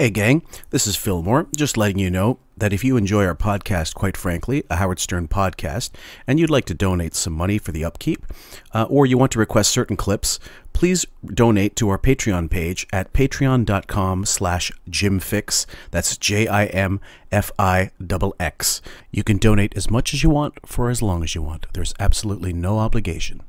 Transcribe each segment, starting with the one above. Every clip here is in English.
Hey, gang, this is Fillmore. Just letting you know that if you enjoy our podcast, quite frankly, a Howard Stern podcast, and you'd like to donate some money for the upkeep, uh, or you want to request certain clips, please donate to our Patreon page at patreon.com slash jimfixx. That's J-I-M-F-I-X. You can donate as much as you want for as long as you want. There's absolutely no obligation.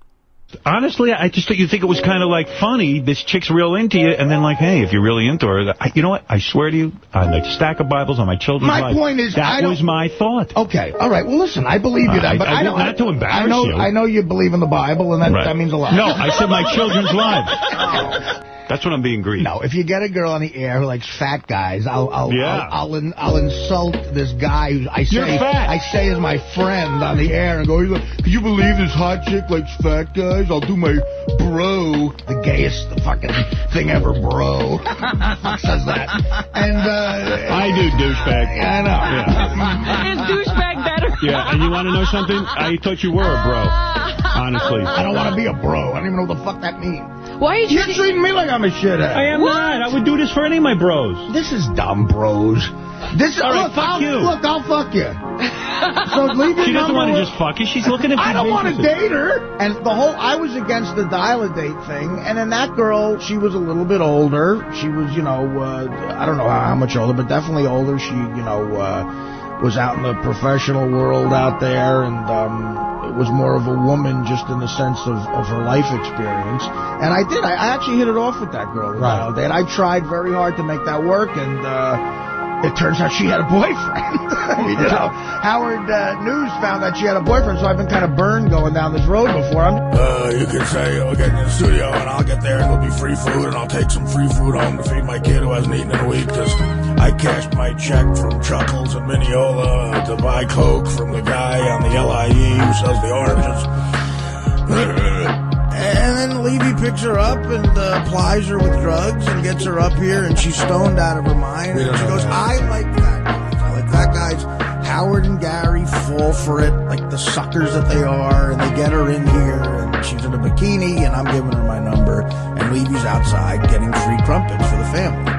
Honestly, I just thought you think it was kind of like funny. This chick's real into you, and then like, hey, if you're really into her, I, you know what? I swear to you, on the stack of Bibles on my children's My life, point is, that was my thought. Okay, all right. Well, listen, I believe you I- that, but I I, don't. not to embarrass I know, you. I know you believe in the Bible, and that, Right. that means a lot. No, I said my children's lives. That's what I'm being greedy. No, if you get a girl on the air who likes fat guys, I'll I'll Yeah. I'll, I'll, in, I'll insult this guy who I say I say is my friend on the air and go, "You- could you believe this hot chick likes fat guys? I'll do my bro, the gayest fucking thing ever, bro. Says that? And uh, I do, douchebag. I know. Is douchebag better? Yeah, and you want to know something? I thought you were a bro. Honestly. I don't want to be a bro. I don't even know what the fuck that means. Why are you You're treating me like I'm a shithead. I am not. I would do this for any of my bros. This is dumb, bros. This All right, look, fuck I'll, you. Look, I'll fuck you. So leave your She doesn't want to just fuck you. She's looking at me. I don't want to date her. And the whole, I was against the dial a date thing. And then that girl, she was a little bit older. She was, you know, uh, I don't know how, how much older, but definitely older. She, you know, uh, was out in the professional world out there and, um, it was more of a woman just in the sense of, of her life experience. And I did. I, actually hit it off with that girl. the Right. date. I tried very hard to make that work and, uh, it turns out she had a boyfriend. I mean, you know, Howard uh, News found that she had a boyfriend, so I've been kind of burned going down this road before. I'm, uh, you can say, I'll get in the studio and I'll get there and it'll be free food and I'll take some free food home to feed my kid who hasn't eaten in a week because I cashed my check from Chuckles in Mineola to buy Coke from the guy on the LIE who sells the oranges. Levy picks her up and uh, plies her with drugs and gets her up here, and she's stoned out of her mind. And she goes, "I like that guys. I like fat guys." Howard and Gary fall for it like the suckers that they are, and they get her in here, and she's in a bikini, and I'm giving her my number, and Levy's outside getting free crumpets for the family.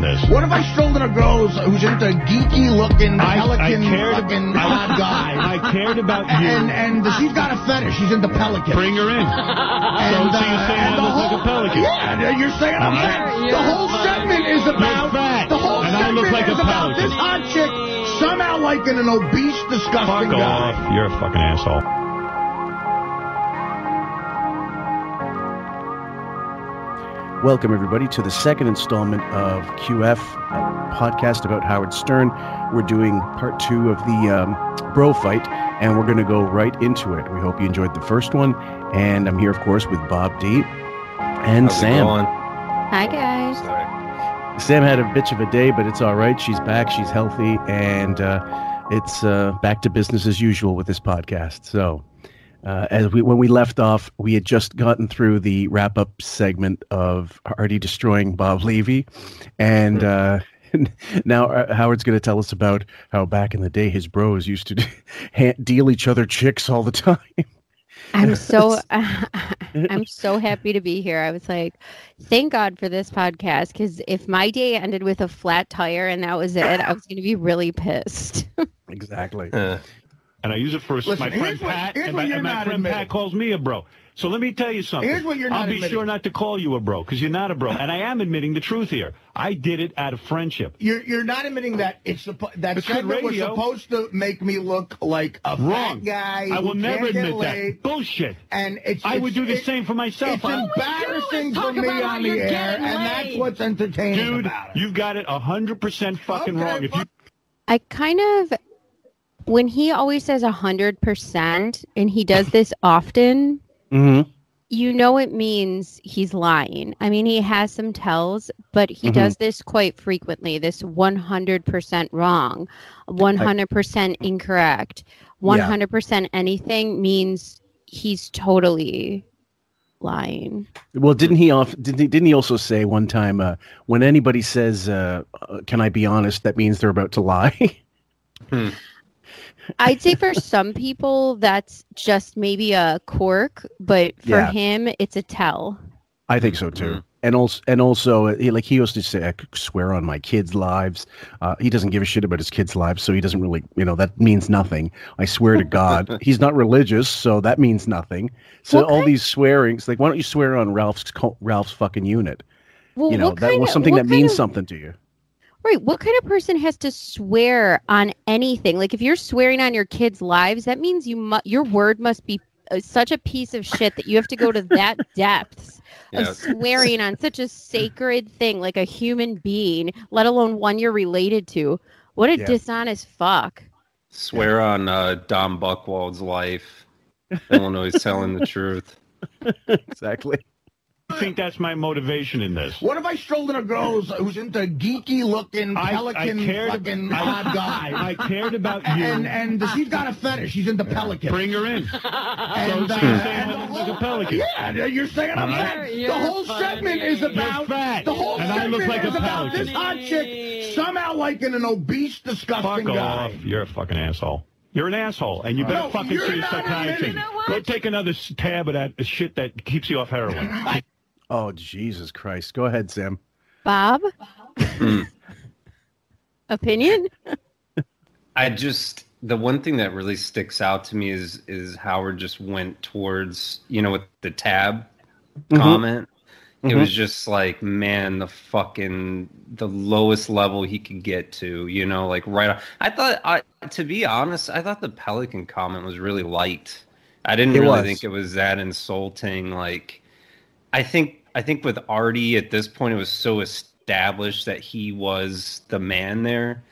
This. What if I strolled in a girl who's, who's into geeky looking I, I pelican cared, fucking I, hot guy? I cared about you. and and she's got a fetish. She's into pelicans. Bring her in. And, so, so you're uh, saying and I the look like a whole- pelican? Yeah, you're saying I'm fat. right. The whole segment is about fat, the whole and I segment look like is a about pelican. this hot chick somehow liking an obese, disgusting Fuck guy. off. You're a fucking asshole. Welcome, everybody, to the second installment of QF, a podcast about Howard Stern. We're doing part two of the um, bro fight, and we're going to go right into it. We hope you enjoyed the first one. And I'm here, of course, with Bob D and How's Sam. Hi, guys. Sam had a bitch of a day, but it's all right. She's back. She's healthy, and uh, it's uh, back to business as usual with this podcast. So, uh, as we when we left off, we had just gotten through the wrap up segment of Artie destroying Bob Levy, and uh, now uh, Howard's going to tell us about how back in the day his bros used to ha- deal each other chicks all the time. I'm so I'm so happy to be here. I was like, thank God for this podcast because if my day ended with a flat tire and that was it, I was going to be really pissed. exactly. Uh, And I use it for Listen, my friend what- Pat, and my, and my friend admitting. Pat calls me a bro. So let me tell you something. Here's what you're not I'll be admitting. sure not to call you a bro because you're not a bro, and I am admitting the truth here. I did it out of friendship. You're you're not admitting that it's suppo- that It's good segment was supposed to make me look like a Wrong. fat guy. I will never admit that. Bullshit. And it's I would do the it- same for myself. It's I- embarrassing for me on the air, getting and that's what's entertaining Dude, about it. you've got it hundred percent fucking Okay, wrong. If you I kind of when he always says a hundred percent and he does this often, Mm-hmm. you know it means he's lying. I mean, he has some tells, but he Mhm. does this quite frequently. This 100% wrong, 100% incorrect, 100% anything means he's totally lying. Well, didn't he off? Didn't he, didn't he also say one time uh, when anybody says, uh, uh, "Can I be honest?" That means they're about to lie. I'd say for some people that's just maybe a quirk, but for Yeah. him it's a tell. I think so too. and also and also uh, he, like he used to say I swear on my kids' lives. Uh, he doesn't give a shit about his kids' lives, so he doesn't really you know that means nothing. I swear to God, he's not religious, so that means nothing. So What all kind- these swearings, like why don't you swear on Ralph's Ralph's fucking unit? Well, you know that kind was something what that means of- something to you. Right. What kind of person has to swear on anything? Like if you're swearing on your kids' lives, that means you mu- your word must be uh, such a piece of shit that you have to go to that depths of Yeah. swearing on such a sacred thing like a human being, let alone one you're related to. What a Yeah. dishonest fuck. Swear on uh, Don Buchwald's life. Illinois telling the truth. Exactly. I think that's my motivation in this. What if I strolled in a girl who's, who's into geeky looking I- I pelican cared- fucking I- hot guy? I cared about you. and and she's got a fetish. She's into pelicans. Bring her in. and, so uh, you're saying and I the look like a pelican. Yeah, you're saying I'm fat. The whole funny. segment is about You're fat, the whole and I segment look like a is about this hot chick somehow liking an obese, disgusting Fuck guy. off. You're a fucking asshole. You're an asshole, and you better No, fucking you're see a psychiatrist. You know? Go take another s- tab of that shit that keeps you off heroin. Oh Jesus Christ! Go ahead, Sam. Bob? Hmm. Opinion? I just the one thing that really sticks out to me is is Howard just went towards you know with the tab Mhm. comment. It Mhm. was just like man, the fucking the lowest level he could get to. You know, like right. on- I thought I to be honest, I thought the Pelican comment was really light. I didn't It really was. think it was that insulting. Like, I think I think with Artie at this point, it was so established that he was the man there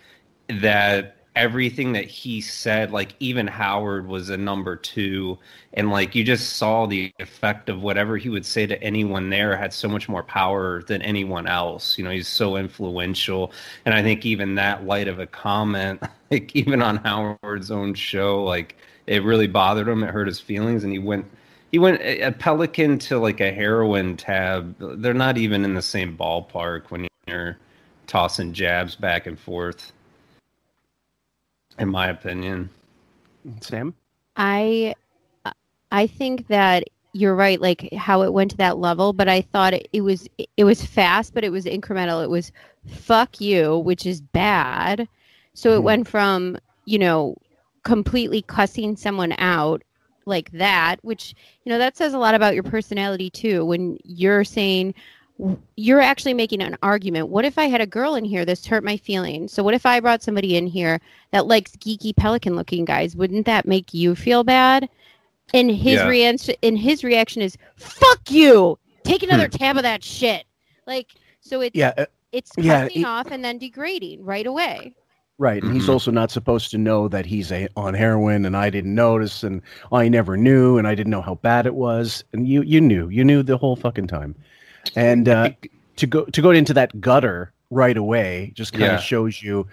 that everything that he said, like even Howard was a number two, and like you just saw the effect of whatever he would say to anyone there had so much more power than anyone else. You know, he's so influential, and I think even that light of a comment, like even on Howard's own show, like it really bothered him. It hurt his feelings, and he went. He went a a pelican to like a heroin tab. They're not even in the same ballpark when you're tossing jabs back and forth in my opinion. Sam. I I think that you're right like how it went to that level but I thought it, it was it was fast but it was incremental it was fuck you which is bad so it Mhm. went from you know completely cussing someone out like that which you know that says a lot about your personality too when you're saying you're actually making an argument. What if I had a girl in here this hurt my feelings? So what if I brought somebody in here that likes geeky pelican looking guys? Wouldn't that make you feel bad? And his Yeah. reaction and his reaction is fuck you. Take another tab of that shit. Like so it's Yeah, uh, it's yeah, cutting off and then degrading right away. Right, and he's Mhm. also not supposed to know that he's a, on heroin, and I didn't notice, and I never knew, and I didn't know how bad it was, and you you knew, you knew the whole fucking time, and uh, to go to go into that gutter right away just kind of Yeah. shows you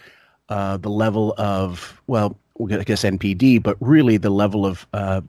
uh, the level of well, I guess NPD, but really the level of uh,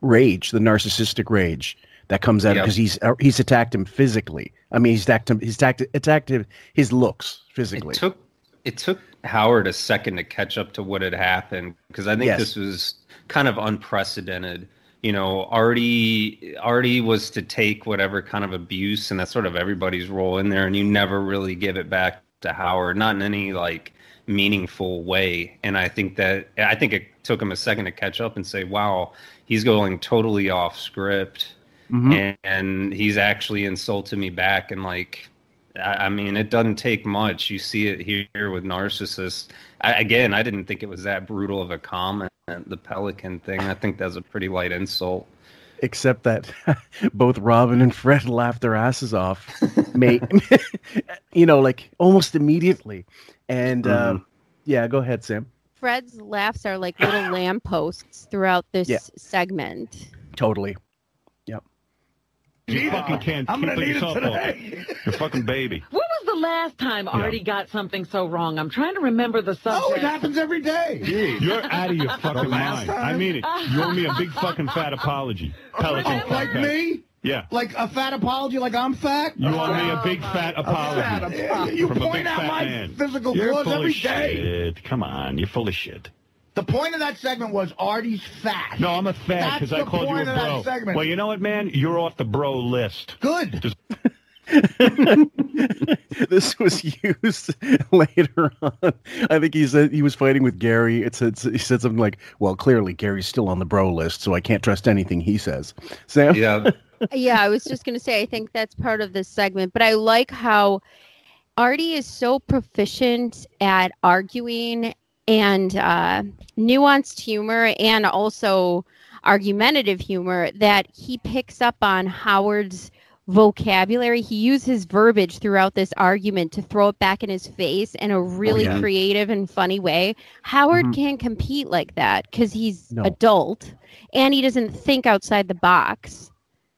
rage, the narcissistic rage that comes out Yep. because he's uh, he's attacked him physically. I mean, he's attacked him, he's attacked attacked his looks physically. It took it took Howard a second to catch up to what had happened because I think Yes. this was kind of unprecedented. You know, Artie Artie was to take whatever kind of abuse, and that's sort of everybody's role in there, and you never really give it back to Howard, not in any like meaningful way. And I think that I think it took him a second to catch up and say, "Wow, he's going totally off script." Mhm. and, and he's actually insulted me back and like I, I mean it doesn't take much you see it here with narcissists I, again i didn't think it was that brutal of a comment the pelican thing i think that's a pretty light insult except that both Robin and Fred laughed their asses off, mate. you know, like almost immediately. And uh, Mhm. yeah, go ahead, Sam. Fred's laughs are like little lampposts throughout this Yeah. segment. Totally. You fucking can't I'm keep gonna need it yourself up. today. You're fucking baby. When was the last time Artie got something so wrong? I'm trying to remember the subject. Oh, it happens every day. You're out of your fucking last mind. I mean it. You owe me a big fucking fat apology. Oh, Pelican like podcast. me? Yeah. Like a fat apology, like I'm fat? You owe me a big fat A fat apology. apology. You From a point big out fat my man. physical You're flaws full every of day. shit. Come on, you're full of shit. The point of that segment was Artie's fat. No, I'm a fat because I the called you a point of that bro. segment. Well, you know what, man? You're off the bro list. Good. Just- this was used later on. I think he said he was fighting with Gary. It said he said something like, "Well, clearly Gary's still on the bro list, so I can't trust anything he says." Sam, Yeah. yeah, I was just going to say, I think that's part of this segment, but I like how Artie is so proficient at arguing and uh, nuanced humor and also argumentative humor that he picks up on Howard's vocabulary. He uses verbiage throughout this argument to throw it back in his face in a really yeah. creative and funny way. Howard Mhm. can't compete like that because he's No. adult and he doesn't think outside the box.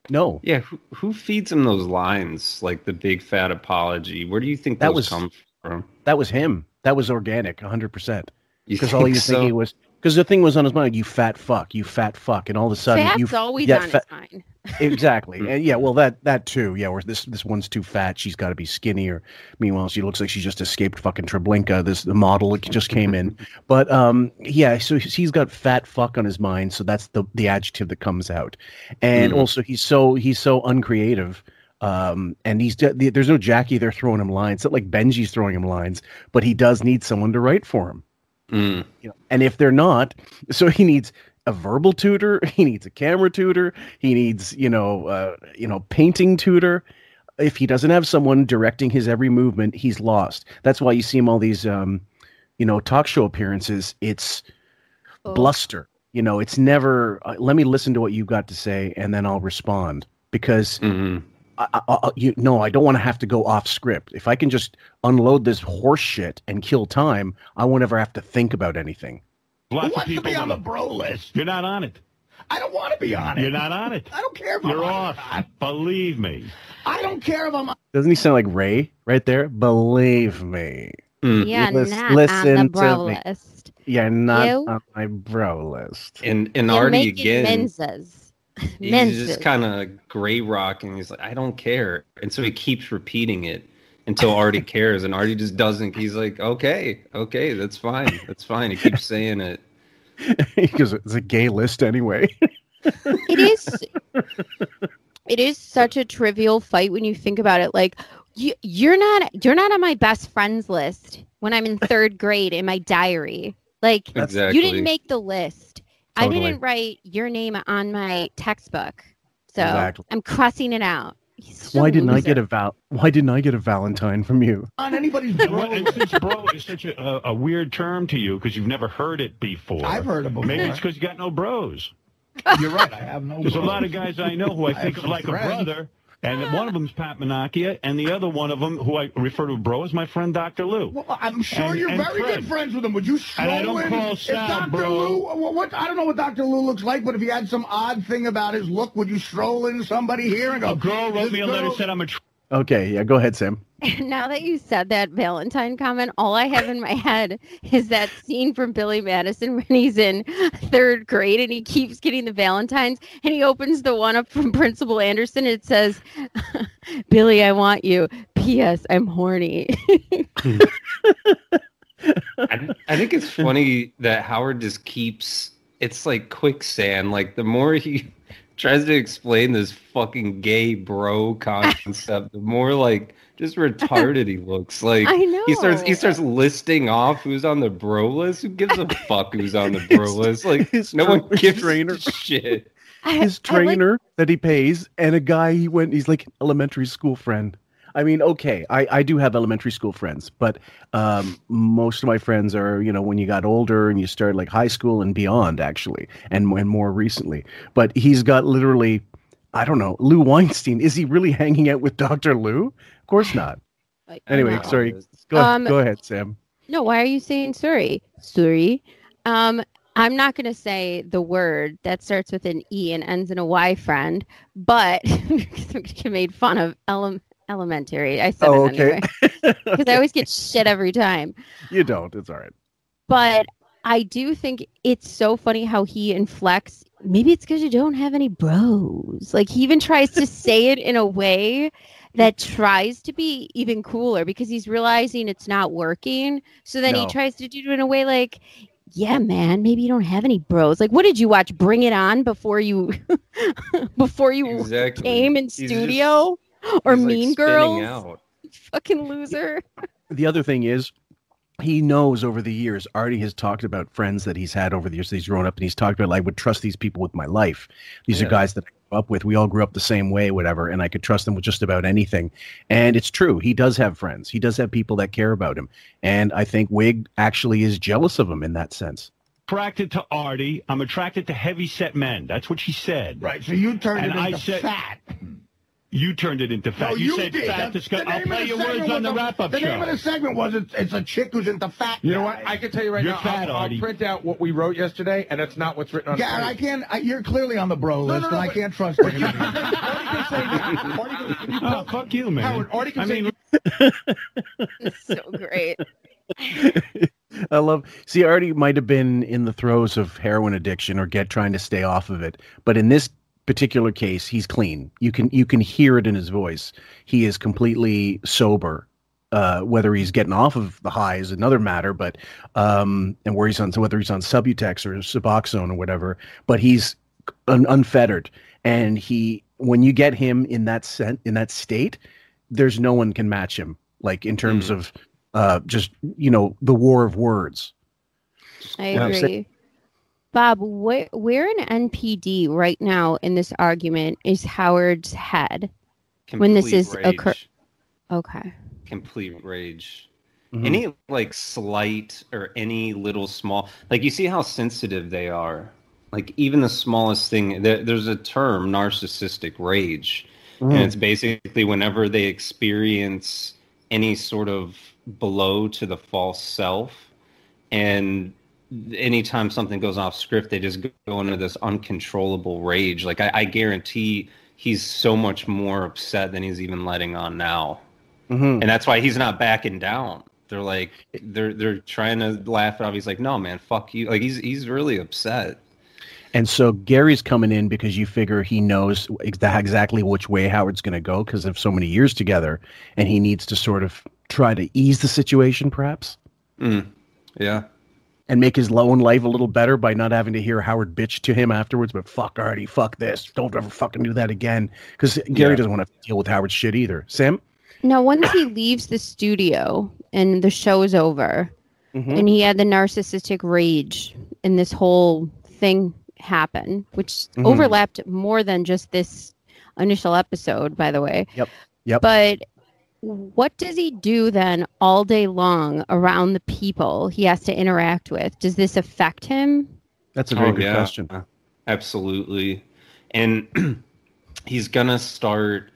no, Yeah. Who, who feeds him those lines like the big fat apology? Where do you think That those was- come from? that was him. That was organic, hundred percent. Because all he was so? thinking was because the thing was on his mind. You fat fuck, you fat fuck, and all of a sudden Fat's you always yeah, on fa- his mind. exactly and yeah well that that too yeah where this this one's too fat she's got to be skinnier meanwhile she looks like she just escaped fucking treblinka this the model that just came in but um yeah so he's he's got fat fuck on his mind so that's the the adjective that comes out and Mhm. also he's so he's so uncreative um and he's there's no jackie there throwing him lines. It's not like benjy's throwing him lines but he does need someone to write for him. Mm. you know and if they're not so he needs a verbal tutor he needs a camera tutor he needs you know uh, you know painting tutor. If he doesn't have someone directing his every movement he's lost. That's why you see him all these um you know talk show appearances. It's Oh. bluster. You know it's never uh, let me listen to what you've got to say and then i'll respond. Because hmm I, I, I, you no, I don't want to have to go off script. If I can just unload this horse shit and kill time, I won't ever have to think about anything. Who Lots of wants to be on the bro list? You're not on it. I don't want to be on it. You're not on it. I don't care if You're I'm off. on it. Believe me. I don't care if I'm on Doesn't he sound like Ray right there? Believe me, Mm. Yeah, Lis- not on listen the to bro me. list. you're not You? on my bro list. And and You're Artie making again. Menses. He's Menses. just kind of gray rock, and he's like, I don't care, and so he keeps repeating it until Artie cares, and Artie just doesn't. He's like, okay, okay, that's fine, that's fine. He keeps saying it. because it's a gay list anyway. it is it is such a trivial fight when you think about it like you, you're not you're not on my best friends list when i'm in third grade in my diary like Exactly. you didn't make the list i didn't write your name on my textbook so Exactly. i'm crossing it out He's such a why didn't I get a val? Why didn't I get a Valentine from you? on anybody's bro what- since bro is such a, a, a weird term to you because you've never heard it before. I've heard it before. Maybe it's because you got no bros. You're right. I have no. There's a lot of guys I know who I I think have of like a brother, and one of them is Pat Menachia, and the other one of them, who I refer to bro, is my friend Dr. Lou. Well, I'm sure And- you're and very Fred. good friends with him. Would you stroll And I don't in? call Sal, Dr. bro. Lou, what? I don't know what Dr. Lou looks like, but if he had some odd thing about his look, would you stroll in somebody here and go? A girl wrote me a letter said I'm a. Tr- Okay, yeah, go ahead, Sam. now that you said that Valentine comment, all I have in my head is that scene from Billy Madison when he's in third grade and he keeps getting the Valentines and he opens the one up from Principal Anderson. And It says, Billy, I want you. P.S. I'm horny. I, I think it's funny that Howard just keeps. It's like quicksand. Like the more he tries to explain this fucking gay bro concept, the more like just retarded he looks. Like I know. he starts he starts listing off who's on the bro list. Who gives a fuck who's on the bro list? Like His no tra- one his gives trainer. shit. I- His I like- trainer that he pays, and a guy he went. He's like elementary school friend. I mean, okay, I, I do have elementary school friends, but um, most of my friends are, you know, when you got older and you started like high school and beyond, actually, and, and more recently. But he's got literally, I don't know, Lou Weinstein. Is he really hanging out with Dr. Lou? Of course not. Anyway, no. sorry. Go, Um, go ahead, Sam. No, why are you saying sorry? Sorry. Um, I'm not going to say the word that starts with an E and ends in a Y, friend, but you made fun of ele- elementary. I said Oh, it okay. anyway because I always get shit every time. You don't. It's all right. But I do think it's so funny how he inflects. Maybe it's because you don't have any bros. Like he even tries to say it in a way that tries to be even cooler because he's realizing it's not working. So then he tries to do it in a way like, yeah, man, maybe you don't have any bros. Like, what did you watch? Bring It On before you before you Exactly. came in He's just- studio. or He's, Mean spinning Girls. out. Fucking loser. the other thing is he knows over the years artie has talked about friends that he's had over the years that he's grown up and he's talked about like, i would trust these people with my life these Yeah. are guys that i grew up with we all grew up the same way whatever and i could trust them with just about anything and it's true he does have friends he does have people that care about him and i think wig actually is jealous of him in that sense attracted to Artie. I'm attracted to heavy set men. That's what she said. Right. So you turned And it I into said- fat. Hmm. You turned it into fat. No, you, said did. fat The- discuss- I'll name of play the your segment words on was the wrap-up The name of the segment was it's, it's a chick who's into fat. You know what? I can tell you right You're now. fat, I'll, I'll Artie. print out what we wrote yesterday, and it's not what's written on. Yeah, and the I can't. I, you're clearly on the bro No, list, no, and no, I can't trust you. Artie can say that. Artie can- you Oh, fuck you, man. Howard, Artie can I say mean, It's so great. I love. See, Artie might have been in the throes of heroin addiction or get trying to stay off of it, but in this particular case, he's clean. You can you can hear it in his voice. He is completely sober. Uh, whether he's getting off of the high is another matter, but um, and where he's on, so whether he's on Subutex or Suboxone or whatever, but he's un- unfettered, and he when you get him in that set in that state, there's no one can match him. Like in terms Mm. of uh, just you know the war of words. I Yeah, I'm agree. Bob, where, where in NPD right now in this argument is Howard's head? When this is occur- Okay. complete rage. Mhm. Any like slight or any little small, like you see how sensitive they are. Like even the smallest thing. There, there's a term, narcissistic rage, and Mm. it's basically whenever they experience any sort of blow to the false self, and anytime something goes off script, they just go into this uncontrollable rage. Like I, I guarantee he's so much more upset than he's even letting on now Mhm. and that's why he's not backing down. They're like they're they're trying to laugh it off. He's like, no man, fuck you. Like he's he's really upset. And so Gary's coming in because you figure he knows ex- exactly which way Howard's going to go because of so many years together, and he needs to sort of try to ease the situation, perhaps, Mm. Yeah, and make his own life a little better by not having to hear Howard bitch to him afterwards. But fuck Artie, fuck this, don't ever fucking do that again. Because Gary Yeah. doesn't want to deal with Howard's shit either. Sam, Now, once he leaves the studio and the show is over, Mhm. and he had the narcissistic rage, and this whole thing happen, which Mhm. overlapped more than just this initial episode, by the way. Yep. Yep. But what does he do then all day long around the people he has to interact with? Does this affect him? that's a very Oh, good yeah. question. absolutely. And he's gonna start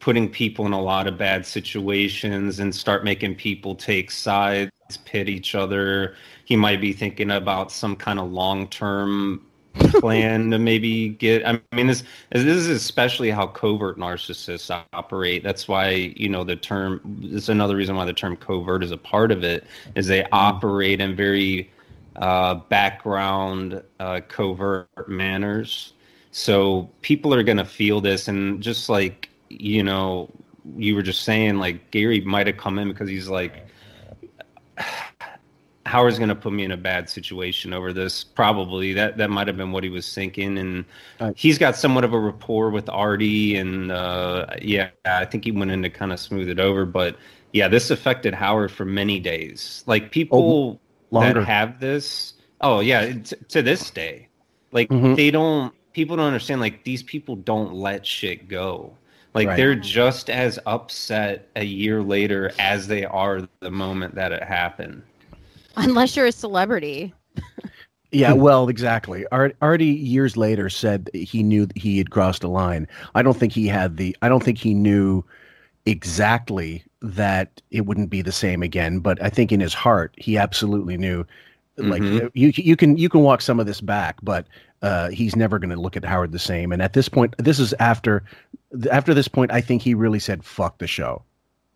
putting people in a lot of bad situations and start making people take sides, pit each other. He might be thinking about some kind of long term plan to maybe get i mean this this is especially how covert narcissists operate. That's why you know the term it's another reason why the term covert is a part of it is they operate in very uh, background uh, covert manners. So people are going to feel this and just like you know you were just saying like gary might have come in because he's like Howard's going to put me in a bad situation over this. Probably that that might have been what he was thinking, and Uh, he's got somewhat of a rapport with Artie, and uh, yeah, I think he went in to kind of smooth it over. But yeah, this affected Howard for many days. Like people longer. that have this, oh yeah, t- to this day, like Mhm. they don't. People don't understand. Like these people don't let shit go. Like Right. they're just as upset a year later as they are the moment that it happened. Unless you're a celebrity. Yeah, well, exactly. Art, Artie years later said he knew he had crossed a line. I don't think he had the. I don't think he knew exactly that it wouldn't be the same again. But I think in his heart, he absolutely knew. Like Mhm. you, you can you can walk some of this back, but uh, he's never going to look at Howard the same. And at this point, this is after after this point, I think he really said "fuck the show."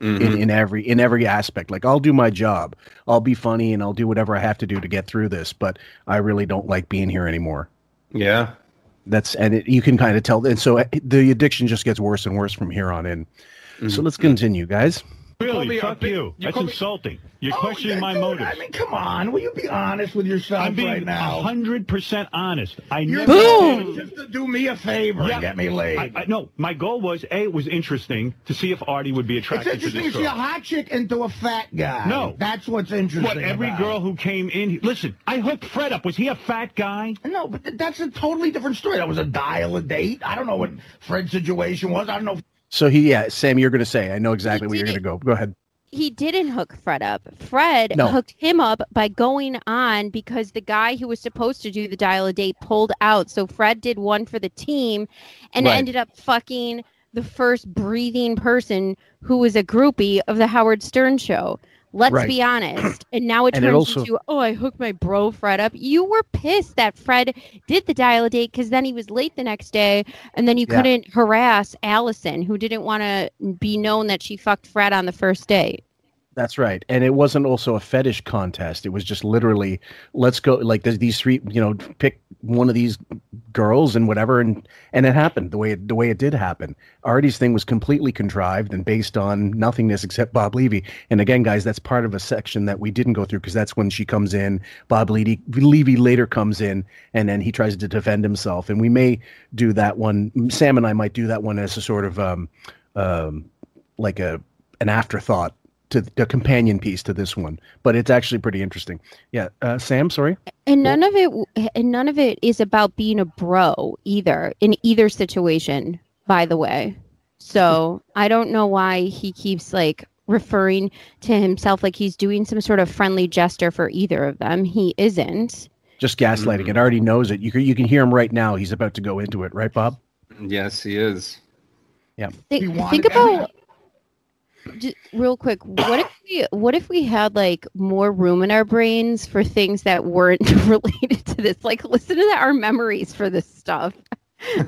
Mhm. in, in every in every aspect. Like I'll do my job. I'll be funny and I'll do whatever I have to do to get through this, but I really don't like being here anymore. yeah. That's and it, you can kind of tell and so uh, the addiction just gets worse and worse from here on in. So Mhm. let's continue, guys. Really? Fuck big- you. you That's insulting. You're Oh, questioning yeah, my dude, motives. I mean, come on. Will you be honest with yourself I'm being right now? hundred percent honest. I You're never just to do me a favor Yeah. and get me laid. I, I, no, my goal was a. It was interesting to see if Artie would be attracted to it. It's interesting this to see a hot chick into a fat guy. No. that's what's interesting. What every about girl who came in. Listen, I hooked Fred up. Was he a fat guy? No, but that's a totally different story. That was a dial a date. I don't know what Fred's situation was. I don't know. So he, yeah, Sam, you're going to say. I know exactly where you're going to go. Go ahead. he didn't hook Fred up. Fred No. hooked him up by going on because the guy who was supposed to do the dial a date pulled out. So Fred did one for the team and Right. ended up fucking the first breathing person who was a groupie of the Howard Stern show. Let's Right. be honest. And now it And it turns also- into, oh, I hooked my bro Fred up. You were pissed that Fred did the dial a date because then he was late the next day and then you Yeah. couldn't harass Allison, who didn't want to be known that she fucked Fred on the first date. That's right. And it wasn't also a fetish contest. It was just literally, let's go. Like these three, you know, pick one of these girls and whatever, and and it happened the way it, the way it did happen. Artie's thing was completely contrived and based on nothingness except Bob Levy. And again, guys, that's part of a section that we didn't go through because that's when she comes in. Bob Levy, Levy later comes in, and then he tries to defend himself. And we may do that one. Sam and I might do that one as a sort of um, um, like a an afterthought to the companion piece to this one, but it's actually pretty interesting. Yeah, uh, Sam, sorry. And none of it and none of it is about being a bro either in either situation, by the way. So, I don't know why he keeps like referring to himself like he's doing some sort of friendly gesture for either of them. He isn't. Just gaslighting. It already knows it. You can you can hear him right now. He's about to go into it, right, Bob? Yes, he is. Yeah. Think, He wanted think about just real quick. What if we what if we had like more room in our brains for things that weren't related to this? Like listen to that, our memories for this stuff.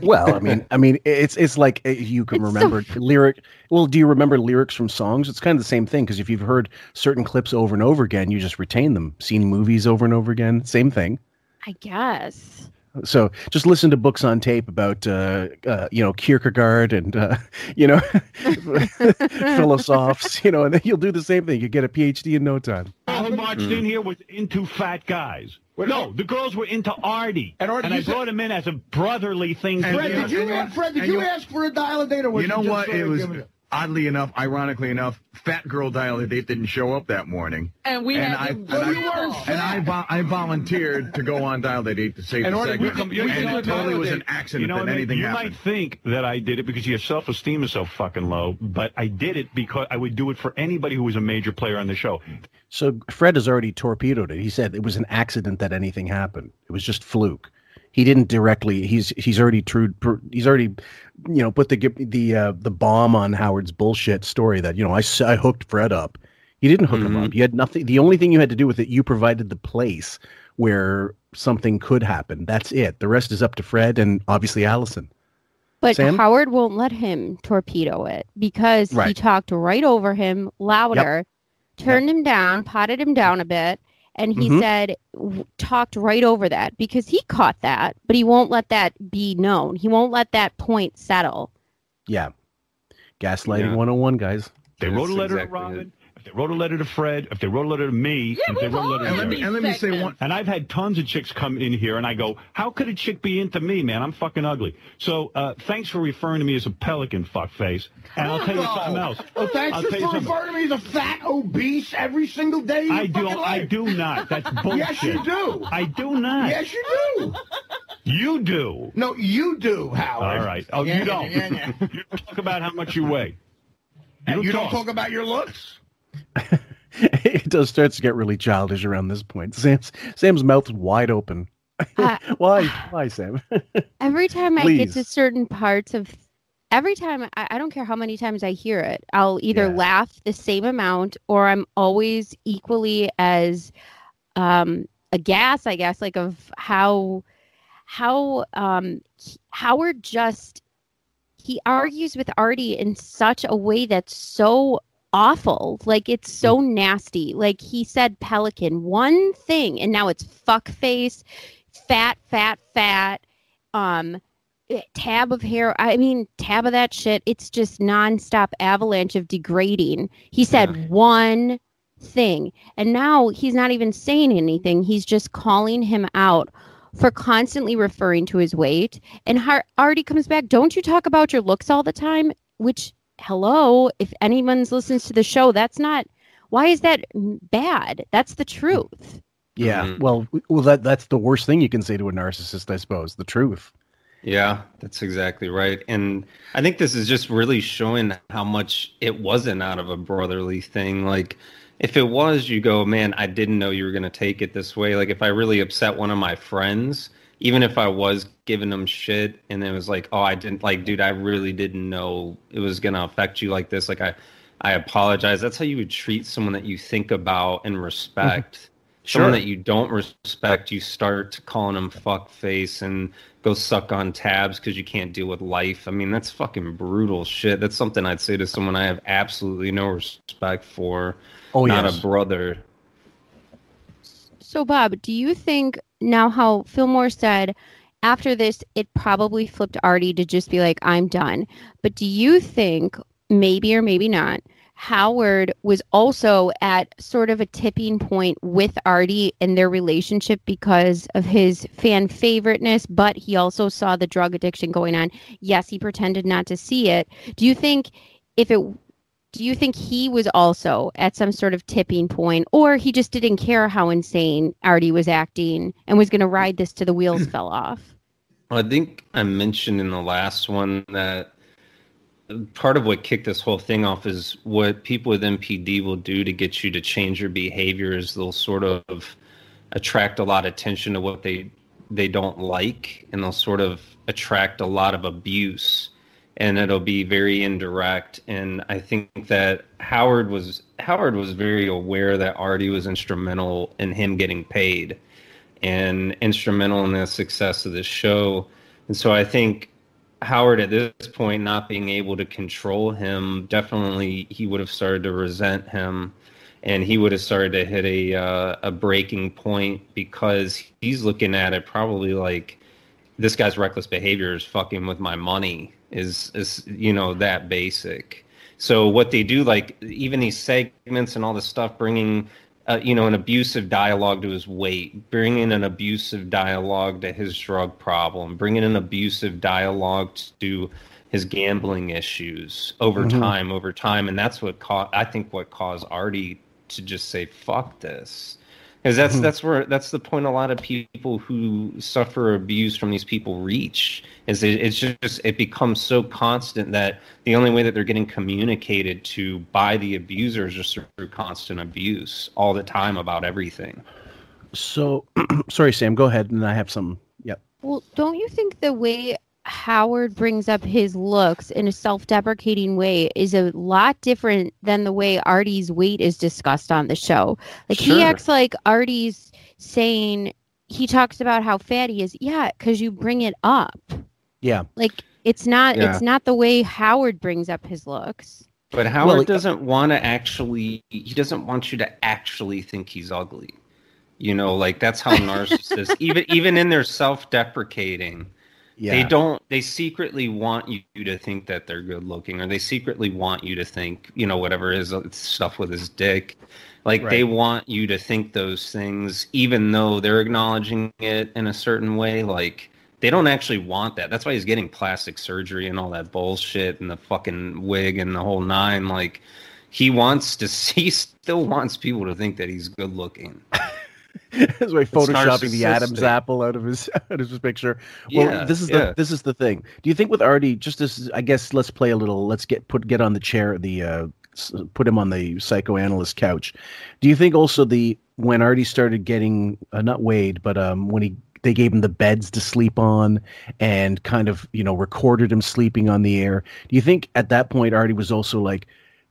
Well, I mean, I mean, it's it's like uh, you can It's so remember lyric. Well, do you remember lyrics from songs? It's kind of the same thing because if you've heard certain clips over and over again, you just retain them. Seen movies over and over again, same thing. I guess. So just listen to books on tape about, uh, uh, you know, Kierkegaard and, uh, you know, philosophes, you know, and then you'll do the same thing. You get a PhD in no time. All who marched in here was into fat guys. Wait, no, no. the girls were into Artie. And Artie, I you said- brought him in as a brotherly thing. And to Fred, you do. did you ask Fred? Did you you- ask for a dial a date or was You know just what? It was giving it- oddly enough, ironically enough, fat girl dial a date didn't show up that morning, And we and had I and I, weren't and I, vo- I volunteered to go on dial a date to save And the Artie, we segment, come- we and it totally was an accident You know that what I anything You happened. might think that I did it because your self-esteem is so fucking low, but I did it because I would do it for anybody who was a major player on the show. So Fred has already torpedoed it. He said it was an accident that anything happened. It was just fluke. He didn't directly. He's he's already true. He's already, you know, put the the uh, the bomb on Howard's bullshit story that you know I I hooked Fred up. You didn't hook him Mhm. up. You had nothing. The only thing you had to do with it, you provided the place where something could happen. That's it. The rest is up to Fred and obviously Allison. But Sam? Howard won't let him torpedo it because he talked right over him louder, turned him down, potted him down a bit, and he Mhm. said w- talked right over that because he caught that, but he won't let that be known. He won't let that point settle. Yeah, gaslighting Yeah. 101, guys. They That's wrote a letter exactly to Robin, it. If they wrote a letter to Fred, if they wrote a letter to me, Yeah, if they we've wrote a letter to and let me and let me say one. And I've had tons of chicks come in here, and I go, "How could a chick be into me, man? I'm fucking ugly." So, uh, thanks for referring to me as a pelican, fuckface. And I'll tell you something else. Oh, thanks I'll just tell you for referring to me as a fat, obese every single day. of I do. fucking I do not. That's bullshit. Yes, you do. I do not. Yes, you do. You do. No, you do, Howard. All right. Oh, Yeah, you don't. yeah, yeah. you don't talk about how much you weigh. You and you don't talk. talk about your looks. it does starts to get really childish around this point. Sam's Sam's mouth wide open. Uh, Why? Why, Sam? Every time I get to certain parts of every time I, I don't care how many times I hear it, I'll either Yeah. laugh the same amount or I'm always equally as um aghast, I guess, like of how how um Howard just he argues with Artie in such a way that's so awful. Like it's so nasty. Like he said pelican one thing and now it's fuck face, fat, fat, fat. Um eh, tab of hair. I mean, tab of that shit. It's just nonstop avalanche of degrading. He said Yeah. one thing, and now he's not even saying anything. He's just calling him out for constantly referring to his weight. And Har- Artie comes back. Don't you talk about your looks all the time? Which, hello, if anyone's listens to the show, that's not. Why is that bad? That's the truth. Yeah. Mhm. Well, well, that that's the worst thing you can say to a narcissist, I suppose. The truth. Yeah, that's exactly right. And I think this is just really showing how much it wasn't out of a brotherly thing. Like, if it was, you go, man, I didn't know you were going to take it this way. Like, if I really upset one of my friends, even if I was giving them shit and it was like, oh, I didn't, like, dude, I really didn't know it was going to affect you like this. Like, I, I apologize. That's how you would treat someone that you think about and mm-hmm. respect. Someone Sure. that you don't respect, you start calling them fuck face and go suck on tabs because you can't deal with life. I mean, that's fucking brutal shit. That's something I'd say to someone I have absolutely no respect for. Oh not yes. a brother. So, Bob, do you think now how Fillmore said after this, it probably flipped Artie to just be like, I'm done. But do you think, maybe or maybe not, Howard was also at sort of a tipping point with Artie in their relationship because of his fan favoriteness, but he also saw the drug addiction going on. Yes, he pretended not to see it. Do you think if it do you think he was also at some sort of tipping point or he just didn't care how insane Artie was acting and was going to ride this to the wheels fell off? I think I mentioned in the last one that part of what kicked this whole thing off is what people with NPD will do to get you to change your behavior is they'll sort of attract a lot of attention to what they they don't like and they'll sort of attract a lot of abuse and it'll be very indirect and I think that Howard was Howard was very aware that Artie was instrumental in him getting paid and instrumental in the success of the show. And so I think Howard at this point not being able to control him, definitely he would have started to resent him and he would have started to hit a uh, a breaking point because he's looking at it probably like this guy's reckless behavior is fucking with my money is is you know that basic. So what they do, like even these segments and all this stuff, bringing uh, you know an abusive dialogue to his weight, bringing an abusive dialogue to his drug problem, bringing an abusive dialogue to his gambling issues over Mhm. time, over time, and that's what caused. I think what caused Artie to just say "fuck this." Because that's Mhm. that's where that's the point. A lot of people who suffer abuse from these people reach is it, it's just it becomes so constant that the only way that they're getting communicated to by the abuser is just through constant abuse all the time about everything. So, sorry, Sam. Go ahead, and I have some. Yep. Well, don't you think the way Howard brings up his looks in a self-deprecating way is a lot different than the way Artie's weight is discussed on the show? Like he acts like Artie's saying he talks about how fat he is. Yeah, because you bring it up. Yeah. Like it's not Yeah. it's not the way Howard brings up his looks. But Howard Well, doesn't want to actually. He doesn't want you to actually think he's ugly. You know, like that's how narcissists, even even in their self-deprecating, Yeah. they don't. They secretly want you to think that they're good looking, or they secretly want you to think, you know, whatever is uh, stuff with his dick. Like they want you to think those things, even though they're acknowledging it in a certain way. Like they don't actually want that. That's why he's getting plastic surgery and all that bullshit and the fucking wig and the whole nine. Like he wants to. He still wants people to think that he's good looking. That's why photoshopping the. Adam's apple out of his out of his picture. Well, Yeah, this is yeah. the this is the thing. Do you think with Artie, just as I guess, let's play a little. Let's get put get on the chair. The uh, put him on the psychoanalyst couch. Do you think also the when Artie started getting uh, not Wade, but um when he they gave him the beds to sleep on and kind of you know recorded him sleeping on the air. Do you think at that point Artie was also like?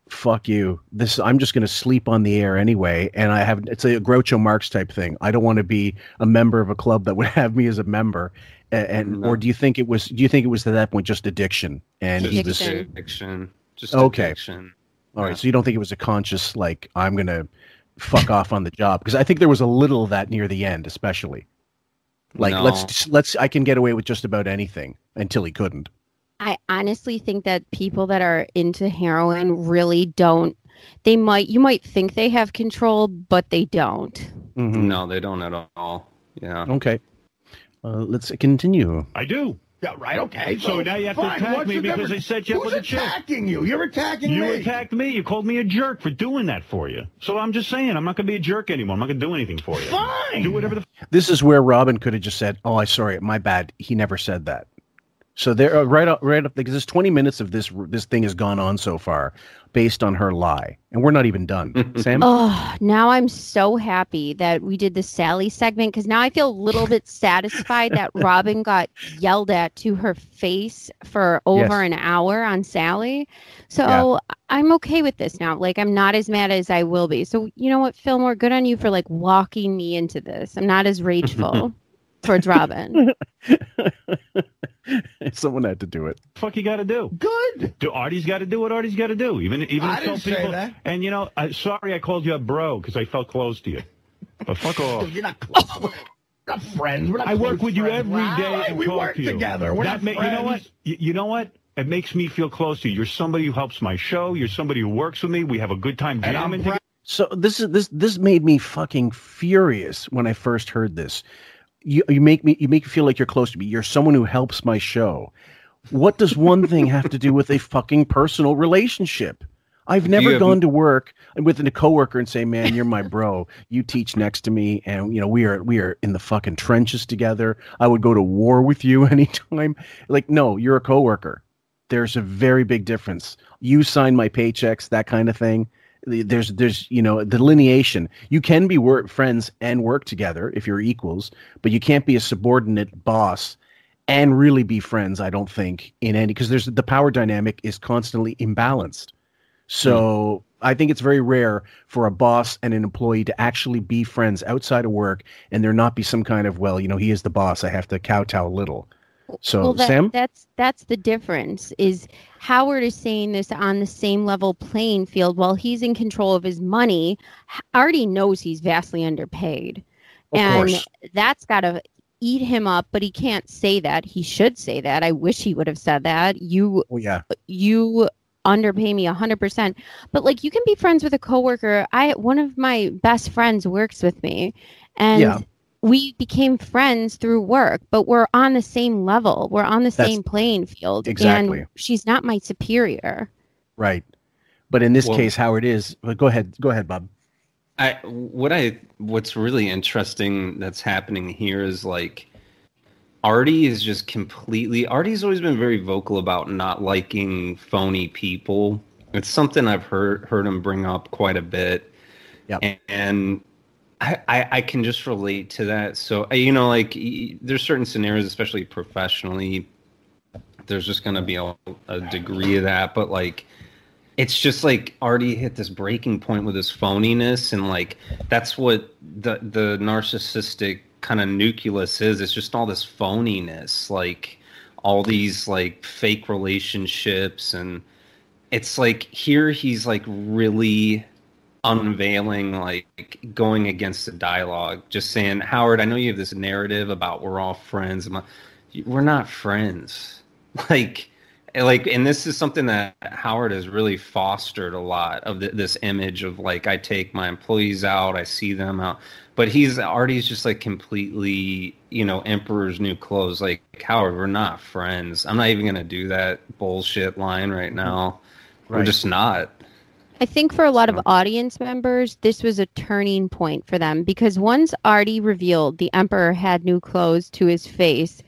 Fuck you. This I'm just going to sleep on the air anyway, and I have it's a Groucho Marx type thing. I don't want to be a member of a club that would have me as a member. And, and No. or do you think it was? Do you think it was at that point just addiction? And Just he was Addiction. addiction. Just Okay. addiction. all right. Yeah. So you don't think it was a conscious like I'm going to fuck off on the job? Because I think there was a little of that near the end, especially. Like No. let's let's I can get away with just about anything until he couldn't. I honestly think that people that are into heroin really don't. They might, you might think they have control, but they don't. Mhm. No, they don't at all. Yeah. Okay. Uh, let's continue. I do. Yeah, right. Okay. So now you have to fine, attack what's me the because difference? I set you up Who's with a chick. attacking you? You're attacking You me. You attacked me. You called me a jerk for doing that for you. So I'm just saying, I'm not going to be a jerk anymore. I'm not going to do anything for you. Fine. Do whatever the This is where Robin could have just said, "Oh, I sorry, my bad." He never said that. So there, uh, right up, right up, because there's 20 minutes of this. This thing has gone on so far, based on her lie, and we're not even done. Sam, Oh, now I'm so happy that we did the Sally segment because now I feel a little bit satisfied that Robin got yelled at to her face for over Yes. an hour on Sally. So Yeah. I'm okay with this now. Like I'm not as mad as I will be. So you know what, Fillmore, good on you for like walking me into this. I'm not as rageful towards Robin. someone had to do it. fuck you got to do. Good. Do Artie's got to do what Artie's got to do. Even even I didn't say people. that. And you know, I, sorry I called you a bro because I felt close to you. But fuck off. You're not close. We're not friends. We're not I work close with you friends. every Wow, day and we talk work to you. together. We're That not ma- you know what? You, you know what? It makes me feel close to you. You're somebody who helps my show. You're somebody who works with me. We have a good time And I'm jamming. proud- So this is this this made me fucking furious when I first heard this. You you make me you make me feel like you're close to me. You're someone who helps my show. What does one thing have to do with a fucking personal relationship? I've never have- gone to work with a coworker and say, "Man, you're my bro. You teach next to me, and you know we are we are in the fucking trenches together. I would go to war with you anytime." Like, no, you're a coworker. There's a very big difference. You sign my paychecks, that kind of thing there's there's you know delineation you can be work friends and work together if you're equals but you can't be a subordinate boss and really be friends i don't think in any because there's the power dynamic is constantly imbalanced. So i think it's very rare for a boss and an employee to actually be friends outside of work and there not be some kind of well you know he is the boss i have to kowtow a little so well, that, sam that's that's the difference. Is Howard is saying this on the same level playing field while he's in control of his money. Artie knows he's vastly underpaid, Of and course. that's got to eat him up. But he can't say that. He should say that. I wish he would have said that. You oh yeah you underpay me a hundred percent. But like you can be friends with a coworker. I one of my best friends works with me, and Yeah. We became friends through work. But we're on the same level. We're on the That's- same playing field. Exactly. And she's not my superior. right but in this Well- case howard is but go ahead go ahead bob I what I what's really interesting that's happening here is like Artie is just completely Artie's always been very vocal about not liking phony people. It's something I've heard heard him bring up quite a bit. Yeah. And, and I, I can just relate to that. So uh, you know like there's certain scenarios especially professionally there's just going to be a, a degree of that but like it's just like Artie hit this breaking point with his phoniness and like that's what the the narcissistic kind of nucleus is it's just all this phoniness like all these like fake relationships and it's like here he's like really unveiling like going against the dialogue just saying howard i know you have this narrative about we're all friends. I'm like, we're not friends. Like like and this is something that howard has really fostered a lot of th- this image of like i take my employees out i see them out but he's artie's just like completely you know emperor's new clothes like howard we're not friends. I'm not even gonna do that bullshit line right now. We're just not I think for a lot of audience members, this was a turning point for them because once Artie revealed the Emperor had new clothes to his face,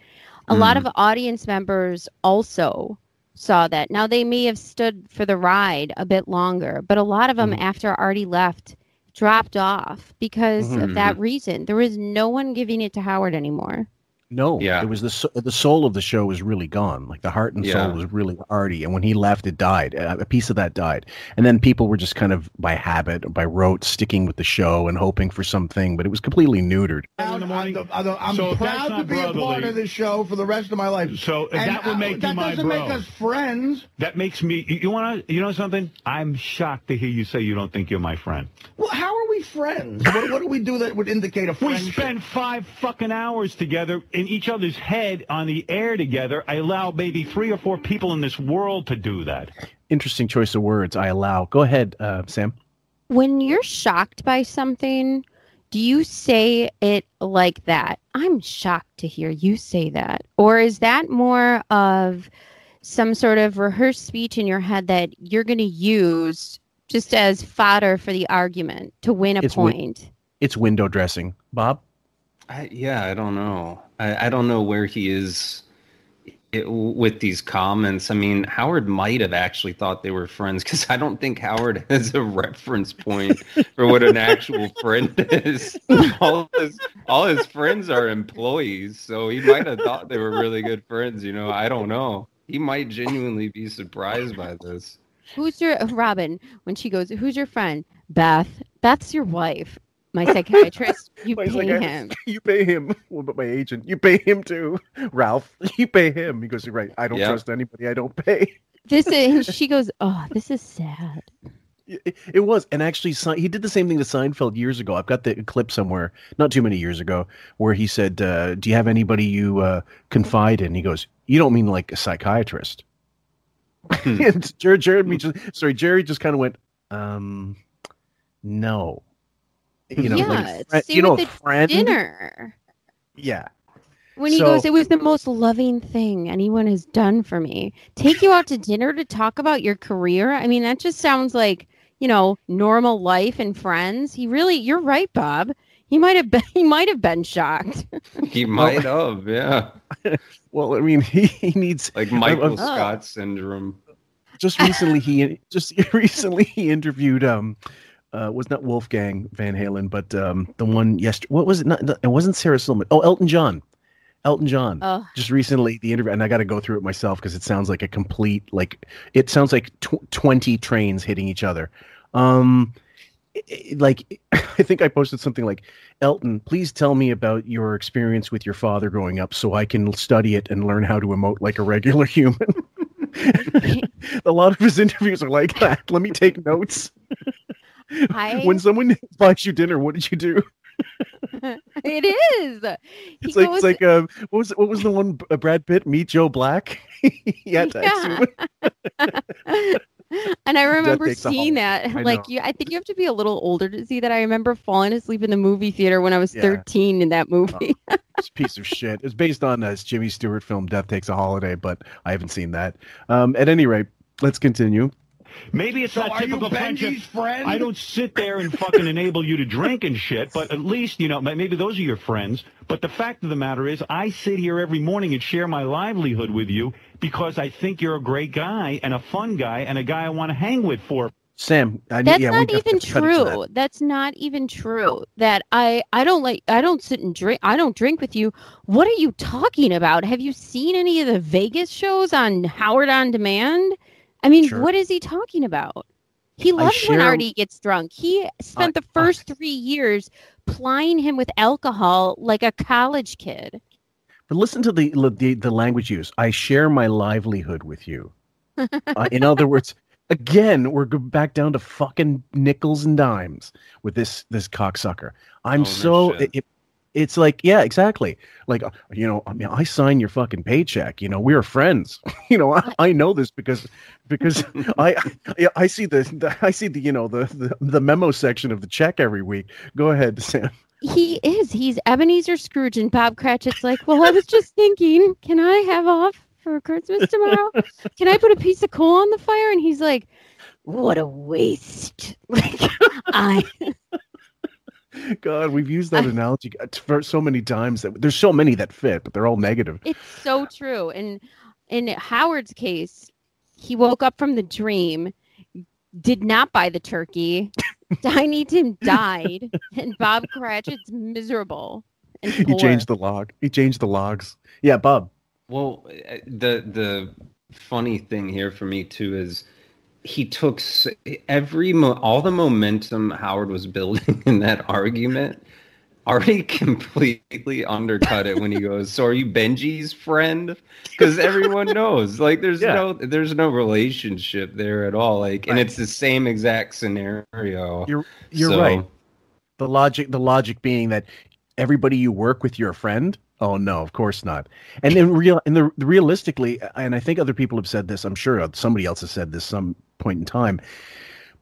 a lot Mm. of audience members also saw that. Now they may have stood for the ride a bit longer, but a lot of them Mhm. after Artie left dropped off because of Mhm. that reason. There was no one giving it to Howard anymore. No, Yeah. it was the the soul of the show was really gone. Like the heart and Yeah. soul was really Artie, and when he left, it died. A a piece of that died, and then people were just kind of by habit, or by rote, sticking with the show and hoping for something, but it was completely neutered. in the. I'm, I'm- I'm So proud to not be a part of this show for the rest of my life. So And, that would make you that my doesn't bro. make us friends. That makes me. You, you want to? You know something? I'm shocked to hear you say you don't think you're my friend. Well, how are we we friends? What, what do we do that would indicate a We friendship? spend five fucking hours together in each other's head on the air together. I allow maybe three or four people in this world to do that. Interesting choice of words. I allow. Go ahead, uh, Sam. When you're shocked by something, do you say it like that? I'm shocked to hear you say that. Or is that more of some sort of rehearsed speech in your head that you're going to use just as fodder for the argument to win a It's wi- point? It's window dressing. Bob. I, yeah, I don't know. I, I don't know where he is it, with these comments. I mean, Howard might have actually thought they were friends because I don't think Howard has a reference point for what an actual friend is. All his, all his friends are employees, so he might have thought they were really good friends. You know, I don't know. He might genuinely be surprised by this. Who's your Robin? When she goes, "Who's your friend?" Beth. Beth's your wife. My psychiatrist. You My pay psychiatrist. him. You pay him. What about my agent? You pay him too. Ralph, you pay him. He goes, You're right. I don't Yeah. trust anybody I don't pay. This is. She goes, "Oh, this is sad." It, it was, and actually, he did the same thing to Seinfeld years ago. I've got the clip somewhere, not too many years ago, where he said, uh, "Do you have anybody you uh, confide in?" He goes, "You don't mean like a psychiatrist." and Jerry, Jeremy just, sorry, Jerry just kind of went, um, "No." You know, yeah, like, you know, with a the friend. dinner. Yeah, When he So- goes, it was the most loving thing anyone has done for me. Take you out to dinner to talk about your career. I mean, that just sounds like, you know, normal life and friends. He really, you're right, Bob. He might have been, he might have been shocked. He might have, yeah. Well, I mean, he, he needs Like Michael Oh. Scott syndrome. just recently he just recently he interviewed um uh was not Wolfgang Van Halen, but um the one yesterday. What was it? Not, it wasn't Sarah Silverman. Oh, Elton John. Elton John. Oh, Just recently the interview, and I got to go through it myself because it sounds like a complete like it sounds like tw- twenty trains hitting each other. Um, i- i- like I think I posted something like, Elton, please tell me about your experience with your father growing up, so I can study it and learn how to emote like a regular human. a lot of his interviews are like that. Let me take notes. I, when someone buys you dinner, what did you do? it is. He It's like goes, it's like uh, what was what was the one uh, Brad Pitt meet Joe Black? he had to Yeah. And I remember seeing that. I Like, know. you, I think you have to be a little older to see that. I remember falling asleep in the movie theater when I was Yeah. 13 in that movie. It's a piece of shit. It's based on uh, Jimmy Stewart film Death Takes a Holiday, but I haven't seen that. Um, at any rate, let's continue. Maybe it's So not are you typical friendship. Benjy's friend? I don't sit there and fucking enable you to drink and shit, but at least, you know, maybe those are your friends. But the fact of the matter is, I sit here every morning and share my livelihood with you because I think you're a great guy and a fun guy and a guy I want to hang with for. Sam, I, That's yeah, not even cut it to that. true. That's not even true. That I I don't like I don't sit and drink I don't drink with you. What are you talking about? Have you seen any of the Vegas shows on Howard on Demand? I mean, Sure. what is he talking about? He I loves when Artie gets drunk. He spent the first three years plying him with alcohol like a college kid. But listen to the the, the language used. I share my livelihood with you. Uh, in other words, again, we're go- back down to fucking nickels and dimes with this this cocksucker. I'm Oh, so shit. it, it's like yeah, exactly. Like uh, you know, I mean, I sign your fucking paycheck. You know, we're friends. you know, I, I know this because because I, I I see the, the I see the you know the, the the memo section of the check every week. Go ahead, Sam. He is. He's Ebenezer Scrooge, and Bob Cratchit's like, "Well, I was just thinking, can I have off for Christmas tomorrow? Can I put a piece of coal on the fire?" And he's like, "What a waste!" Like, I God, we've used that analogy for so many times that there's so many that fit, but they're all negative. it's so true. And in Howard's case, he woke up from the dream, did not buy the turkey. Tiny Tim died, and Bob Cratchit's miserable. And He changed the log. He changed the logs. Yeah, Bob. Well, uh, the the funny thing here for me too is he took every mo- all the momentum Howard was building in that argument. Artie completely undercut it when he goes, "So are you Benjy's friend?" Because everyone knows, like, there's Yeah. no there's no relationship there at all. Like, and it's the same exact scenario. You're you're So, right. The logic, the logic being that everybody you work with, you're a friend. Oh no, of course not. And then real, and the realistically, and I think other people have said this. I'm sure somebody else has said this some point in time.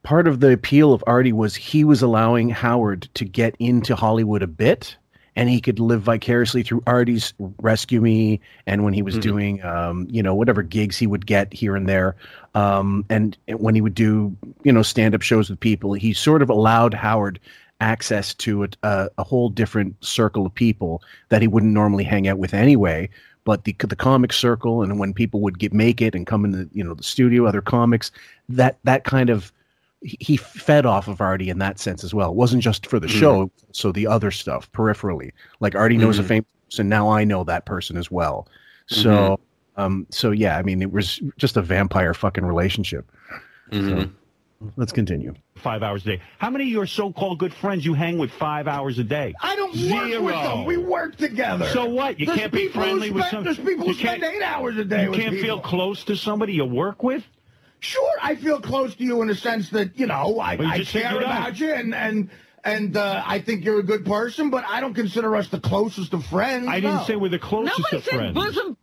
Part of the appeal of Artie was he was allowing Howard to get into Hollywood a bit, and he could live vicariously through Artie's Rescue Me, and when he was Mhm. doing, um, you know, whatever gigs he would get here and there, um, and when he would do, you know, stand-up shows with people, he sort of allowed Howard access to a, a, a whole different circle of people that he wouldn't normally hang out with anyway. But the the comic circle, and when people would get make it and come in the you know the studio, other comics, that that kind of he fed off of Artie in that sense as well. It wasn't just for the Mhm. show, so the other stuff peripherally. Like Artie knows Mhm. a famous person, now I know that person as well. So, um, so yeah, I mean, it was just a vampire fucking relationship. Mhm. Let's continue. five hours a day. How many of your so-called good friends you hang with five hours a day? I don't work Zero. with them. We work together. So what? You There's can't be people who friendly with some. There's people who you spend can't- eight hours a day You with can't feel close to somebody you work with. Sure, I feel close to you in the sense that you know I, Well, you I just said care you don't. about you and and and uh, I think you're a good person, but I don't consider us the closest of friends. I didn't say we're the closest Nobody of said friends. bosom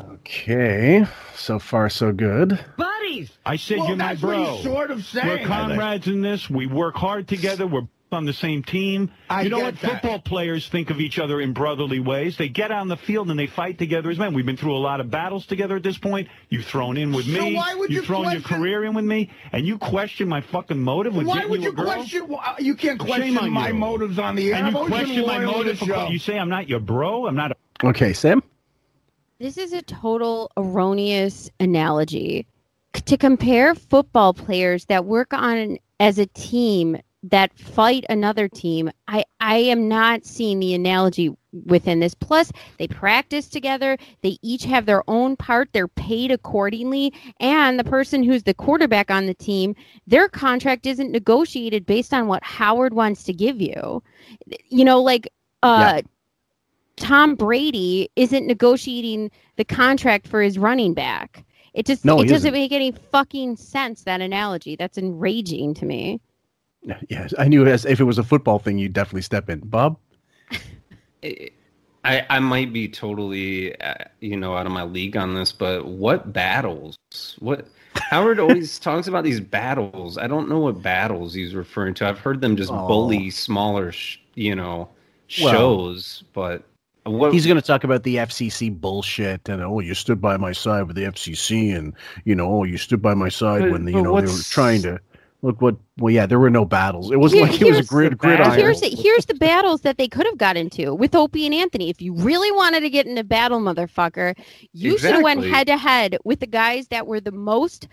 Okay, so far so good. buddies. I said Well, you're my that's what bro. he's sort of saying. We're comrades in this. We work hard together. We're on the same team. I you know what? that. Football players think of each other in brotherly ways. They get on the field and they fight together as men. We've been through a lot of battles together at this point. You've thrown in with So me. why would You've you thrown your career in with me, and you question my fucking motive with Why getting would you you a girl? question? why- uh, You can't question my you. motives on the air. And you question my loyal motive. the for- show. You say I'm not your bro. I'm not. A, Okay, Sam. This is a total erroneous analogy. To compare football players that work on as a team that fight another team, I, I am not seeing the analogy within this. Plus, they practice together, they each have their own part, they're paid accordingly, and the person who's the quarterback on the team, their contract isn't negotiated based on what Howard wants to give you. You know, like uh Tom Brady isn't negotiating the contract for his running back. It just No, it doesn't isn't. make any fucking sense that analogy. That's enraging to me. Yes, I knew as if it was a football thing, you'd definitely step in. Bob. I, I might be totally, uh, you know, out of my league on this, but what battles? What Howard always talks about these battles. I don't know what battles he's referring to. I've heard them just Oh. bully smaller, sh- you know, Well- shows. but what He's going to talk about the FCC bullshit and oh, you stood by my side with the FCC and you know, oh, you stood by my side But- when the, you know they were trying to look what. Well, yeah, there were no battles. It wasn't Here- like it was a here's grid gridiron. Here's the, here's the battles that they could have got into with Opie and Anthony. If you really wanted to get in a battle, motherfucker, you should have went head to head with the guys that were the most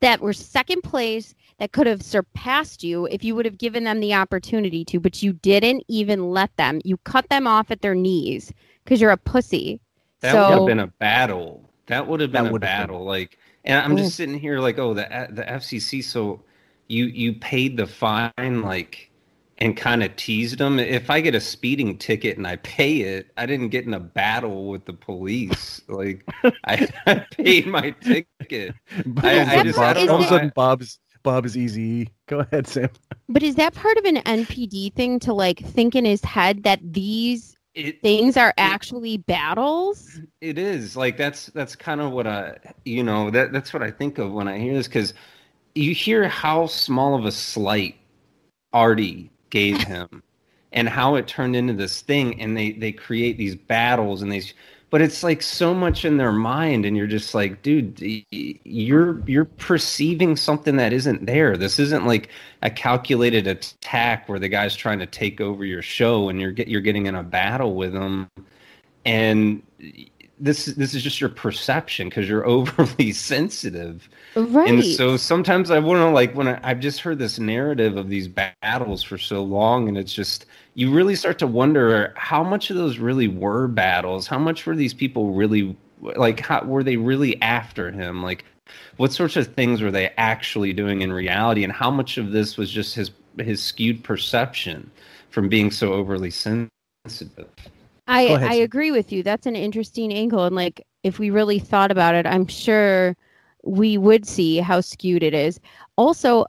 that were second place that could have surpassed you if you would have given them the opportunity to, but you didn't even let them. You cut them off at their knees because you're a pussy. That so would have been a battle. That would have been a would have been. battle. Like, and I'm just mm. sitting here like, oh, the the FCC. So you you paid the fine, like, and kind of teased them. If I get a speeding ticket and I pay it, I didn't get in a battle with the police. Like, I, I paid my ticket. I, I just part- I don't all of a sudden, Bob's Bob is easy. Go ahead, Sam. But is that part of an NPD thing to like think in his head that these It, things are actually battles? It is like that's that's kind of what I you know that that's what I think of when I hear this because you hear how small of a slight Artie gave him and how it turned into this thing and they they create these battles and these but it's like so much in their mind and you're just like dude you're you're perceiving something that isn't there. This isn't like a calculated attack where the guy's trying to take over your show and you're get you're getting in a battle with them and this this is just your perception because you're overly sensitive Right. and so sometimes I want to like when I, I've just heard this narrative of these battles for so long, and it's just you really start to wonder how much of those really were battles. How much were these people really like? How were they really after him? Like, what sorts of things were they actually doing in reality? And how much of this was just his his skewed perception from being so overly sensitive? I, ahead, I Sam. agree with you. That's an interesting angle. And like, if we really thought about it, I'm sure we would see how skewed it is. Also,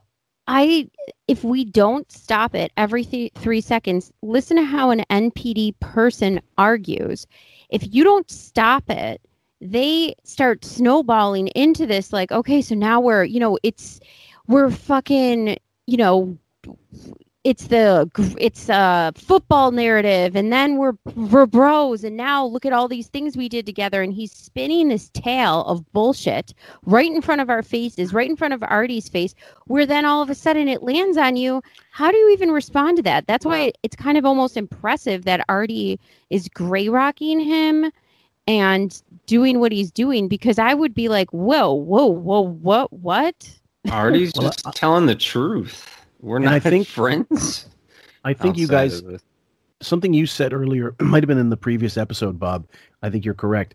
I if we don't stop it every th- three seconds, listen to how an NPD person argues. If you don't stop it, they start snowballing into this. Like, okay, so now we're you know it's we're fucking you know it's the it's a football narrative and then we're we're bros and now look at all these things we did together and he's spinning this tale of bullshit right in front of our faces right in front of artie's face where then all of a sudden it lands on you. How do you even respond to that? That's why it's kind of almost impressive that artie is gray rocking him and doing what he's doing because i would be like whoa whoa whoa what what? Artie's just telling the truth. We're And not I think- friends. I think you guys something you said earlier might have been in the previous episode bob. I think you're correct.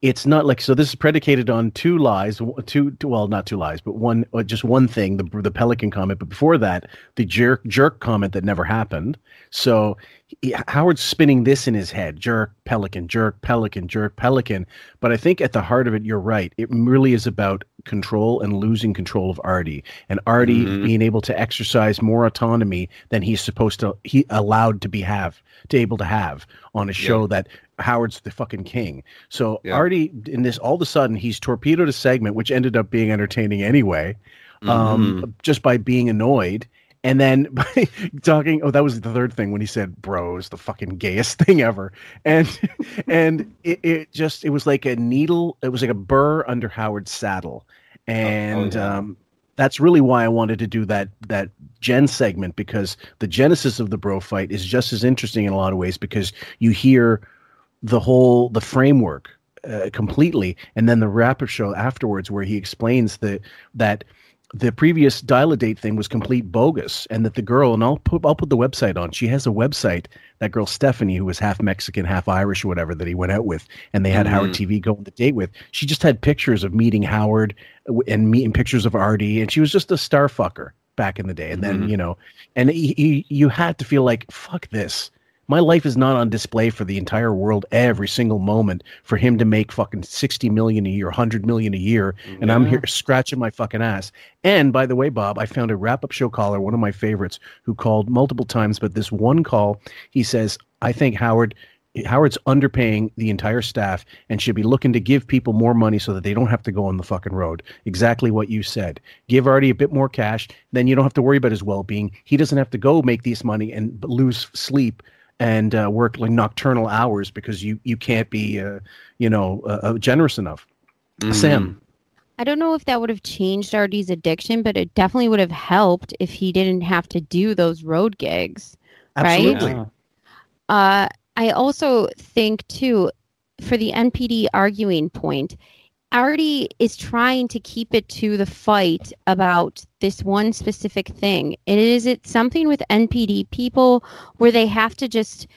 It's not like so this is predicated on two lies two, two well not two lies but one uh, just one thing the the pelican comment. But before that the jerk jerk comment that never happened. So he, howard's spinning this in his head jerk pelican jerk pelican jerk pelican but i think at the heart of it you're right it really is about control and losing control of artie and artie Mhm. being able to exercise more autonomy than he's supposed to he allowed to be have to able to have on a show that howard's the fucking king so Yeah. artie in this all of a sudden he's torpedoed a segment which ended up being entertaining anyway um Mhm. just by being annoyed and then by talking oh that was the third thing when he said bros the fucking gayest thing ever. And and it, it just it was like a needle it was like a burr under howard's saddle. And yeah. um that's really why I wanted to do that that Gen segment because the genesis of the bro fight is just as interesting in a lot of ways because you hear the whole the framework uh, completely. And then the wrap-up show afterwards where he explains that that the previous dial a date thing was complete bogus and that the girl and I'll put I'll put the website on she has a website that girl Stephanie who was half Mexican half Irish or whatever that he went out with and they had Howard TV go on the date with. She just had pictures of meeting Howard and meeting pictures of Artie and she was just a star fucker back in the day. And then Mhm. you know and he, he, you had to feel like fuck this my life is not on display for the entire world every single moment for him to make fucking 60 million a year 100 million a year and i'm here scratching my fucking ass and by the way bob i found a wrap-up show caller one of my favorites who called multiple times but this one call he says i think howard Howard's underpaying the entire staff and should be looking to give people more money so that they don't have to go on the fucking road. Exactly what you said. Give Artie a bit more cash, then you don't have to worry about his well-being. He doesn't have to go make this money and lose sleep and uh, work like nocturnal hours because you you can't be uh, you know uh, uh, generous enough. Mhm. Sam, I don't know if that would have changed Artie's addiction, but it definitely would have helped if he didn't have to do those road gigs. Right? absolutely. Yeah. Uh, I also think too, for the NPD arguing point, Artie is trying to keep it to the fight about this one specific thing. And is it something with NPD people where they have to just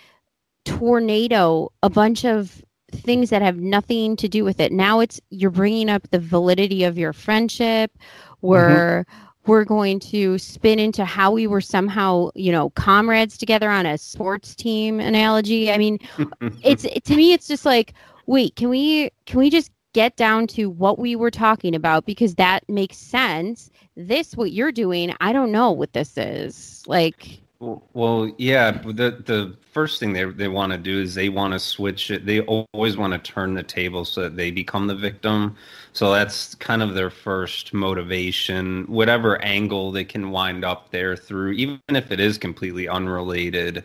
tornado a bunch of things that have nothing to do with it? Now it's you're bringing up the validity of your friendship. Mm-hmm. We're we're going to spin into how we were somehow, you know, comrades together on a sports team analogy. I mean, it's it, to me it's just like wait can we can we just get down to what we were talking about because that makes sense this what you're doing i don't know what this is like Well, yeah. The the first thing they they want to do is they want to switch it. They always want to turn the table so that they become the victim. So that's kind of their first motivation. Whatever angle they can wind up there through, even if it is completely unrelated,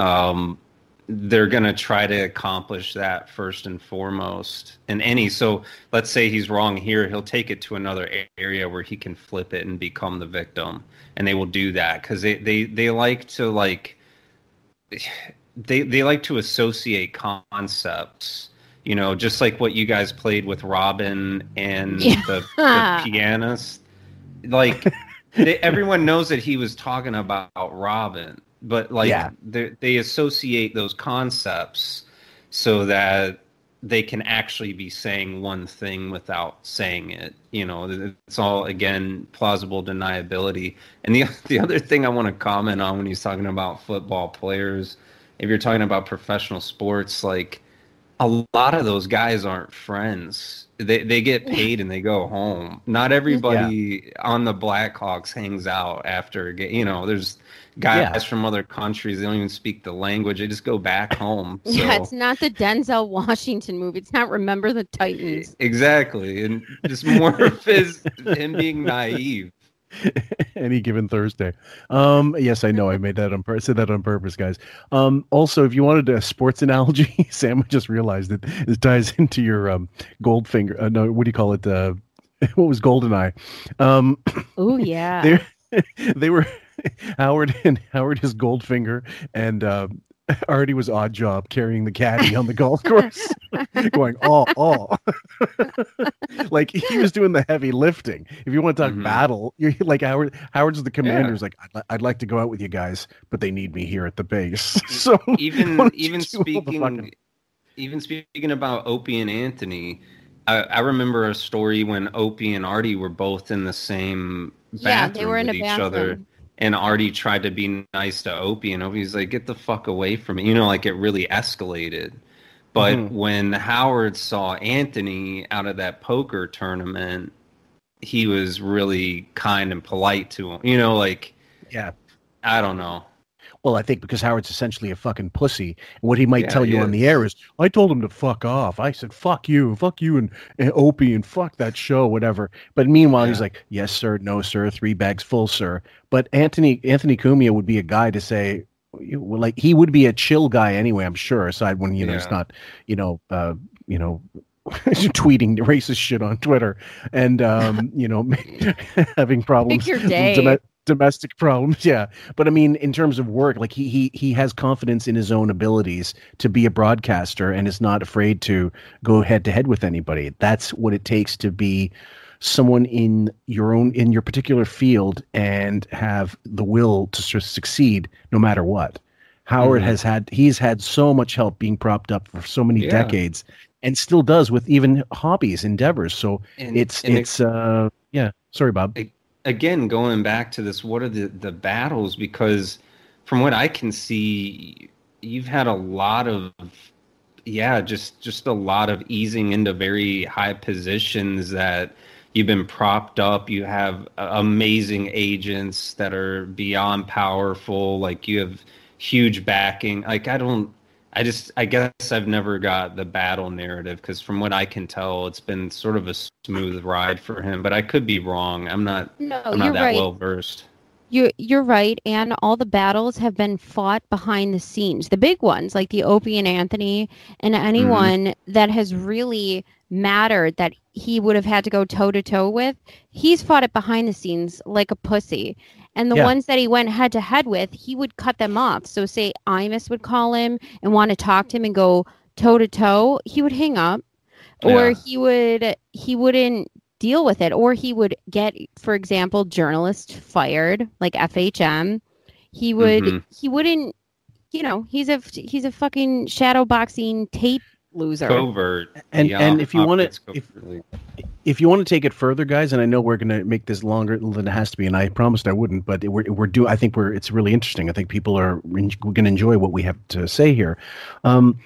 um, they're going to try to accomplish that first and foremost. And any so let's say he's wrong here, he'll take it to another area where he can flip it and become the victim. And they will do that because they, they they like to like they they like to associate concepts. You know, just like what you guys played with Robin and Yeah. the, the pianist. Like they, everyone knows that he was talking about Robin, but like Yeah. they they associate those concepts so that they can actually be saying one thing without saying it. You know, it's all again plausible deniability. And the the other thing I want to comment on when he's talking about football players, if you're talking about professional sports, like a lot of those guys aren't friends. They they get paid and they go home. Not everybody on the Blackhawks hangs out after a game. You know, there's guys Yeah. from other countries. They don't even speak the language. They just go back home. So. Yeah, it's not the Denzel Washington movie. It's not Remember the Titans. Exactly, and just more of his him being naive. any given Thursday. Um, yes, I know I made that on purpose. Said that on purpose, guys. Um, also, if you wanted a sports analogy, Sam I just realized that this ties into your um, Goldfinger. Uh, no, what do you call it? Uh, what was Goldeneye? Um, Oh yeah. they they were Howard and Howard is Goldfinger and um, Artie was Oddjob carrying the caddy on the golf course, going oh oh, like he was doing the heavy lifting. If you want to talk Mhm. battle, you're like Howard. Howard's the commander's like I'd, I'd like to go out with you guys, but they need me here at the base. So even even do all the speaking fucking- even speaking about Opie and Anthony, I, I remember a story when Opie and Artie were both in the same yeah, bathroom they were in with a each bathroom. other. And Artie tried to be nice to Opie, and Opie's like, "Get the fuck away from me!" You know, like it really escalated. But Mhm. when Howard saw Anthony out of that poker tournament, he was really kind and polite to him. You know, like yeah. I don't know. Well, I think because Howard's essentially a fucking pussy, and what he might Yeah, tell you he on the air is, "I told him to fuck off." I said, "Fuck you, fuck you, and, and Opie, and fuck that show, whatever." But meanwhile, he's like, "Yes, sir. No, sir. Three bags full, sir." But Anthony Anthony Cumia would be a guy to say, well, like he would be a chill guy anyway. I'm sure. Aside when you know he's Yeah. not, you know, uh, you know. tweeting racist shit on Twitter and um, you know having problems your day. Domestic problems yeah. But i mean in terms of work like he he he has confidence in his own abilities to be a broadcaster and is not afraid to go head to head with anybody. That's what it takes to be someone in your own in your particular field and have the will to succeed no matter what. Howard Mhm. has had he's had so much help being propped up for so many Yeah. decades and still does with even hobbies endeavors. So And, it's and it's uh yeah. Sorry bob again going back to this what are the the battles? Because from what i can see you've had a lot of yeah just just a lot of easing into very high positions that you've been propped up. You have amazing agents that are beyond powerful. Like you have huge backing. Like i don't i just i guess i've never got the battle narrative because from what i can tell it's been sort of a smooth ride for him but i could be wrong i'm not No, i'm you're that right. well versed You're, you're right, and all the battles have been fought behind the scenes. The big ones, like the Opie and Anthony, and mm-hmm. anyone that has really mattered that he would have had to go toe to toe with, he's fought it behind the scenes like a pussy. And the Yeah. ones that he went head to head with, he would cut them off. So say Imus would call him and want to talk to him and go toe to toe, he would hang up. Or Yeah. he would he wouldn't deal with it or he would get for example journalists fired like FHM he would Mhm. he wouldn't you know he's a he's a fucking shadow boxing tape loser covert And- the and if you wanna- if- if you want to take it further, guys, and I know we're going to make this longer than it has to be, and I promised I wouldn't, but we're we're do. I think we're it's really interesting. I think people are going to enjoy what we have to say here. Um,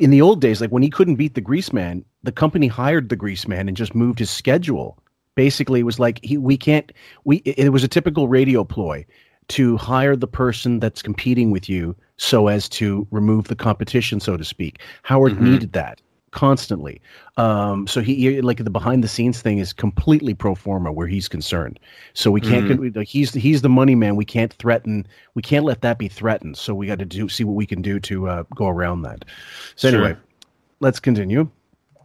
in the old days, like when he couldn't beat the Grease Man, the company hired the Grease Man and just moved his schedule. Basically, it was like he we can't we. It, it was a typical radio ploy to hire the person that's competing with you so as to remove the competition, so to speak. Howard Mhm. needed that constantly. Um, so he like the behind the scenes thing is completely pro forma where he's concerned. So we can't Mhm. like he's he's the money man. We can't threaten. We can't let that be threatened. So we got to do see what we can do to uh, go around that. So Sure. anyway, let's continue.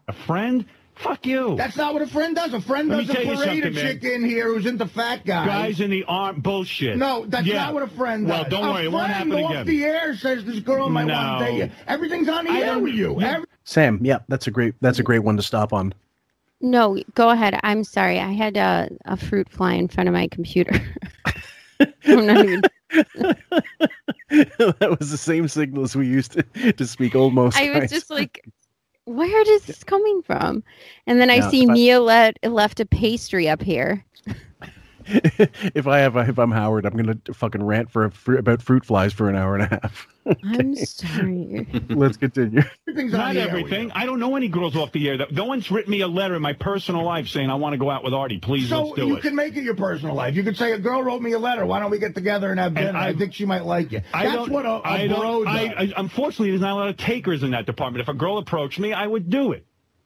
A friend? Fuck you. That's not what a friend does. A friend Let doesn't parade a something, man. chick in here who's into fat guys. Guys in the arm, bullshit. No, that's Yeah. not what a friend does. Well, don't a worry, it won't friend happen off again. the air says this girl might want No. to date you. Everything's on the I air with you. you- Every- Sam, yeah, that's a great that's a great one to stop on. no go ahead i'm sorry i had a, a fruit fly in front of my computer i'm not even that was the same signal as we used to, to speak almost. i was just like where is this coming from? And then i see mia let, left a pastry up here if I have, if I'm Howard, I'm gonna fucking rant for a, fr- about fruit flies for an hour and a half. I'm sorry. Let's continue. Not the air with everything. I don't know any girls off the air. That No one's written me a letter in my personal life saying I want to go out with Artie. Please, So let's do you it. can make it your personal life. You could say a girl wrote me a letter. Why don't we get together and have And dinner? I, I- think she might like you. I That's what a, a I bro don't, does. I, I, unfortunately, there's not a lot of takers in that department. If a girl approached me, I would do it.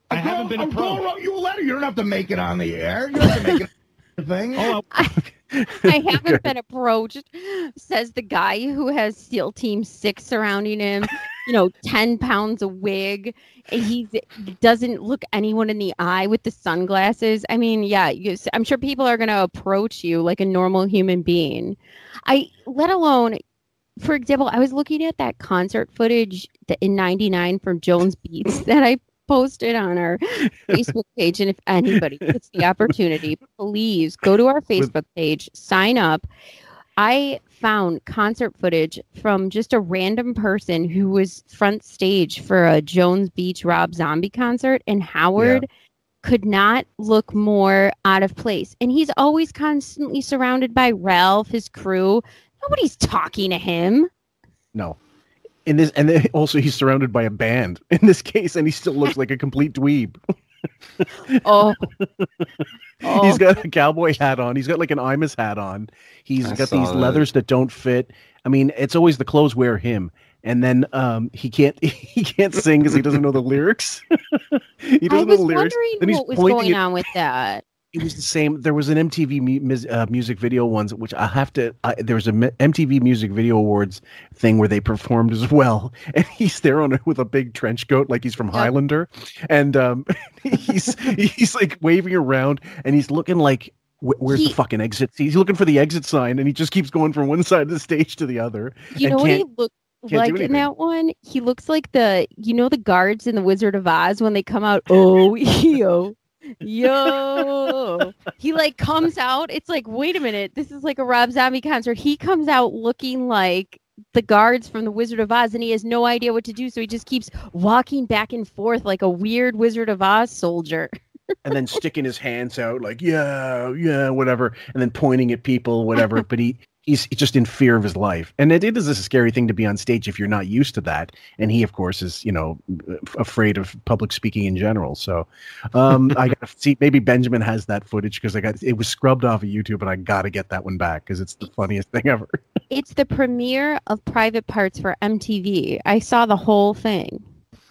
I A girl- haven't been approached. a girl wrote you a letter. You don't have to make it on the air. You don't have to make it a thing. Oh, I haven't been approached, says the guy who has SEAL Team Six surrounding him. You know, ten pounds of wig, he doesn't look anyone in the eye with the sunglasses. I mean, yeah, you, I'm sure people are going to approach you like a normal human being. I, let alone, for example, I was looking at that concert footage in '99 from Jones Beach that I posted on our Facebook page. And if anybody gets the opportunity, please go to our Facebook page, sign up. I found concert footage from just a random person who was front stage for a Jones Beach Rob Zombie concert, and Howard could not look more out of place. And he's always constantly surrounded by Ralph, his crew. Nobody's talking to him. No. In this, and then also he's surrounded by a band in this case, and he still looks like a complete dweeb. Oh, oh. He's got a cowboy hat on. He's got like an Imus hat on. He's I got these that. leathers that don't fit. I mean, it's always the clothes wear him. And then um, he can't he can't sing because he doesn't know the lyrics. he I doesn't know was the lyrics. wondering Then he's what was going at- on with that. It was the same. There was an MTV mu- uh, music video ones, which I have to. I, there was a M- MTV Music Video Awards thing where they performed as well, and he's there on it with a big trench coat, like he's from Highlander, and um, he's he's like waving around, and he's looking like. Where's He- the fucking exit? He's looking for the exit sign, and he just keeps going from one side of the stage to the other. You know what he looked like in that one? He looks like the you know the guards in the Wizard of Oz when they come out. Oh yo. Yo, he like comes out. It's like, wait a minute, this is like a Rob Zombie concert. He comes out looking like the guards from the Wizard of Oz, and he has no idea what to do. So he just keeps walking back and forth like a weird Wizard of Oz soldier. and then sticking his hands out like yeah yeah whatever and then pointing at people whatever but he he's just in fear of his life and it, it is a scary thing to be on stage if you're not used to that and he of course is you know afraid of public speaking in general so um i gotta see maybe benjamin has that footage because i got it was scrubbed off of youtube and i gotta get that one back because it's the funniest thing ever It's the premiere of Private Parts for MTV. I saw the whole thing.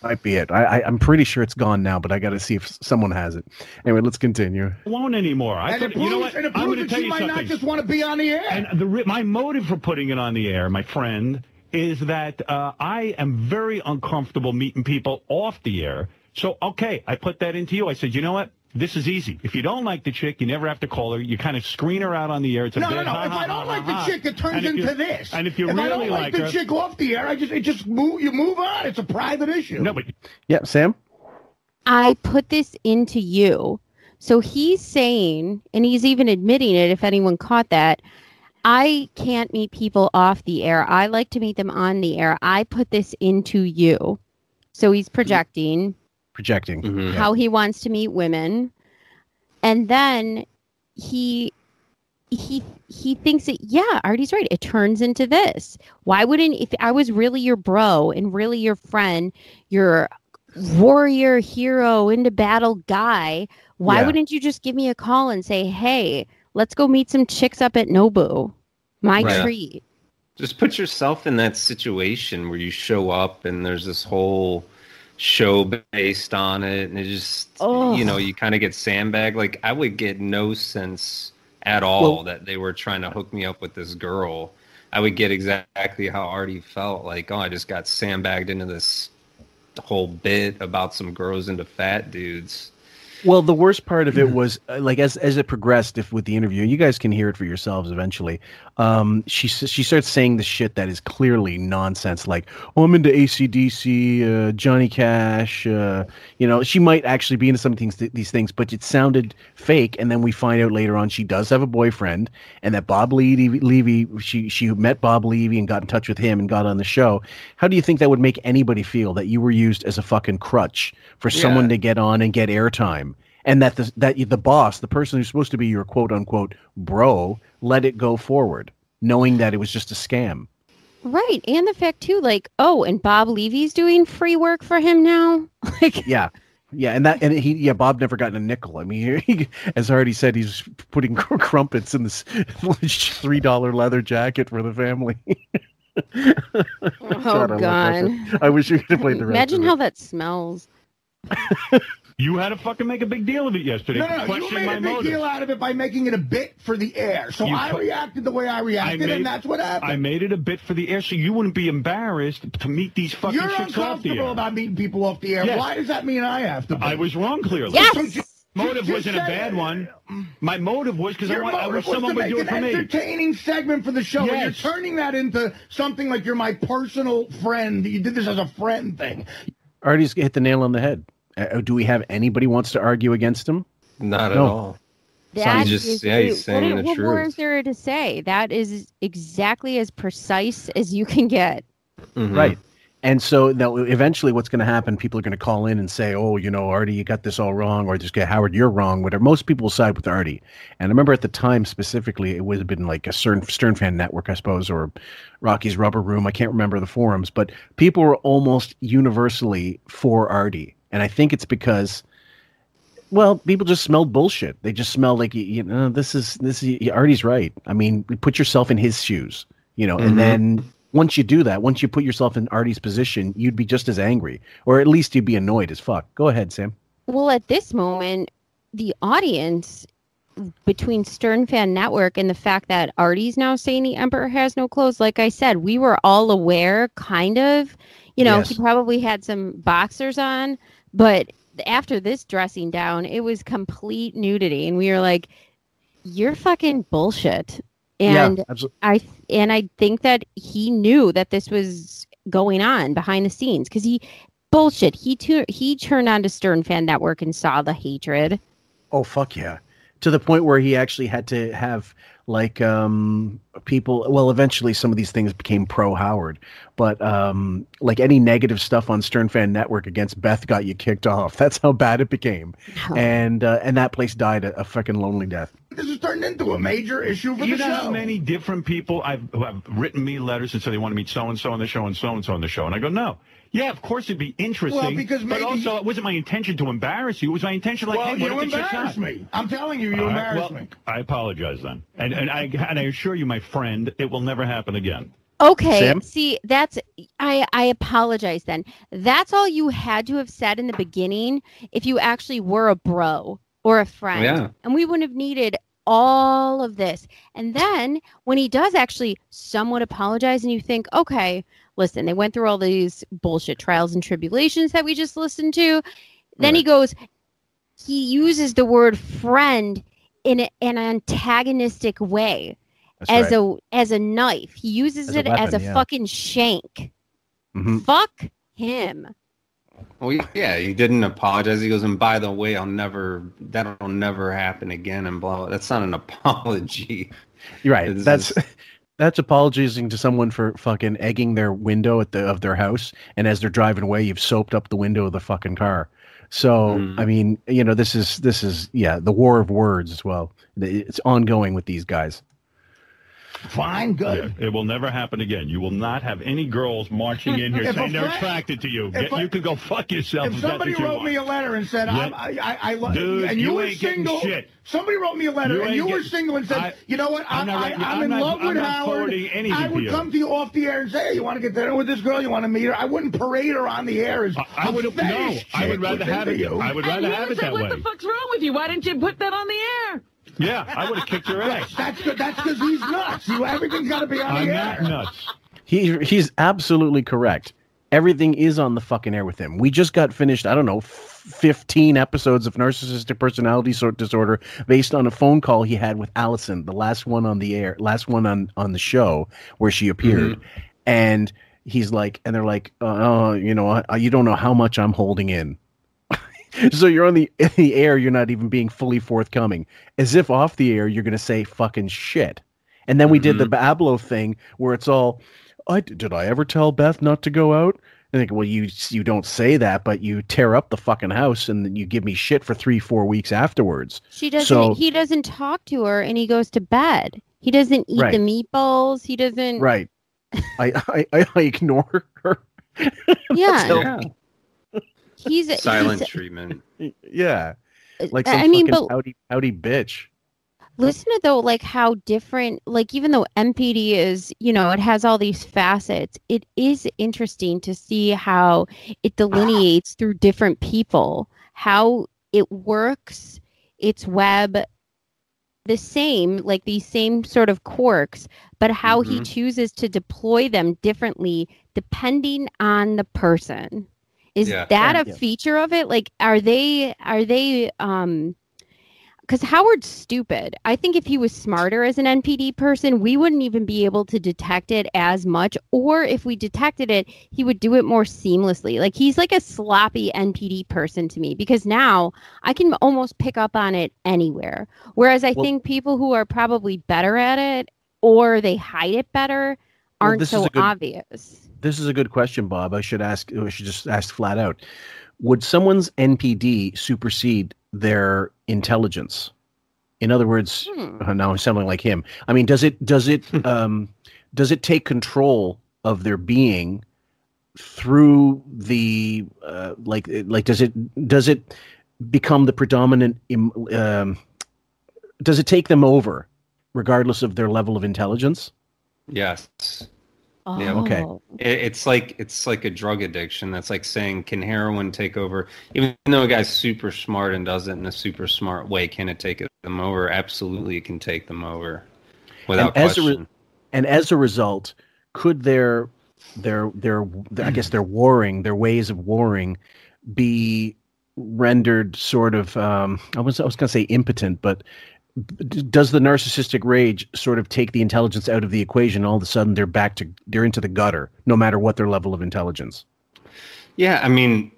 Might be it I, I i'm pretty sure it's gone now but i gotta see if someone has it anyway let's continue won't anymore. I and it proves, you know what? and it I'm going to that tell she you might something. not just want to be on the air. And the my motive for putting it on the air, my friend, is that uh, I am very uncomfortable meeting people off the air. So, okay, I put that into you. I said, you know what? This is easy. If you don't like the chick, you never have to call her. You kind of screen her out on the air. It's a no, bit, no, no. ha, If ha, I don't ha, like ha, ha. the chick, it turns And if you- into this. And if you if really I don't like, like the her, chick off the air, I just it just move you move on. It's a private issue. no, but yeah sam I put this into you. So he's saying, and he's even admitting it if anyone caught that, I can't meet people off the air. I like to meet them on the air. I put this into you. So he's projecting projecting Mhm. how he wants to meet women. And then he he he thinks that yeah, Artie's right. It turns into this. Why wouldn't if I was really your bro and really your friend, your warrior hero into battle guy, why Yeah. wouldn't you just give me a call and say, "Hey, let's go meet some chicks up at Nobu. My Right. treat." Just put yourself in that situation where you show up and there's this whole show based on it, and it just Oh. you know you kind of get sandbagged. Like I would get no sense at all Well- that they were trying to hook me up with this girl. I would get exactly how Artie felt. Like oh, I just got sandbagged into this whole bit about some girls into fat dudes. Well, the worst part of it was uh, like as as it progressed, if with the interview, you guys can hear it for yourselves eventually. Um, she she starts saying the shit that is clearly nonsense, like "Oh, I'm into ACDC, uh, Johnny Cash." Uh, you know, she might actually be into some of these these things, but it sounded fake. And then we find out later on she does have a boyfriend, and that Bob Levy, Levy she she met Bob Levy and got in touch with him and got on the show. How do you think that would make anybody feel that you were used as a fucking crutch for someone to get on and get airtime? And that the that the boss, the person who's supposed to be your quote unquote bro, let it go forward, knowing that it was just a scam. Right. And the fact too, like, oh, and Bob Levy's doing free work for him now. like Yeah. Yeah, and that and he yeah Bob never gotten a nickel. I mean, he, as I already said, he's putting crumpets in this three dollar leather jacket for the family. Oh God, I god. I wish you could have played the. Imagine how that smells. You had to fucking make a big deal of it yesterday. No, no, you made my a big motives. deal out of it by making it a bit for the air. So You I fu- reacted the way I reacted, made- and that's what happened. I made it a bit for the air so you wouldn't be embarrassed to meet these fucking You're chicks off the uncomfortable air. about meeting people off the air. Yes. Why does that mean I have to? Be? I was wrong, clearly. Yes. Motive Just wasn't a bad one. My motive was because I, Your want, I wish was someone to would make do it an for me. entertaining segment for the show, and you're turning that into something like you're my personal friend. You did this as a friend thing. Artie's hit the nail on the head. Uh, do we have anybody wants to argue against him? Not at all. That just- is yeah, he's saying what, the what more truth. is there to say? That is exactly as precise as you can get. Mhm. Right. And so now eventually what's going to happen, people are going to call in and say, oh, you know, Artie, you got this all wrong, or just get Howard, you're wrong, whatever. Most people will side with Artie. And I remember at the time specifically, it would have been like a Stern, Stern Fan Network, I suppose, or Rocky's Rubber Room. I can't remember the forums, but people were almost universally for Artie. And I think it's because well, people just smelled bullshit. They just smell like you, you know this is this is Artie's right. I mean, put yourself in his shoes, you know, Mhm. and then once you do that, once you put yourself in Artie's position, you'd be just as angry, or at least you'd be annoyed as fuck. Go ahead, Sam. Well, at this moment, the audience between Stern Fan Network and the fact that Artie's now saying the Emperor has no clothes, like I said, we were all aware, kind of. You know, Yes. he probably had some boxers on, but after this dressing down, it was complete nudity, and we were like, "You're fucking bullshit." And yeah. I and I think that he knew that this was going on behind the scenes because he bullshit. He tu- he turned on to Stern Fan Network and saw the hatred. Oh fuck yeah. To the point where he actually had to have like um people well eventually some of these things became pro Howard, but um like any negative stuff on Stern Fan Network against Beth got you kicked off. That's how bad it became. And uh, and that place died a, a fucking lonely death. This has turned into a major issue for You the know show. how many different people I've who have written me letters and said they want to meet so and so on the show and so and so on the show, and I go, no. Yeah, of course it'd be interesting. Well, because but also it wasn't my intention to embarrass you. It was my intention, like, well, hey, you if the chick's embarrassed me. I'm telling you, you All right, embarrassed well, me. I apologize then, and and I and I assure you, my friend, it will never happen again. Okay, Sam? see, that's I I apologize then. That's all you had to have said in the beginning if you actually were a bro or a friend. Yeah. And we wouldn't have needed all of this. And then when he does actually somewhat apologize and you think, okay, listen, they went through all these bullshit trials and tribulations that we just listened to. Then he goes, he uses the word friend in a, an antagonistic way That's as right. a as a knife. He uses As a it as a yeah. fucking shank. Mhm. Fuck him. Well, yeah, he didn't apologize. He goes, and by the way, I'll never, that'll never happen again, and blah. blah. That's not an apology. You're right. It's That's just- that's apologizing to someone for fucking egging their window at the of their house, and as they're driving away, you've soaped up the window of the fucking car. So Mm. I mean, you know, this is this is yeah, the war of words as well. It's ongoing with these guys. Fine, good. Yeah, it will never happen again. You will not have any girls marching in here saying they're attracted to you. Get, I- you can go fuck yourself if, If that's somebody what you wrote want. me a letter and said, Yeah. I'm, I, I, I love Dude, and you, you were ain't single, shit. somebody wrote me a letter You and ain't you were getting- single and said, I- you know what, I'm I, not I, I'm, I'm in not- love I'm with not Howard. anything I would you. come to you off the air and say, hey, you want to get dinner with this girl? You want to meet her? I wouldn't parade her on the air as I, I a would have no. I would rather have it. you. I would And rather you have were it saying, that what the fuck's wrong with you? Why didn't you put that on the air? Yeah, I would have kicked your ass. That's good. That's because he's nuts. You, everything's got to be on I'm the not nuts. He he's absolutely correct. Everything is on the fucking air with him. We just got finished, I don't know, 15 episodes of narcissistic personality sort disorder based on a phone call he had with Allison, the last one on the air, last one on on the show where she appeared. Mm-hmm. And he's like and they're like, "Oh, you know, I, you don't know how much I'm holding in." so you're on the in the air, you're not even being fully forthcoming. As if off the air you're going to say fucking shit. And then we did the mm-hmm. Bablo thing where it's all, I did I ever tell Beth not to go out? I think, well, you you don't say that, but you tear up the fucking house and then you give me shit for three, four weeks afterwards. She doesn't. So- he doesn't talk to her, and he goes to bed. He doesn't eat Right. the meatballs. He doesn't. Right. I, I, I, I ignore her. Yeah. Yeah. He's a, Silent he's- treatment. Yeah. Like I mean, but- pouty, pouty bitch. listen to though like how different like even though NPD is you know it has all these facets it is interesting to see how it delineates through different people how it works its web the same like these same sort of quirks but how he Mhm. chooses to deploy them differently depending on the person is Yeah. that Yeah. a feature of it like are they are they um because Howard's stupid. I think if he was smarter as an NPD person, we wouldn't even be able to detect it as much. Or if we detected it, he would do it more seamlessly. Like he's like a sloppy NPD person to me because now I can almost pick up on it anywhere. Whereas I Well- think people who are probably better at it or they hide it better aren't this is so good- obvious. This is a good question, Bob. I should ask. I should just ask flat out. Would someone's NPD supersede their intelligence? In other words, Hmm. uh, now I'm sounding like him. I mean, does it does it um, does it take control of their being through the uh, like like does it does it become the predominant um, does it take them over regardless of their level of intelligence? Yes. Oh, Yeah, okay. It, it's like it's like a drug addiction. That's like saying, can heroin take over? Even though a guy's super smart and does it in a super smart way, can it take them over? Absolutely, it can take them over, without as a re- question. and as a result, could their their their I guess their warring, their ways of warring, be rendered sort of um, I was I was going to say impotent, but does the narcissistic rage sort of take the intelligence out of the equation? All of a sudden, they're back to they're into the gutter, no matter what their level of intelligence. Yeah, I mean,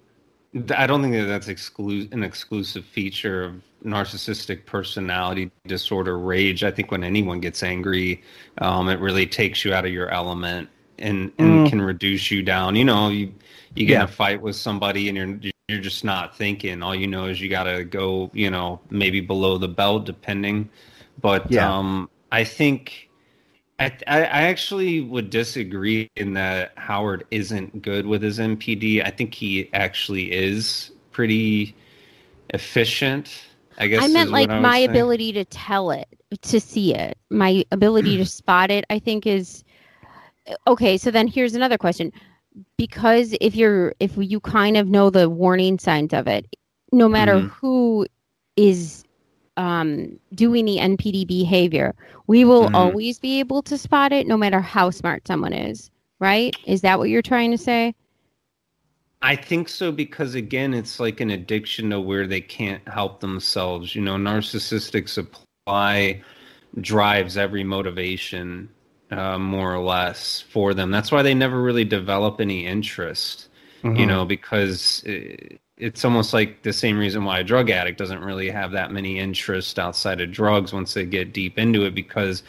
I don't think that that's exclu- an exclusive feature of narcissistic personality disorder rage. I think when anyone gets angry, um, it really takes you out of your element and, and Mm. can reduce you down. You know, you you get in a fight with somebody and you're you're just not thinking. All you know is you got to go, you know, maybe below the belt, depending. But Yeah. um, I think I, I I actually would disagree in that Howard isn't good with his NPD. I think he actually is pretty efficient. I guess I meant like I my say. ability to tell it, to see it, my ability to spot it. I think is okay. So then here's another question: because if you're if you kind of know the warning signs of it, no matter Mhm. who is um, doing the NPD behavior, we will Mhm. always be able to spot it, no matter how smart someone is. Right? Is that what you're trying to say? I think so because again, it's like an addiction to where they can't help themselves. You know, narcissistic supply drives every motivation, uh, more or less, for them. That's why they never really develop any interest. Mm-hmm. You know, because it, it's almost like the same reason why a drug addict doesn't really have that many interest outside of drugs once they get deep into it because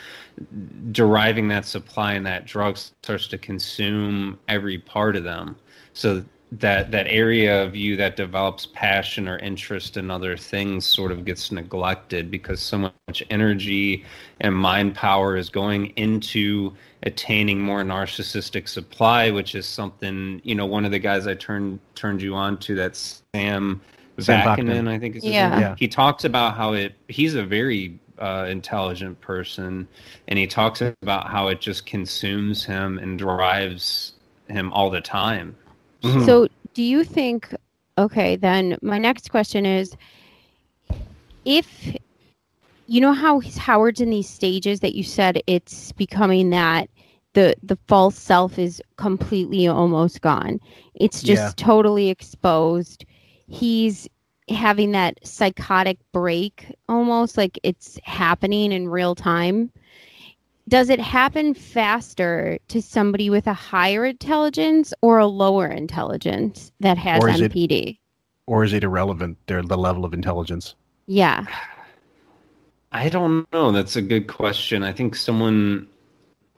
deriving that supply and that drug starts to consume every part of them so that that area of you that develops passion or interest in other things sort of gets neglected because so much energy and mind power is going into attaining more narcissistic supply which is something you know one of the guys i turned turned you on to that's sam Sam Vaknin, I think is his Yeah. name. Yeah. He talks about how it. He's a very uh, intelligent person, and he talks about how it just consumes him and drives him all the time. Mhm. So, do you think? Okay, then my next question is: If you know how Howard's in these stages that you said it's becoming that the the false self is completely almost gone. It's just Yeah. totally exposed. He's having that psychotic break almost like it's happening in real time. Does it happen faster to somebody with a higher intelligence or a lower intelligence that has Or is it- or is it irrelevant? Their the level of intelligence. Yeah. I don't know. That's a good question. I think someone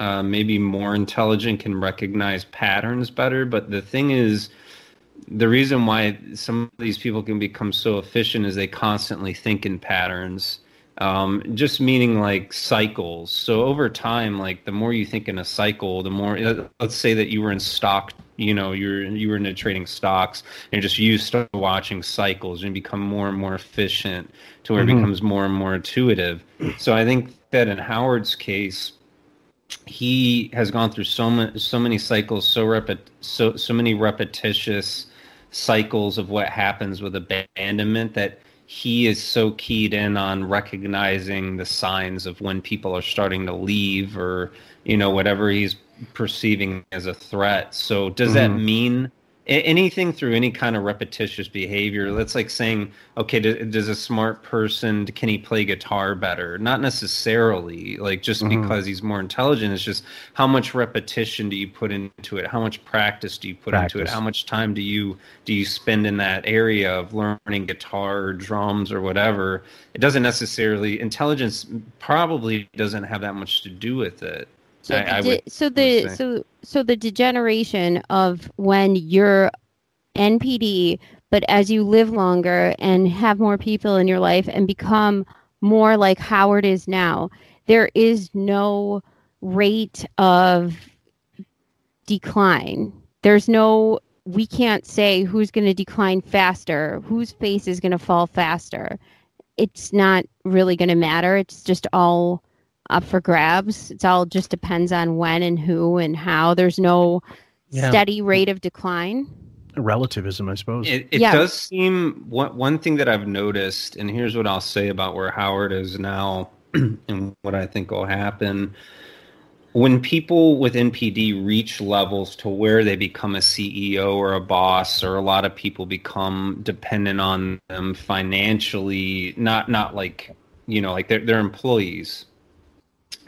uh, maybe more intelligent can recognize patterns better. But the thing is, the reason why some of these people can become so efficient is they constantly think in patterns. Um, just meaning like cycles. So over time, like the more you think in a cycle, the more. uh, Let's say that you were in stock, you know, you're you were into trading stocks, and just you start watching cycles and become more and more efficient to where it Mhm. becomes more and more intuitive. So I think that in Howard's case, he has gone through so many so many cycles, so repet so so many repetitious cycles of what happens with abandonment that he is so keyed in on recognizing the signs of when people are starting to leave or you know whatever he's perceiving as a threat. So does that Mhm. mean anything through any kind of repetitious behavior. That's like saying okay do, does a smart person can he play guitar better? Not necessarily like just Mhm. because he's more intelligent. It's just how much repetition do you put into it? How much practice do you put into it? How much time do you do you spend in that area of learning guitar or drums or whatever? It doesn't necessarily intelligence probably doesn't have that much to do with it So I- the I would- so the so so the degeneration of when you're NPD, but as you live longer and have more people in your life and become more like Howard is now, there is no rate of decline. There's no we can't say who's going to decline faster, whose face is going to fall faster. It's not really going to matter. It's just all up for grabs. It's all just depends on when and who and how. There's no Yeah. steady rate of decline. Relativism, I suppose. It, it Yeah. does seem one one thing that I've noticed, and here's what I'll say about where Howard is now, and what I think will happen. When people with NPD reach levels to where they become a CEO or a boss, or a lot of people become dependent on them financially, not not like you know, like they're they're employees,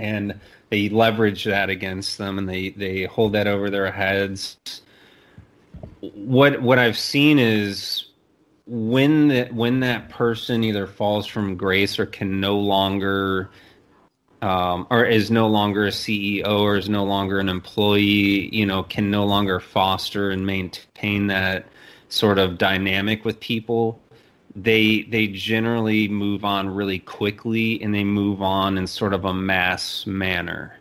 and they leverage that against them, and they they hold that over their heads what what I've seen is when that when that person either falls from grace or can no longer um, or is no longer a CEO or is no longer an employee, you know, can no longer foster and maintain that sort of dynamic with people. They they generally move on really quickly and they move on in sort of a mass manner,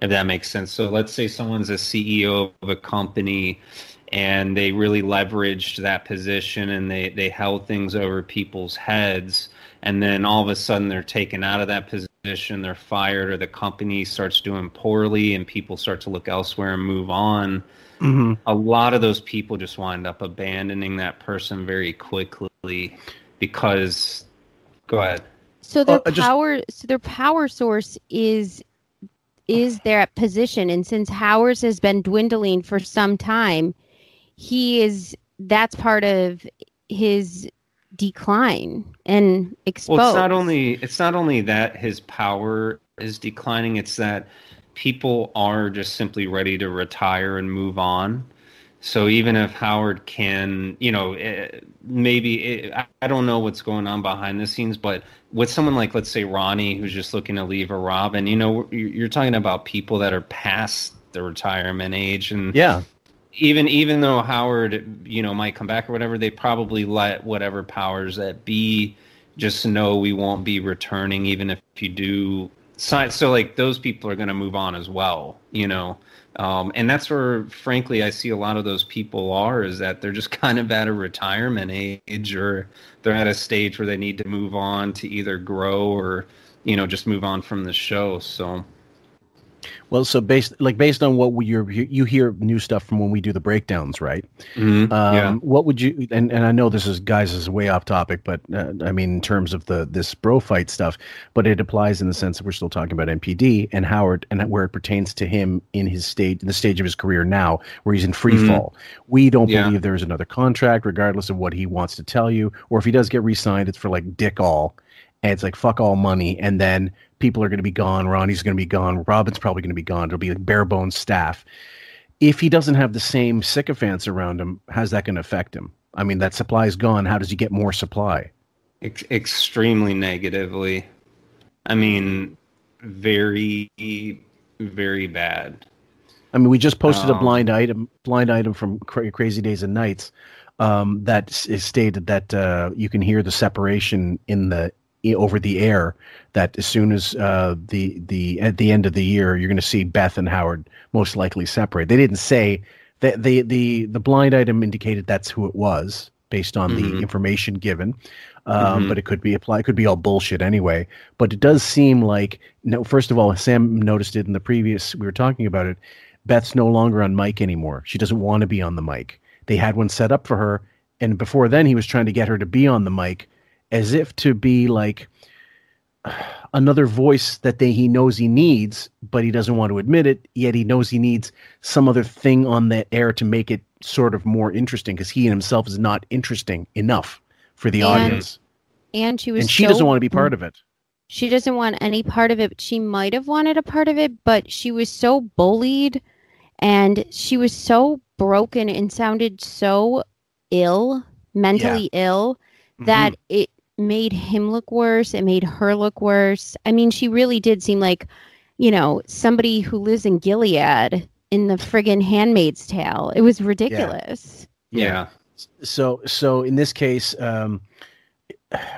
if that makes sense. So let's say someone's a CEO of a company and they really leveraged that position and they, they held things over people's heads and then all of a sudden they're taken out of that position they're fired or the company starts doing poorly and people start to look elsewhere and move on hmm a lot of those people just wind up abandoning that person very quickly because go ahead. So their Uh, I just- power so their power source is is their position. And since Howard's has been dwindling for some time, he is that's part of his decline and exposed. Well, it's not only it's not only that his power is declining; it's that people are just simply ready to retire and move on. So even if Howard can, you know, eh, maybe eh, I- I don't know what's going on behind the scenes, but with someone like, let's say Ronnie, who's just looking to leave a Robin, you know, you're talking about people that are past the retirement age, and Yeah. even even though Howard, you know, might come back or whatever, they probably let whatever powers that be just know we won't be returning, even if you do. So, so like those people are going to move on as well, you know. Um, and that's where, frankly, I see a lot of those people are is that they're just kind of at a retirement age, or they're at a stage where they need to move on to either grow or, you know, just move on from the show. So. Well, so based like based on what we you're, you hear new stuff from when we do the breakdowns, right? mhm, Um, yeah. What would you and, and I know this is guys this is way off topic, but uh, I mean in terms of the this bro fight stuff, but it applies in the sense that we're still talking about NPD and Howard and where it pertains to him in his state in the stage of his career now, where he's in free Mhm. fall. We don't Yeah. believe there is another contract, regardless of what he wants to tell you, or if he does get re-signed, it's for like dick all, and it's like fuck all money, and then people are going to be gone. Ronnie's going to be gone. Robin's probably going to be gone. It'll be like bare bones staff if he doesn't have the same sycophants around him, how's that going to affect him? I mean, that supply is gone. How does he get more supply? Ex- extremely negatively. I mean, very very bad. I mean, we just posted a Um, blind item, blind item from Cra- Crazy Days and Nights, um, that stated that uh, you can hear the separation in the over the air. That as soon as uh, the the at the end of the year, you're going to see Beth and Howard most likely separate. They didn't say that the the the blind item indicated that's who it was based on the Mhm. information given. Um, Mhm. But it could be applied. It could be all bullshit anyway. But it does seem like no. First of all, Sam noticed it in the previous. We were talking about it. Beth's no longer on mic anymore. She doesn't want to be on the mic. They had one set up for her, and before then, he was trying to get her to be on the mic, as if to be like another voice that they, he knows he needs, but he doesn't want to admit it. Yet he knows he needs some other thing on that air to make it sort of more interesting, because he himself is not interesting enough for the And- audience, And she was and she so- doesn't want to be part of it. She doesn't want any part of it. She might have wanted a part of it, but she was so bullied and she was so broken and sounded so ill, mentally ill, mm-hmm. that it made him look worse. It made her look worse. I mean, she really did seem like, you know, somebody who lives in Gilead in the friggin' Handmaid's Tale. It was ridiculous. Yeah. so so in this case um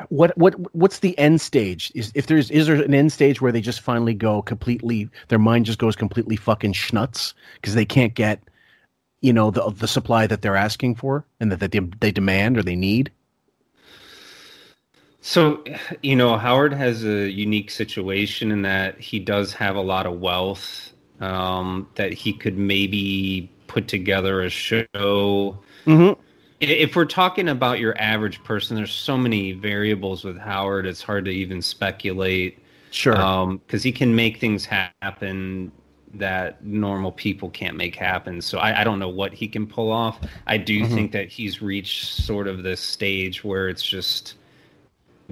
what what what's the end stage is if there's is there an end stage where they just finally go completely their mind just goes completely fucking schnuts because they can't get you know the the supply that they're asking for and that, that they, they demand or they need So, you know, Howard has a unique situation in that he does have a lot of wealth um, that he could maybe put together a show. mm-hmm. If we're talking about your average person, there's so many variables with Howard. It's hard to even speculate sure because he can make things happen that normal people can't make happen. So I, I don't know what he can pull off. I do Mhm. think that he's reached sort of this stage where it's just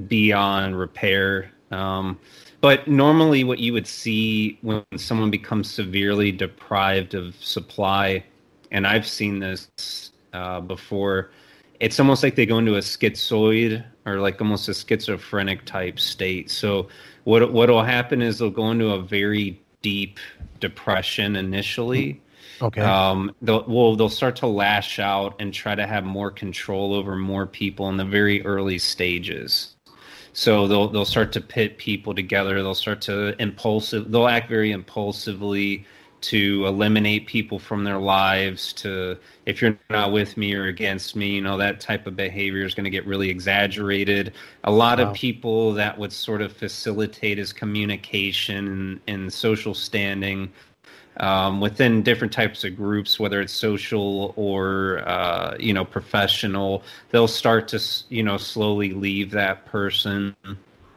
beyond repair. Um, but normally, what you would see when someone becomes severely deprived of supply, and I've seen this uh, before, it's almost like they go into a schizoid or like almost a schizophrenic type state. So what what will happen is they'll go into a very deep depression initially. okay Um, they'll well they'll start to lash out and try to have more control over more people in the very early stages. So they'll they'll start to pit people together. They'll start to impulsive. They'll act very impulsively to eliminate people from their lives. To if you're not with me or against me, you know that type of behavior is going to get really exaggerated. A lot Wow. of people that would sort of facilitate his communication and, and social standing um, within different types of groups, whether it's social or uh, you know professional, they'll start to you know slowly leave that person.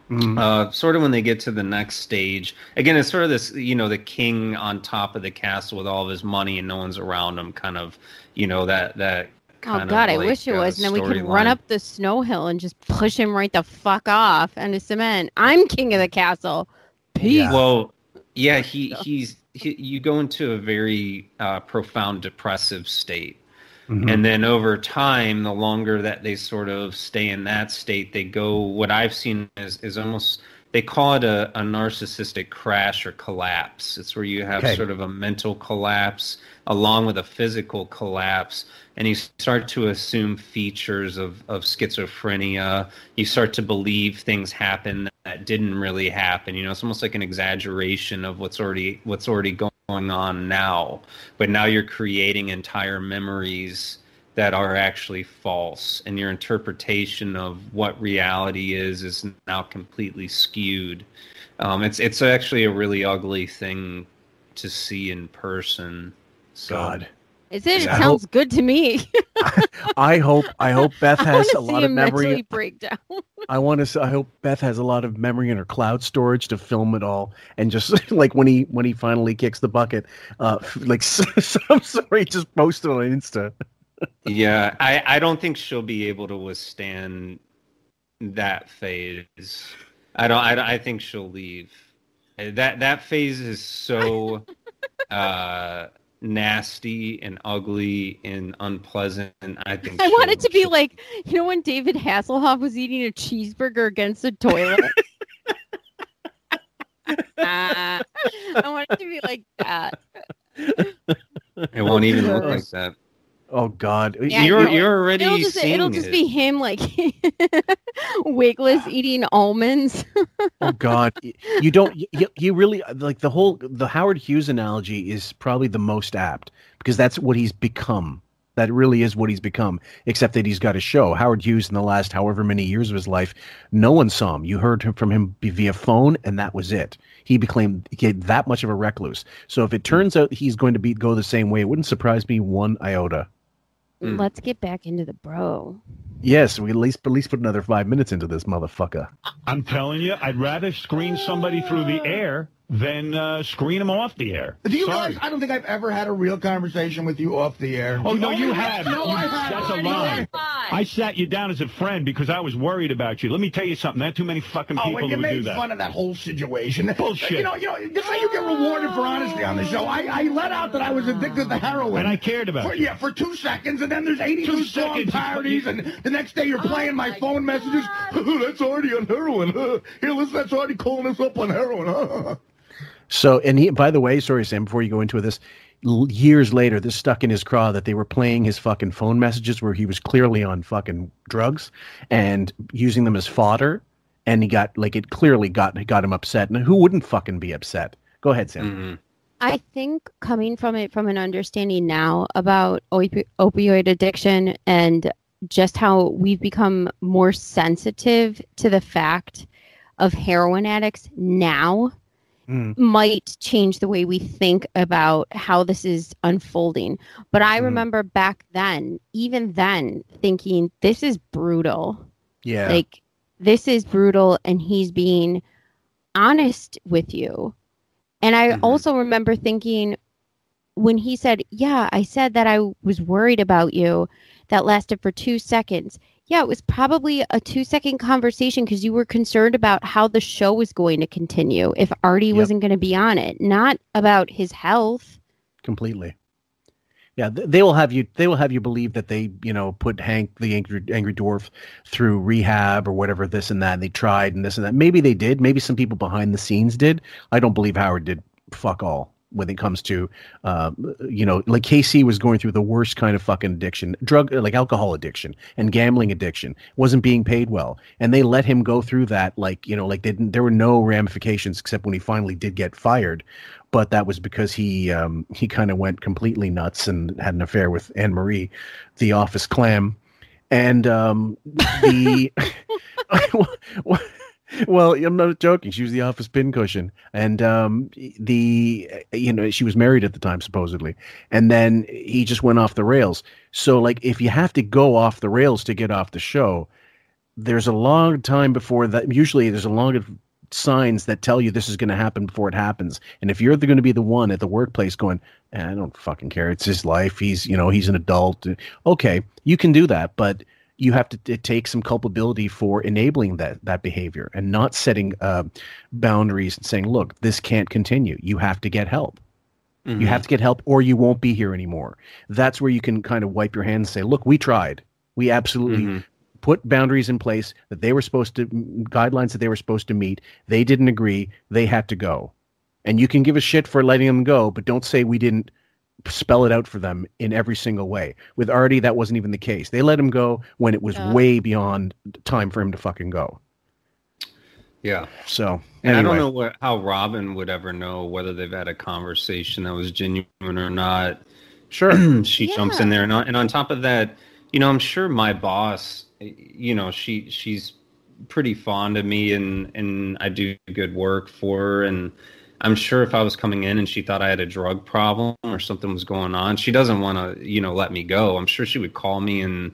Mhm. Uh, sort of when they get to the next stage, again, it's sort of this you know the king on top of the castle with all of his money and no one's around him, kind of you know that that. Oh God, of I wish it uh, was. And then we could run up the snow hill and just push him right the fuck off and cement. I'm king of the castle. Peace. Yeah. Well, yeah, he he's he, you go into a very uh, profound depressive state. Mhm. And then over time, the longer that they sort of stay in that state, they go. What I've seen is is almost they call it a, a narcissistic crash or collapse. It's where you have Okay. sort of a mental collapse along with a physical collapse, and you start to assume features of of schizophrenia. You start to believe things happen that didn't really happen. You know, it's almost like an exaggeration of what's already what's already going on now but now you're creating entire memories that are actually false and your interpretation of what reality is is now completely skewed um, it's it's actually a really ugly thing to see in person so God. Is it? It Yeah. I sounds good to me. I hope I hope Beth has a lot of memory. mentally break down. I want to. I hope Beth has a lot of memory in her cloud storage to film it all, and just like when he when he finally kicks the bucket, uh, like some story just post it on Insta. Yeah i i don't think she'll be able to withstand that phase i don't i, don't- I think she'll leave Uh, that that phase is so uh nasty and ugly and unpleasant And i think I want it to be like, you know, when David Hasselhoff was eating a cheeseburger against the toilet. Ah. I want it to be like that. It won't even look like that. Oh God, Yeah, you're you're already It'll just, it'll just it. be him like wigless eating almonds. oh God, you don't. You, you really uh, like the whole the Howard Hughes analogy is probably the most apt because that's what he's become. That really is what he's become. Except that he's got a show. Howard Hughes in the last however many years of his life, no one saw him. You heard him from him via phone, and that was it. He became he that much of a recluse. So if it hmm. turns out he's going to be go the same way, it wouldn't surprise me one iota. Mm. Let's get back into the bro. Yes, we at least at least put another five minutes into this motherfucker. I'm telling you, I'd rather screen somebody through the air than uh, screen them off the air. Do you Sorry. realize I don't think I've ever had a real conversation with you off the air? Oh no, you have. No, You- I haven't. That's a lie. Lie. I sat you down as a friend because I was worried about you. Let me tell you something. There are too many fucking Oh, people and you who would do made that. fun of that whole situation. Bullshit. You know, you know, this way you get rewarded for honesty on the show. I, I let out that I was addicted to heroin. And I cared about for, you. Yeah, for two seconds, and then there's 82 Two song seconds. parodies, and the next day you're playing my, phone messages. that's already on heroin. Here, listen, that's already calling us up on heroin. So, and he, by the way, sorry, Sam, before you go into this, l- years later, this stuck in his craw that they were playing his fucking phone messages where he was clearly on fucking drugs and using them as fodder. And he got, like, it clearly got, got him upset. And who wouldn't fucking be upset? Go ahead, Sam. Mhm. I think coming from it from an understanding now about opi- opioid addiction and just how we've become more sensitive to the fact of heroin addicts now Mm. might change the way we think about how this is unfolding. But I Mhm. remember back then, even then, thinking this is brutal. Yeah. Like this is brutal and he's being honest with you. And I Mhm. also remember thinking when he said, "Yeah, I said that I was worried about you." That lasted for 2 seconds. Yeah, it was probably a 2-second conversation because you were concerned about how the show was going to continue if Artie Yep. wasn't going to be on it, not about his health. completely. Yeah, they will have you. They will have you believe that they, you know, put Hank the angry, angry dwarf through rehab or whatever, this and that. And they tried and this and that. Maybe they did. Maybe some people behind the scenes did. I don't believe Howard did. Fuck all when it comes to, uh, you know, like Casey was going through the worst kind of fucking addiction, drug like alcohol addiction and gambling addiction. wasn't being paid well, and they let him go through that. Like you know, like they didn't. There were no ramifications except when he finally did get fired but that was because he um, he kind of went completely nuts and had an affair with Anne Marie, the office clam, and um, the well, I'm not joking. She was the office pincushion, and um, the you know she was married at the time supposedly, and then he just went off the rails. So like, if you have to go off the rails to get off the show, there's a long time before that. Usually, there's a long signs that tell you this is going to happen before it happens. And if you're going to be the one at the workplace going, eh, I don't fucking care. It's his life. He's, you know, he's an adult. Okay, you can do that, but you have to t- take some culpability for enabling that that behavior and not setting uh, boundaries and saying, look, this can't continue. You have to get help. You have to get help or you won't be here anymore. That's where you can kind of wipe your hands and say, look, we tried. We absolutely Mhm. put boundaries in place that they were supposed to guidelines that they were supposed to meet. They didn't agree. They had to go. And you can give a shit for letting them go, but don't say we didn't spell it out for them in every single way. With Artie, that wasn't even the case. They let him go when it was Yeah. way beyond time for him to fucking go. Yeah. So And I don't know what, how Robin would ever know whether they've had a conversation that was genuine or not. Sure. she jumps in there, and on, and on top of that, you know, I'm sure my boss, you know, she she's pretty fond of me, and and I do good work for her, and I'm sure if I was coming in and she thought I had a drug problem or something was going on, she doesn't want to, you know, let me go. I'm sure she would call me and,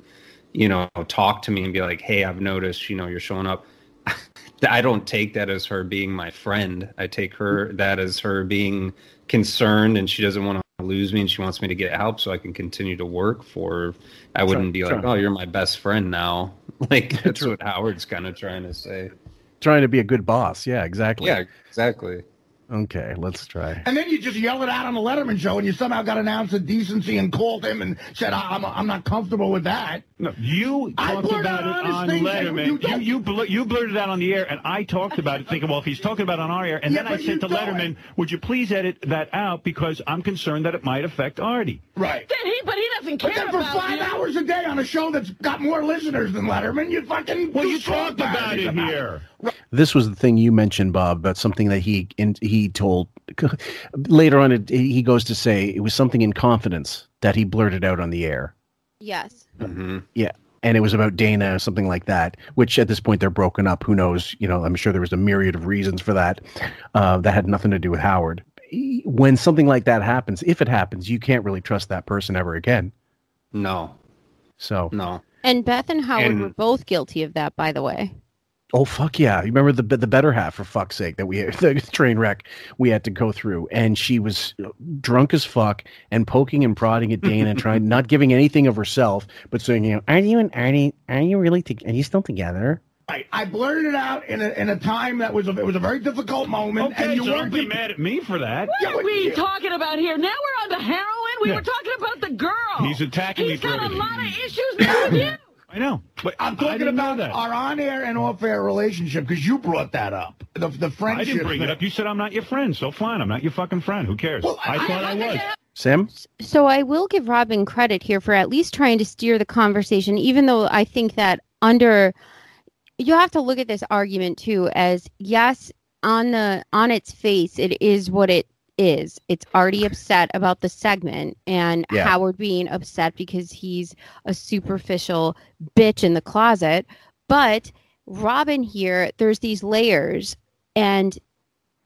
you know, talk to me and be like, "Hey, I've noticed, you know, you're showing up." I don't take that as her being my friend. I take her that as her being concerned and she doesn't want to lose me and she wants me to get help so I can continue to work for her. I wouldn't be like. "Oh, you're my best friend now." Like that's what Howard's kind of trying to say. trying to be a good boss. Yeah, exactly. Yeah, exactly. Okay, let's try. And then you just yell it out on the Letterman show, and you somehow got an ounce of decency and called him and said, I- "I'm I'm not comfortable with that." No, you I talked about it on things, Letterman. you You you bl- you blurted it out on the air, and I talked about it, thinking, well, if he's talking about it on our air, and Yeah, then I but said to don't. Letterman, would you please edit that out because I'm concerned that it might affect Artie. Right. Then he, but he doesn't care. But care then for about five you. hours a day on a show that's got more listeners than Letterman, you fucking Well, do you strong talked about parodies it here. This was the thing you mentioned, Bob, about something that he in, he told later on. It, he goes to say it was something in confidence that he blurted out on the air. Yes. hmm Yeah. And it was about Dana something like that, which at this point they're broken up. Who knows? You know, I'm sure there was a myriad of reasons for that. Uh, that had nothing to do with Howard. When something like that happens, if it happens, you can't really trust that person ever again. No, So, no. And Beth and Howard And- were both guilty of that, by the way. Oh fuck yeah! You remember the the better half for fuck's sake that we the train wreck we had to go through, and she was uh, drunk as fuck and poking and prodding at Dana, trying not giving anything of herself, but saying, you know, are you and Artie? Are you really? To, are you still together? I, I blurted it out in a, in a time that was a, it was a very difficult moment, Okay, and you so weren't don't be mad at me for that. What but are we you- talking about here? Now we're on the heroin. We Yeah. were talking about the girl. He's attacking me He's for got a lot of issues now with you. I know, but I'm I talking didn't know about that. our on-air and off-air relationship because you brought that up. The the friendship. I friendship. didn't bring it up. You said I'm not your friend, so fine. I'm not your fucking friend. Who cares? Well, I, I- thought I, was. Sam? So I will give Robin credit here for at least trying to steer the conversation, even though I think that under you have to look at this argument too as yes, on the on its face, it is what it is. It's already upset about the segment and Yeah. Howard being upset because he's a superficial bitch in the closet. But Robin here, there's these layers and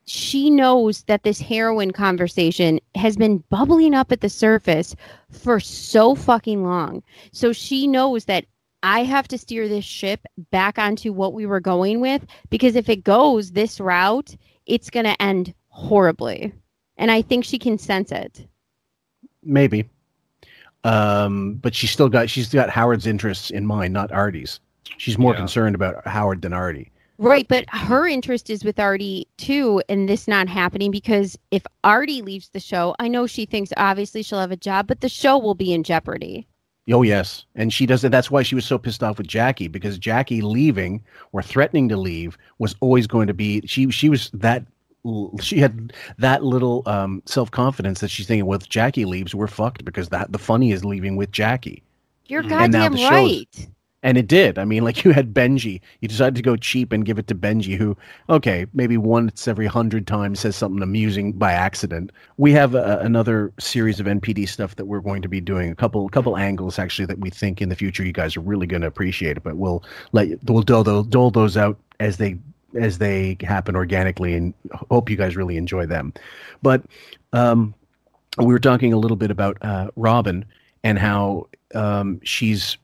she knows that this heroin conversation has been bubbling up at the surface for so fucking long. So she knows that I have to steer this ship back onto what we were going with because if it goes this route, it's going to end horribly. And I think she can sense it. Maybe. Um, but she's still got she's got Howard's interests in mind, not Artie's. She's more Yeah. concerned about Howard than Artie. Right, but her interest is with Artie too, and this not happening because if Artie leaves the show, I know she thinks obviously she'll have a job, but the show will be in jeopardy. Oh yes, and she does it. That's why she was so pissed off with Jackie because Jackie leaving or threatening to leave was always going to be. She she was that she had that little um, self confidence that she's thinking, well, if Jackie leaves, we're fucked because that the funny is leaving with Jackie, You're goddamn the show's- right. and it did. I mean, like you had Benjy, you decided to go cheap and give it to Benjy, who okay, maybe once every hundred times says something amusing by accident. We have a, another series of NPD stuff that we're going to be doing, a couple couple angles actually that we think in the future you guys are really going to appreciate it. But we'll let you, we'll dole, those- dole those out as they as they happen organically, and hope you guys really enjoy them. But um, we were talking a little bit about uh, Robin and how um, she's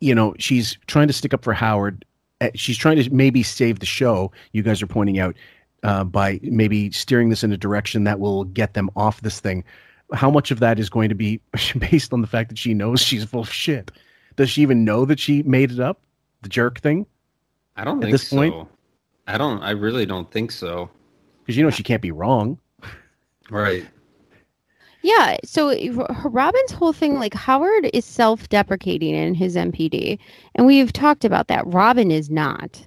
you know, she's trying to stick up for Howard. Uh, She's trying to maybe save the show. You guys are pointing out uh, by maybe steering this in a direction that will get them off this thing. How much of that is going to be based on the fact that she knows she's full of shit? Does she even know that she made it up, the jerk thing? I don't At think this so. point? I don't. I really don't think so. Because you know she can't be wrong. Right. Yeah. So eh, Robin's whole thing, like Howard is self deprecating in his NPD. And we've talked about that. Robin is not.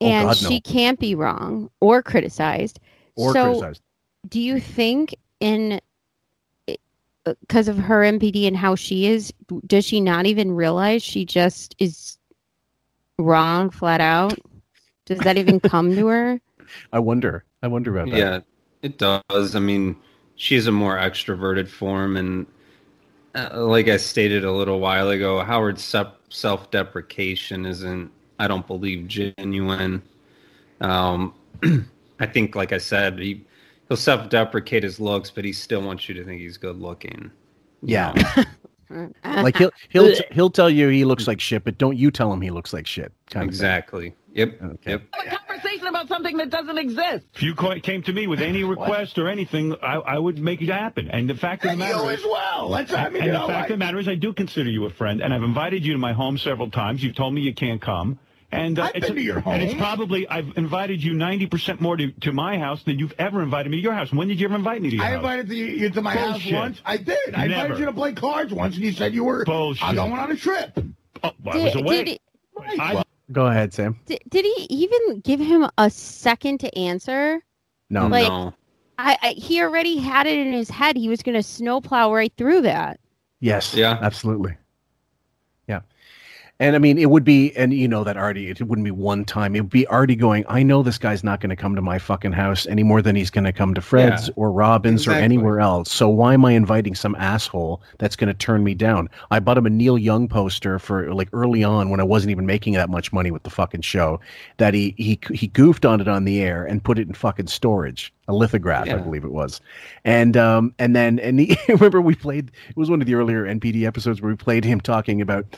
Oh, And God, no. she can't be wrong or criticized. Or so criticized. do you think in eh, uh, because of her NPD and how she is, does she not even realize she just is wrong flat out? Does that even come to her? I wonder. I wonder about that. Yeah, it does. I mean, she's a more extroverted form, and uh, like I stated a little while ago, Howard's self deprecation isn't, I don't believe, genuine. Um, I think, like I said, he he'll self deprecate his looks, but he still wants you to think he's good looking. Yeah. know? Like he'll he'll he'll tell you he looks like shit, but don't you tell him he looks like shit. Kind of exactly. Yep. Okay. Yep. Have a conversation about something that doesn't exist. If you came to me with any request or anything, I, I would make it happen. And the fact of the And matter you is, as well. Let's I mean, and the fact I- of the matter is, I do consider you a friend, and I've invited you to my home several times. You've told me you can't come, And uh, I've it's, been to your and it's probably I've invited you ninety percent more to, to my house than you've ever invited me to your house. When did you ever invite me to your I house? I invited you, you to my Bullshit. house once. I did. I invited you to play cards once, and you said you were Bullshit. I'm going on a trip. Oh, well, I was away. did, I, Go ahead, Sam. did, did he even give him a second to answer? No. Like- no. I, I he already had it in his head. He was going to snowplow right through that. Yes. Yeah. Absolutely. Yeah. And I mean, it would be, and you know that Artie, it wouldn't be one time. It would be Artie going, I know this guy's not going to come to my fucking house any more than he's going to come to Fred's Yeah. or Robin's or anywhere else. So why am I inviting some asshole that's going to turn me down? I bought him a Neil Young poster for like early on when I wasn't even making that much money with the fucking show that he, he, he goofed on it on the air and put it in fucking storage, a lithograph, I believe it was. And, um, and then, and he, remember we played, it was one of the earlier NPD episodes where we played him talking about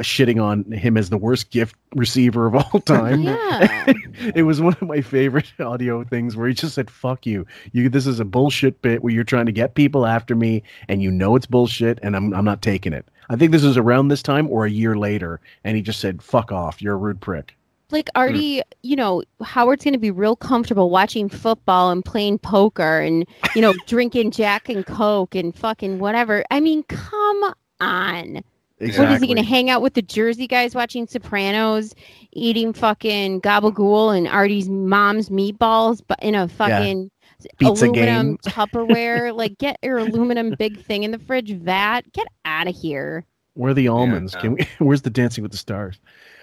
shitting on him as the worst gift receiver of all time. Yeah. it was one of my favorite audio things where he just said, "Fuck you. You this is a bullshit bit where you're trying to get people after me and you know it's bullshit and I'm I'm not taking it." I think this was around this time or a year later and he just said, "Fuck off. You're a rude prick." like Artie, mm. you know, Howard's going to be real comfortable watching football and playing poker and, you know, drinking Jack and Coke and fucking whatever. I mean, come on. What is he going to hang out with the Jersey guys watching Sopranos, eating fucking gabagool and Artie's mom's meatballs, but in a fucking Pizza aluminum game. Tupperware? like, get your aluminum big thing in the fridge vat. Get out of here. Where are the almonds? Yeah. Can we where's the dancing with the stars?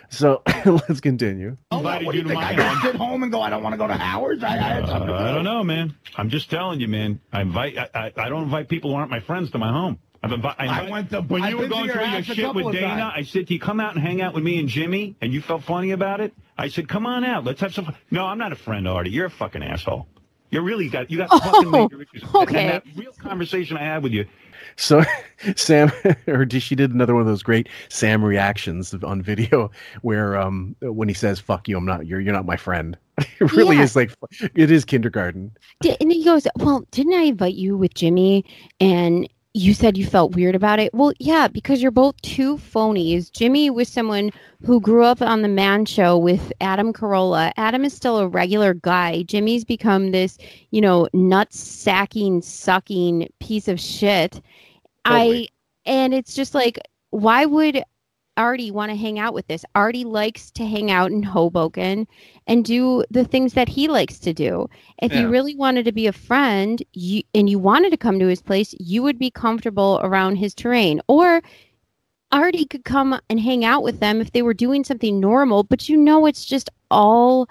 So let's continue. Oh, Invited what do you you to think? my I just house. sit home and go, I don't want to go to Howard's? I, I Uh, I do. don't know, man. I'm just telling you, man. I invite. I, I, I don't invite people who aren't my friends to my home. I've invi- I, I went to- when I've you were to going your through your shit with Dana. I said, "Do you come out and hang out with me and Jimmy?" And you felt funny about it. I said, "Come on out. Let's have some." fun." No, I'm not a friend, Artie. You're a fucking asshole. You really got you got Oh, fucking major issues. And okay. that real conversation I had with you. So Sam or did- she did another one of those great Sam reactions on video where um when he says fuck you I'm not you're you're not my friend. It really Yeah. is like it is kindergarten. And he goes, Well, didn't I invite you with Jimmy? And you said you felt weird about it. Well, yeah, because you're both two phonies. Jimmy was someone who grew up on the man show with Adam Carolla. Adam is still a regular guy. Jimmy's become this, you know, nut sacking, sucking piece of shit. Totally. I, and it's just like, why would Artie want to hang out with this? Artie likes to hang out in Hoboken and do the things that he likes to do. If Yeah. you really wanted to be a friend you, and you wanted to come to his place, you would be comfortable around his terrain. Or Artie could come and hang out with them if they were doing something normal, but you know it's just all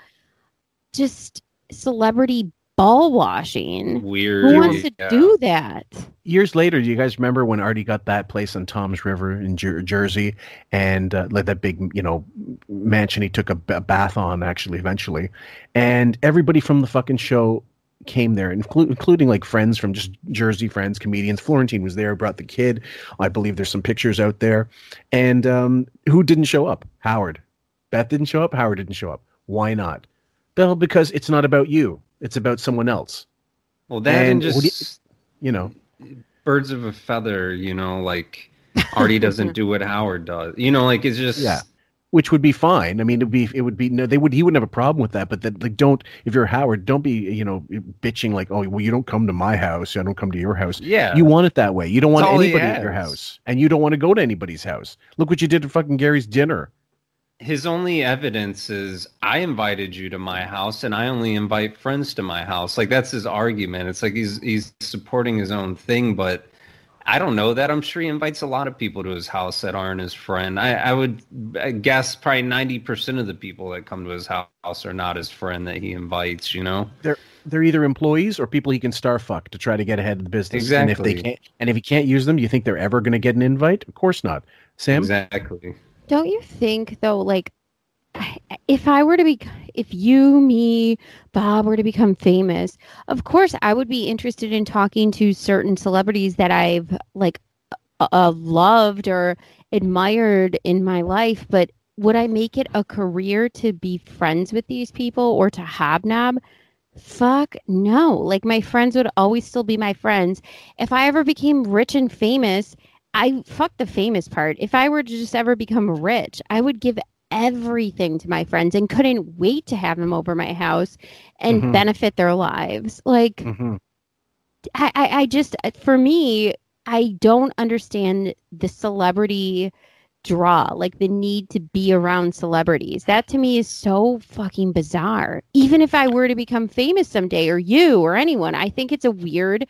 just celebrity ball washing. Weird. Who wants to yeah. do that? Years later, do you guys remember when Artie got that place on Toms River in Jer- Jersey and uh, like that big, you know, mansion he took a, b- bath on actually eventually, and everybody from the fucking show came there, inclu- including like friends from just Jersey friends, comedians. Florentine was there, brought the kid. I believe there's some pictures out there, and um, who didn't show up? Howard. Beth didn't show up. Howard didn't show up. Why not? Well, because it's not about you. It's about someone else. Well, that and, And do you- just You know. birds of a feather. You know, like Artie doesn't do what Howard does. You know, like it's just Yeah. which would be fine. I mean, it'd be it would be no, they would he wouldn't have a problem with that. But that like don't if you're Howard, don't be you know bitching like oh well you don't come to my house, I don't come to your house. Yeah. You want it that way. You don't want That's anybody at your house, and you don't want to go to anybody's house. Look what you did to fucking Gary's dinner. His only evidence is I invited you to my house and I only invite friends to my house. Like that's his argument. It's like he's he's supporting his own thing, but I don't know that. I'm sure he invites a lot of people to his house that aren't his friend. I, I would guess probably ninety percent of the people that come to his house are not his friend that he invites. You know, They're they're either employees or people he can star fuck to try to get ahead of the business. Exactly. And if they can't, and if he can't use them, do you think they're ever going to get an invite? Of course not. Sam, exactly. Don't you think though, like if I were to be, if you, me, Bob were to become famous, of course I would be interested in talking to certain celebrities that I've like uh, loved or admired in my life. But would I make it a career to be friends with these people or to hobnob? Fuck no. Like my friends would always still be my friends. If I ever became rich and famous, I fuck the famous part. If I were to just ever become rich, I would give everything to my friends and couldn't wait to have them over my house and Mhm. benefit their lives. Like Mhm. I, I, I just for me, I don't understand the celebrity draw, like the need to be around celebrities. That to me is so fucking bizarre. Even if I were to become famous someday, or you or anyone, I think it's a weird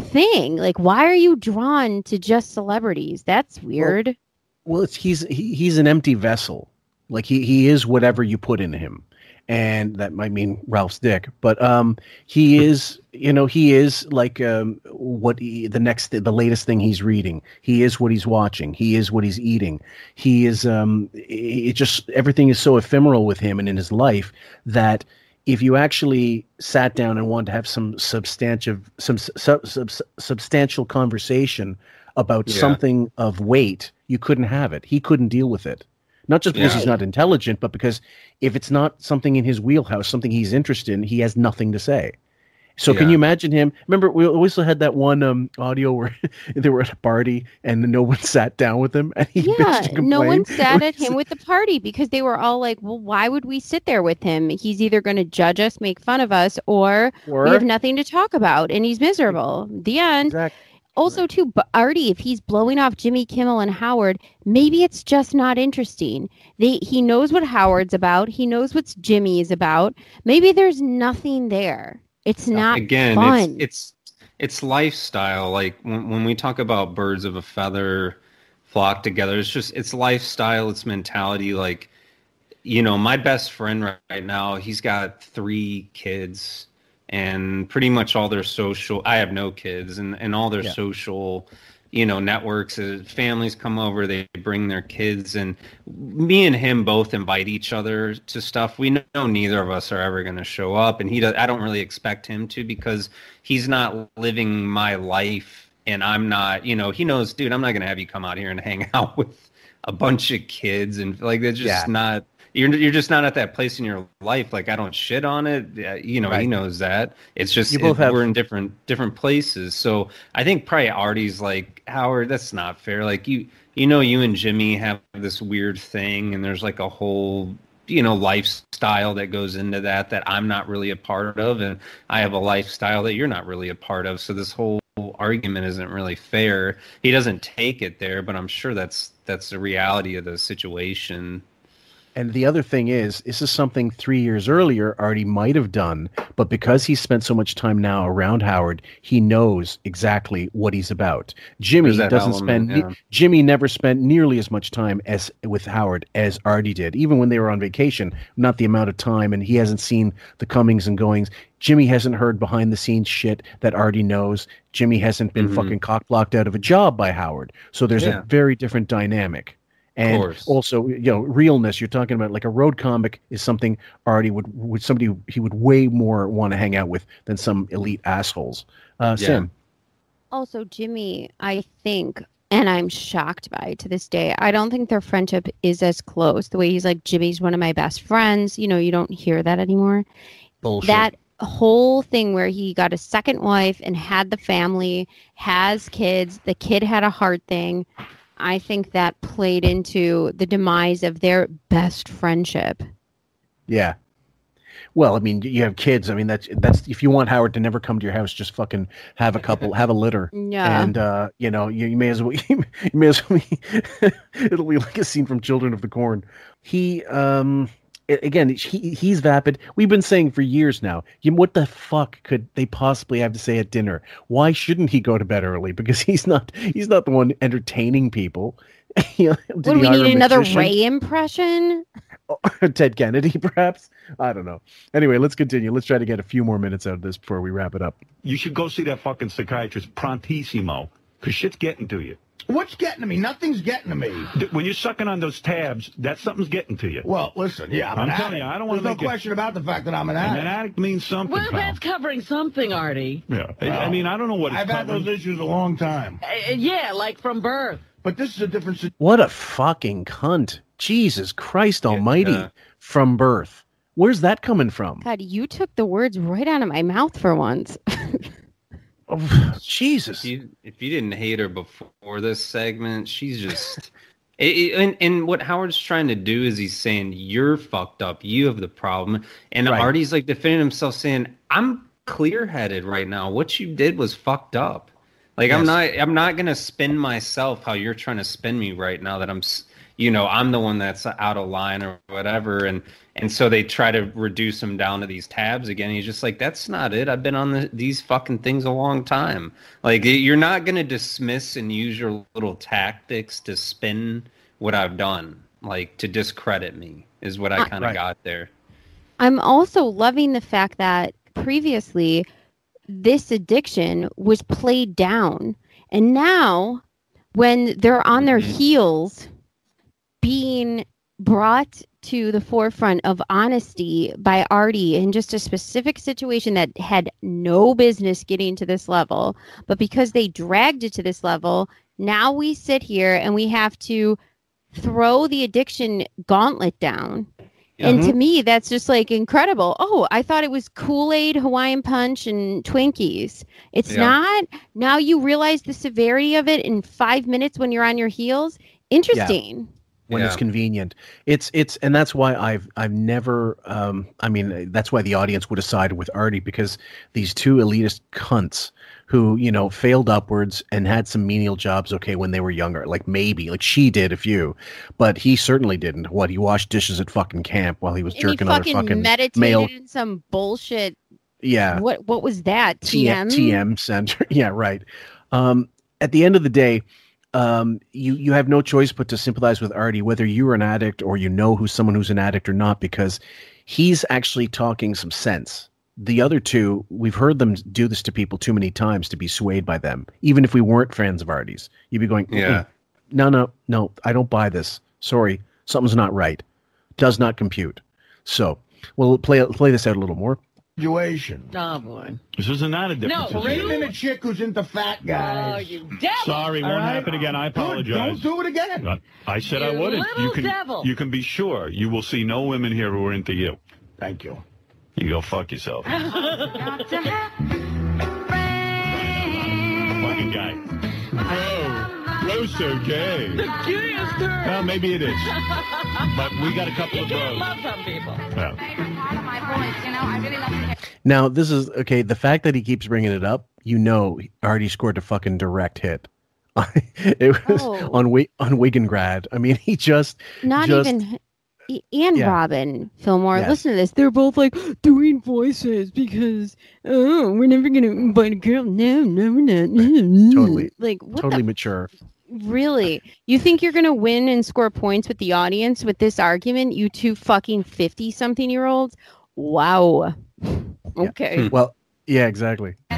thing. Like, why are you drawn to just celebrities? That's weird. Well, it's he's he, he's an empty vessel. Like he he is whatever you put in him, and that might mean Ralph's dick. But um, he is you know he is like um what he, the next the latest thing he's reading. He is what he's watching. He is what he's eating. He is um it just everything is so ephemeral with him and in his life that if you actually sat down and wanted to have some substantive some sub, sub, substantial conversation about Yeah. something of weight you couldn't have it he couldn't deal with it not just because Yeah. he's not intelligent but because if it's not something in his wheelhouse something he's interested in he has nothing to say so can you imagine him remember we also had that one um audio where they were at a party and no one sat down with him and he Yeah, bitched and no one sat at him with the party because they were all like, "Well, why would we sit there with him? He's either going to judge us, make fun of us, or, Or- we have nothing to talk about, and he's miserable." The end. Exactly. Also, too, but Artie, if he's blowing off Jimmy Kimmel and Howard, maybe it's just not interesting. They he knows what Howard's about. He knows what Jimmy is about. Maybe there's nothing there. It's not again fun. it's it's it's lifestyle like when, when we talk about birds of a feather flock together it's just it's lifestyle it's mentality like you know my best friend right, right now he's got three kids and pretty much all their social i have no kids and and all their Yeah. social you know networks uh, families come over they bring their kids and me and him both invite each other to stuff we know neither of us are ever going to show up and he does i don't really expect him to because he's not living my life and i'm not you know he knows dude i'm not going to have you come out here and hang out with a bunch of kids and like that's just Yeah. not you're you're just not at that place in your life. Like I don't shit on it. You know, he knows that. It's just it- have- we're in different different places. So I think probably Artie's like Howard. That's not fair. Like you you know, you and Jimmy have this weird thing, and there's like a whole you know lifestyle that goes into that that I'm not really a part of, and I have a lifestyle that you're not really a part of. So this whole argument isn't really fair. He doesn't take it there, but I'm sure that's that's the reality of the situation. And the other thing is, this is something three years earlier Artie might have done, but because he's spent so much time now around Howard, he knows exactly what he's about. Jimmy doesn't element, spend. yeah. Jimmy never spent nearly as much time as with Howard as Artie did, even when they were on vacation. Not the amount of time, and he hasn't seen the comings and goings. Jimmy hasn't heard behind the scenes shit that Artie knows. Jimmy hasn't been Mhm. fucking cock blocked out of a job by Howard. So there's Yeah. a very different dynamic. And course. also, you know, realness. You're talking about like a road comic is something Artie would would somebody he would way more want to hang out with than some elite assholes. Uh, Yeah. Sam, Also, Jimmy, I think, and I'm shocked by it to this day, I don't think their friendship is as close. The way he's like, Jimmy's one of my best friends. You know, you don't hear that anymore. bullshit. That whole thing where he got a second wife and had the family, has kids, the kid had a heart thing. I think that played into the demise of their best friendship. Yeah. Well, I mean, you have kids. I mean, that's that's if you want Howard to never come to your house, just fucking have a couple, have a litter, Yeah. and uh, you know, you, you may as well, you may as well. Be, it'll be like a scene from Children of the Corn. He, um, again, he he's vapid. We've been saying for years now. You, what the fuck could they possibly have to say at dinner? Why shouldn't he go to bed early? Because he's not he's not the one entertaining people. You know, did Would we need another magician? Ray impression? Ted Kennedy, perhaps. I don't know. Anyway, let's continue. Let's try to get a few more minutes out of this before we wrap it up. You should go see that fucking psychiatrist prontissimo, because shit's getting to you. What's getting to me? Nothing's getting to me. When you're sucking on those tabs, that something's getting to you. Well, listen, yeah, I'm, I'm an telling addict. you, I don't wanna There's make no it- question about the fact that I'm an And addict. an addict means something, Well, pal. that's covering something, Artie. Yeah. I- I mean, I don't know what it's I've had those issues a long time, Uh, yeah, like from birth. but this is a different situation. What a fucking cunt. Jesus Christ almighty. Yeah. From birth. Where's that coming from? God, you took the words right out of my mouth for once. Oh, Jesus. If you, if you didn't hate her before this segment, she's just It, it- and, and what Howard's trying to do is he's saying you're fucked up, you have the problem, and Right. Artie's like defending himself, saying I'm clear headed right now. What you did was fucked up. Like I'm not I'm not gonna spin myself how you're trying to spin me right now that I'm you know I'm the one that's out of line or whatever and and so they try to reduce him down to these tabs again. He's just like that's not it. I've been on the, these fucking things a long time. Like you're not gonna dismiss and use your little tactics to spin what I've done, like to discredit me is what I kind of Right. got there. I'm also loving the fact that previously this addiction was played down. And now, when they're on their Mhm. heels, being brought to the forefront of honesty by Artie in just a specific situation that had no business getting to this level, but because they dragged it to this level, now we sit here and we have to throw the addiction gauntlet down. And to mm-hmm. me, that's just like incredible. Oh, I thought it was Kool Aid, Hawaiian Punch, and Twinkies. It's Yeah. not. Now you realize the severity of it in five minutes when you're on your heels. Interesting. When it's convenient. It's it's and that's why I've I've never um I mean that's why the audience would have sided with Artie because these two elitist cunts who, you know, failed upwards and had some menial jobs okay when they were younger. Like maybe like she did a few, but he certainly didn't. What he washed dishes at fucking camp while he was And he jerking other fucking, fucking meditated male in some bullshit. yeah. What what was that? TM, TM. TM center. yeah, right. Um, at the end of the day, um, you you have no choice but to sympathize with Artie, whether you're an addict or you know who's someone who's an addict or not, because he's actually talking some sense. The other two, we've heard them do this to people too many times to be swayed by them. Even if we weren't fans of Artie's, you'd be going, Yeah. "Mm, no, no, no, I don't buy this. Sorry, something's not right. Does not compute. So we'll play play this out a little more. Situation. Oh boy. This is not a No, difference. for Raising a chick who's into fat guys. Oh, you devil! Sorry, All won't right. happen again. I apologize. Don't do it again. I said I wouldn't. You can devil. you can be sure you will see no women here who are into you. Thank you. You go fuck yourself. Fucking guy. Oh, bro's so gay. The gayest term. Well, maybe it is. But we got a couple You of can't bros. love some people. Yeah. Now, this is okay. The fact that he keeps bringing it up, you know, he already scored a fucking direct hit. it was Oh. on Wi- on Wigangrad. I mean, he just Not just- even. And Yeah. Robin Fillmore, Yes. listen to this. They're both like doing voices because oh, we're never gonna invite a girl. No, no, we're not. No, Totally. Like what totally the mature. Really? You think you're going to win and score points with the audience with this argument, you two fucking 50 something year olds? Wow. Okay. Hmm. Well, yeah, exactly.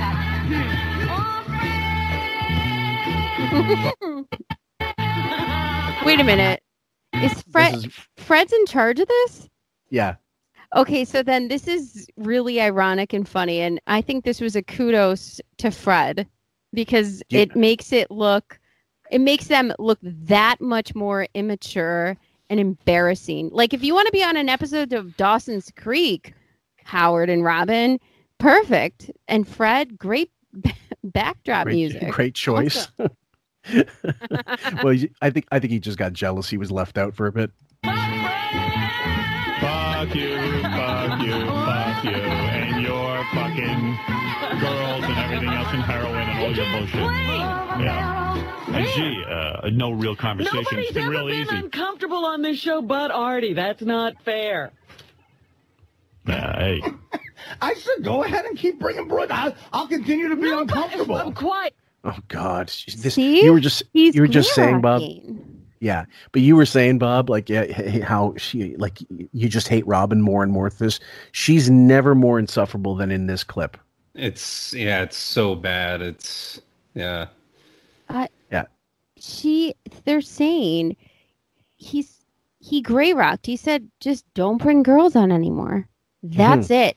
Wait a minute. Is Fred is- Fred's in charge of this? Yeah, Okay, so then this is really ironic and funny and I think this was a kudos to Fred because Yeah. it makes it look it makes them look that much more immature and embarrassing. Like if you want to be on an episode of Dawson's Creek, Howard and Robin, perfect. And Fred, great backdrop great, music. great choice. well, I think I think he just got jealous. He was left out for a bit. Fuck you, fuck you, fuck you, and your fucking girls and everything else and heroin and all your bullshit. Yeah. And gee, uh, no real conversation. Nobody's it's been ever real been easy. uncomfortable on this show but Artie. That's not fair. Nah, hey, I said go ahead and keep bringing Brooke. I'll, I'll continue to be No, uncomfortable. I'm quiet. Oh God, this See? you were just He's you were just saying, Bob. Yeah, but you were saying, Bob, like yeah, h- h- how she like you just hate Robin more and more. with This she's never more insufferable than in this clip. It's yeah, it's so bad. It's yeah. Uh, yeah. She they're saying he's he gray rocked. He said just don't bring girls on anymore. That's it.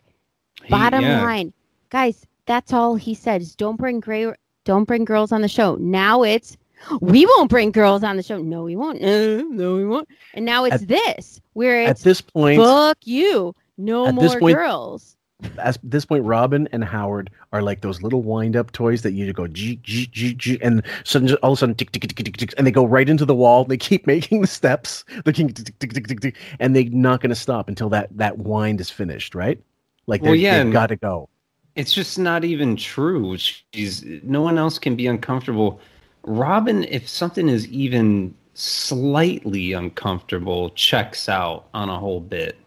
He- bottom yeah. line. Guys that's all he said is don't bring gray don't bring girls on the show. Now it's we won't bring girls on the show. No we won't. No no we won't. And now it's At- this where At this point, fuck you. No at more this point- girls at this point, Robin and Howard are like those little wind-up toys that you go g g g g, and suddenly all of a sudden tick tick tick tick tick, and they go right into the wall. They keep making the steps. They keep tick tick tick tick tick, and they're not going to stop until that that wind is finished, right? Like Well, yeah, they've got to go. It's just not even true. She's no one else can be uncomfortable. Robin, if something is even slightly uncomfortable, checks out on a whole bit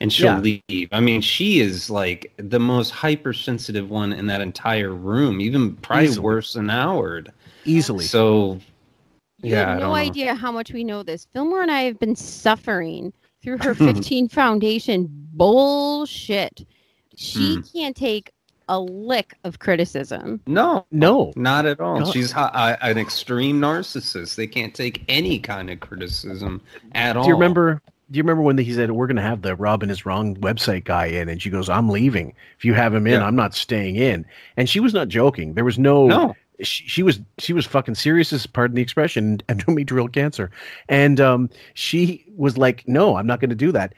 and she'll leave. I mean, she is like the most hypersensitive one in that entire room, even probably Easily. worse than Howard. Easily. So, You yeah, I have no don't know. idea how much we know this. Fillmore and I have been suffering through her 15 Foundation bullshit. She Hmm. can't take a lick of criticism. No, no, not at all. No. She's hi- uh, an extreme narcissist. They can't take any kind of criticism at all. Do you remember? Do you remember when he said we're going to have the Robin is wrong website guy in, and she goes, "I'm leaving. If you have him in, Yeah. I'm not staying in." And she was not joking. There was no. No. She, she was she was fucking serious as pardon the expression endometrial cancer and um she was like no i'm not going to do that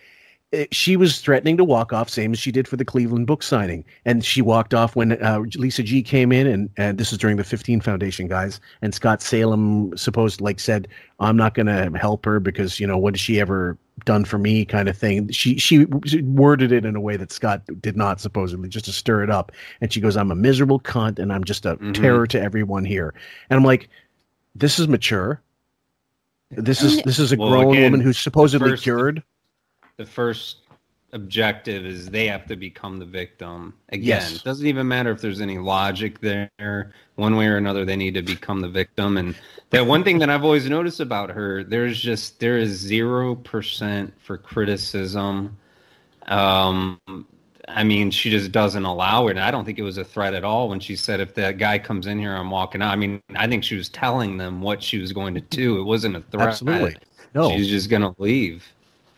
Uh, she was threatening to walk off same as she did for the cleveland book signing and she walked off when uh, lisa g came in and, and this is during the 15 foundation guys and scott salem supposed like said i'm not going to help her because you know what has she ever done for me kind of thing. She she worded it in a way that scott did not supposedly just to stir it up. And she goes i'm a miserable cunt and i'm just a Mhm. terror to everyone here. And i'm like this is mature. This is this is a Well, grown again, woman who's supposedly first- cured. the first objective is they have to become the victim again. Yes. it doesn't even matter if there's any logic there one way or another they need to become the victim. And that one thing that i've always noticed about her there's just there is zero percent for criticism. Um i mean she just doesn't allow it. I don't think it was a threat at all when she said if that guy comes in here i'm walking out. I mean i think she was telling them what she was going to do. It wasn't a threat. Absolutely. No. she's just gonna leave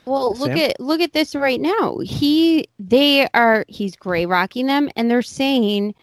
Well, look at look at this right now. He they are he's gray rocking them and they're saying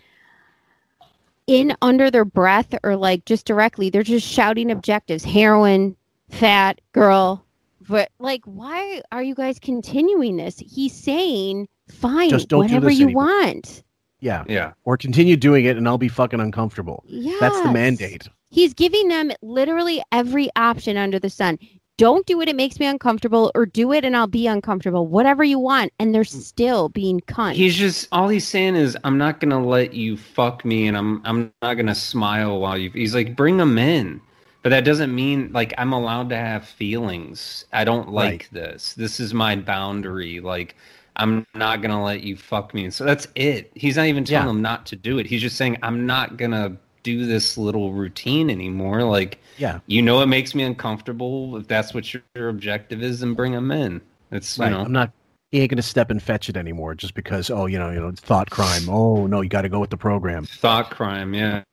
in under their breath or like just directly, they're just shouting objectives. Heroin, fat, girl. But like why are you guys continuing this? He's saying, fine, Just don't whatever this you anymore." want. yeah yeah or continue doing it and i'll be fucking uncomfortable Yeah. that's the mandate He's giving them literally every option under the sun. Don't do it, it makes me uncomfortable, or do it and I'll be uncomfortable. Whatever you want. And they're mm. still being cunt. He's just all he's saying is I'm not gonna let you fuck me, and I'm I'm not gonna smile while you. He's like bring them in, but that doesn't mean like I'm allowed to have feelings. I don't like Right. this. This is my boundary. Like I'm not gonna let you fuck me. So that's it. He's not even telling Yeah. them not to do it. He's just saying I'm not gonna do this little routine anymore. Like yeah you know it makes me uncomfortable. If that's what your, your objective is, then bring them in. It's right you know i'm not he ain't gonna step and fetch it anymore just because oh you know you know thought crime oh no you got to go with the program thought crime. Yeah.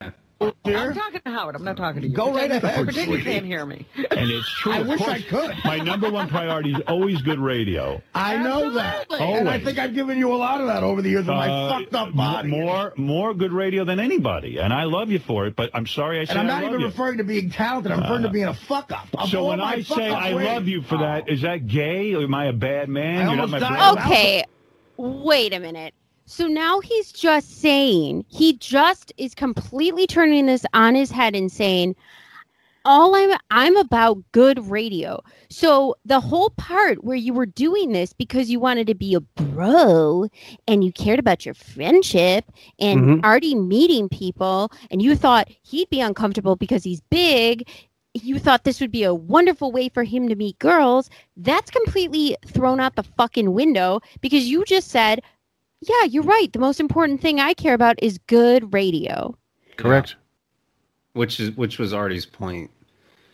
I'm talking to Howard. I'm not talking to you. Go right Pretend- ahead, Pretend you sweetie. can't hear me. And it's true. I of wish course, I could. My number one priority is always good radio. I know that. Absolutely. And I think I've given you a lot of that over the years of my Uh, fucked up m- body. More, more good radio than anybody, and I love you for it. But I'm sorry I said and I'm not even you. referring to being talented. I'm referring to being a fuck up. Of so when I say I ways- love you for that, is that gay? Am I a bad man? I You're not my died. Okay, wait a minute. So now he's just saying, he just is completely turning this on his head and saying, all I'm I'm about good radio. So the whole part where you were doing this because you wanted to be a bro and you cared about your friendship and Mhm. already meeting people and you thought he'd be uncomfortable because he's big you thought this would be a wonderful way for him to meet girls that's completely thrown out the fucking window because you just said yeah you're right the most important thing i care about is good radio correct which is which was Artie's point.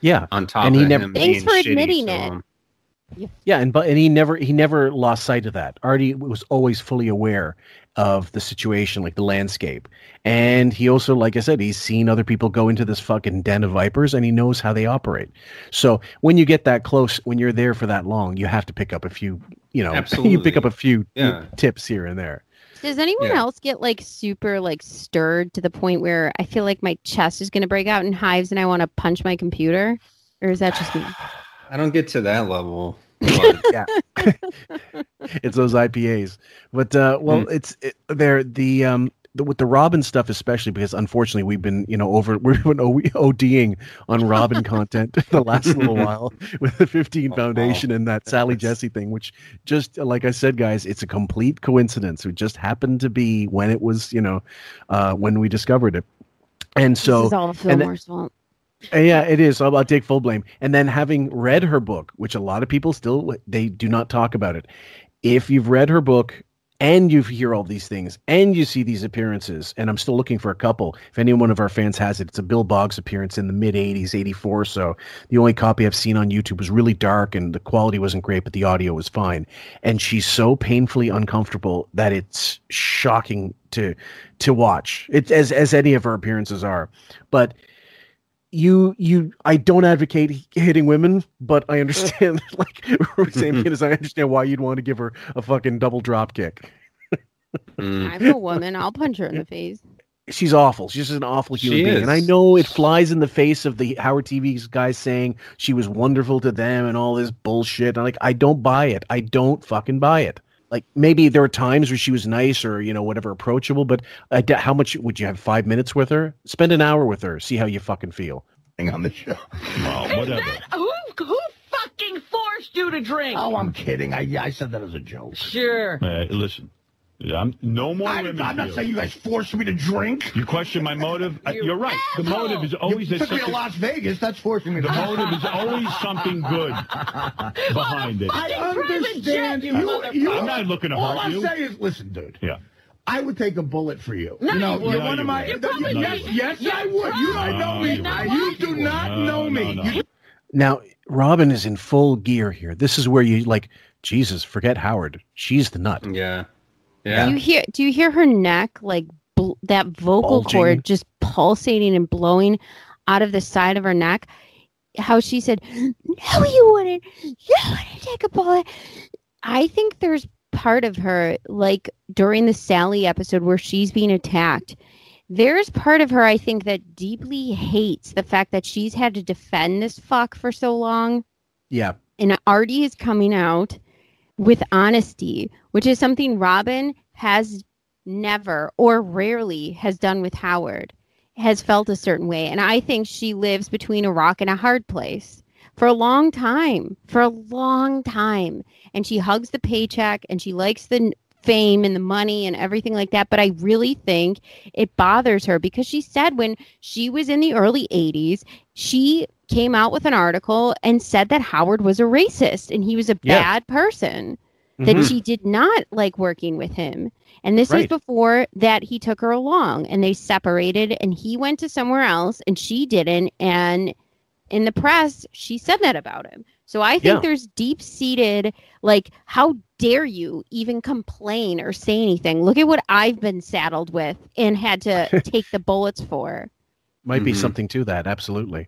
yeah On top And he of never- him Thanks being for admitting it. him. Yeah, and but and he never he never lost sight of that. Artie was always fully aware of the situation, like the landscape, and he also, like I said, he's seen other people go into this fucking den of vipers, and he knows how they operate. So when you get that close, when you're there for that long, you have to pick up a few, you know, you pick up a few Yeah. tips here and there. does anyone Yeah. else get like super like stirred to the point where i feel like my chest is going to break out in hives and i want to punch my computer or is that just me I don't get to that level. yeah, it's those IPAs. But uh, well, Mm. it's it, they're the um the, with the Robin stuff especially because unfortunately we've been you know over we've been O- ODing on Robin content the last little while with the 15 Oh, Foundation and that Sally That's- Jessy thing, which just like I said, guys, it's a complete coincidence. It just happened to be when it was you know uh, when we discovered it. And so this is all and Fillmore's fault. uh, Yeah, it is. I'll, I'll take full blame. And then having read her book, which a lot of people still they do not talk about it. If you've read her book and you hear all these things and you see these appearances, and I'm still looking for a couple. If any one of our fans has it, it's a Bill Boggs appearance in the mid '80s, '84. So the only copy I've seen on YouTube was really dark and the quality wasn't great, but the audio was fine. And she's so painfully uncomfortable that it's shocking to to watch. It's as as any of her appearances are, but you you I don't advocate hitting women, but I understand like same thing as I understand why you'd want to give her a fucking double drop kick. Mm. I'm a woman. I'll punch her in the face. She's awful. She's just an awful human She being. And I know it flies in the face of the Howard TV's guys saying she was wonderful to them and all this bullshit. And like I don't buy it. I don't fucking buy it. Like maybe there were times where she was nice or you know whatever approachable, but I d- how much would you have five minutes with her? Spend an hour with her. See how you fucking feel. Hang on the show. Well, whatever. Who, who fucking forced you to drink? Oh, I'm kidding. I I said that as a joke. Sure. Uh, listen, I'm no more I, women. I'm not for saying you. you guys forced me to drink. You question my motive. Uh, You You're right. The motive is always you there's took me to. Las Vegas. That's forcing me to The drink. motive is always something good behind it. I understand jet, you you. you I'm not looking to all hurt I'm you. saying is, listen, dude. Yeah. I would take a bullet for you. No, you know, you you're wouldn't. one No, of my. you You probably yes, wouldn't. yes, I would. You don't know me. you do not know me. no, no. You Now, Robin is in full gear here. This is where you like, Jesus, forget Howard. She's the nut. Yeah. Do you hear? Do you hear her neck like bl- that vocal Bulging. cord just pulsating and blowing out of the side of her neck? How she said, "No, you wouldn't. You wouldn't take a bullet." I think there's part of her, like during the Sally episode where she's being attacked. There's part of her, I think, that deeply hates the fact that she's had to defend this fuck for so long Yeah. and Artie is coming out with honesty, which is something Robin has never or rarely has done with Howard, has felt a certain way. And I think she lives between a rock and a hard place for a long time, for a long time. And she hugs the paycheck and she likes the fame and the money and everything like that. But I really think it bothers her because she said when she was in the early 80s, she came out with an article and said that Howard was a racist and he was a Yeah. bad person, that Mhm. she did not like working with him. And this was before that he took her along and they separated and he went to somewhere else and she didn't. And in the press, she said that about him. So I think Yeah. there's deep seated, like, how dare you even complain or say anything? Look at what I've been saddled with and had to take the bullets for. Might be Mhm. something to that. Absolutely.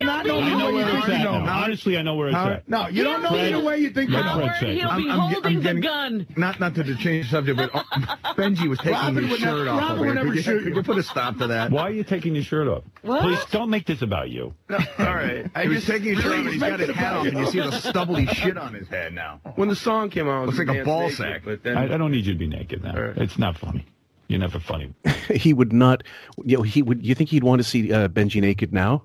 Not know I know way where you it's think at you know. now. Honestly, I know where it's Howard, at. no, you don't know Fred- either way you think you Let know. Fred Howard, he'll I'm- be I'm holding I'm the getting- gun. Not not to change the subject, but uh, Benjy was taking Robin his shirt never- off. Robin would never Could you, shoot could you. you put a stop to that? Why are you taking your shirt off? What? Please don't make this about you. all right. I was taking his shirt off and he's got his hat off, and you see the stubbly shit on his head now. When the song came out, I was Looks like a ball sack. But then I, I don't need you to be naked now. It's not funny. You're never funny. he would not. You know, he would. You think he'd want to see uh, Benjy naked now?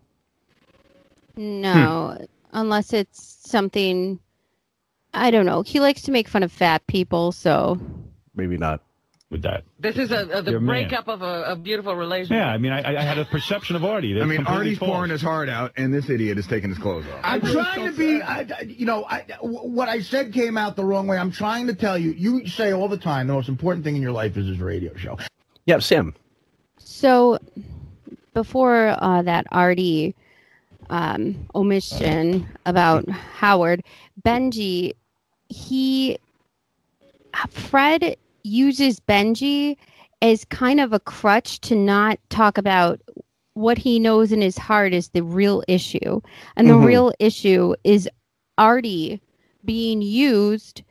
No, unless it's something I don't know. He likes to make fun of fat people, so Maybe not. With that. This is a, a, the You're a man. breakup of a, a beautiful relationship. Yeah, I mean, I, I had a perception of Artie. I mean, Artie's false. pouring his heart out, and this idiot is taking his clothes off. I'm trying to be, I, I- you know, I, w- what I said came out the wrong way. I'm trying to tell you, you say all the time the most important thing in your life is this radio show. Yeah, Sam. so before uh, that Artie um, omission about Howard, Benjy, he Fred uses Benjy as kind of a crutch to not talk about what he knows in his heart is the real issue. And the Mhm. real issue is Artie being used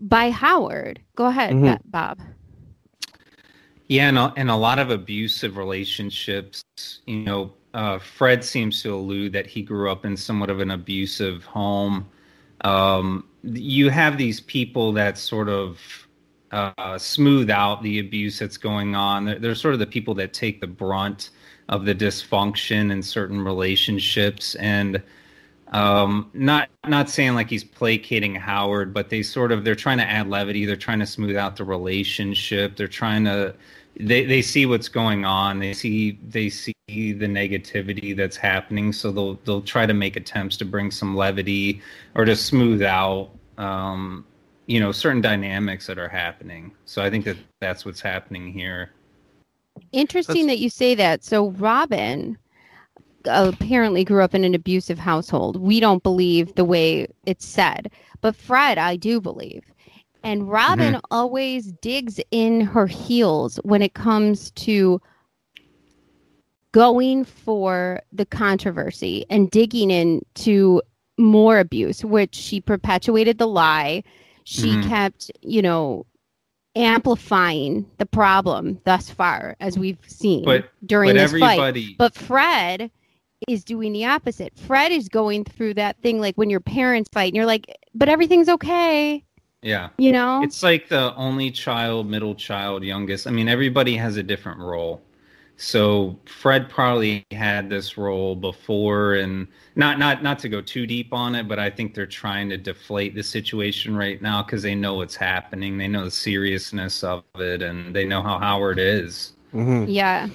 by Howard. Go ahead, Mhm. Bob. Yeah, and a, and a lot of abusive relationships. You know, uh, Fred seems to allude that he grew up in somewhat of an abusive home. um, you have these people that sort of uh, smooth out the abuse that's going on. They're, they're, sort of the people that take the brunt of the dysfunction in certain relationships, and um, not not saying like he's placating Howard, but they sort of they're trying to add levity. They're trying to smooth out the relationship. They're trying to they they see what's going on. They see they see the negativity that's happening, so they'll they'll try to make attempts to bring some levity or to smooth out um, you know certain dynamics that are happening. So I think that that's what's happening here. Interesting that's... that you say that. So Robin apparently grew up in an abusive household. We don't believe the way it's said, but Fred, I do believe. And Robin mm-hmm. always digs in her heels when it comes to going for the controversy and digging into more abuse, which she perpetuated the lie. She mm-hmm. kept, you know, amplifying the problem thus far, as we've seen but, during but this everybody... fight. But Fred is doing the opposite. Fred is going through that thing like when your parents fight and you're like, but everything's okay. Yeah. You know? It's like the only child, middle child, youngest. I mean, everybody has a different role. So Fred probably had this role before and not not not to go too deep on it, but I think they're trying to deflate the situation right now cuz they know what's happening. They know the seriousness of it and they know how Howard is. Mm-hmm. Yeah.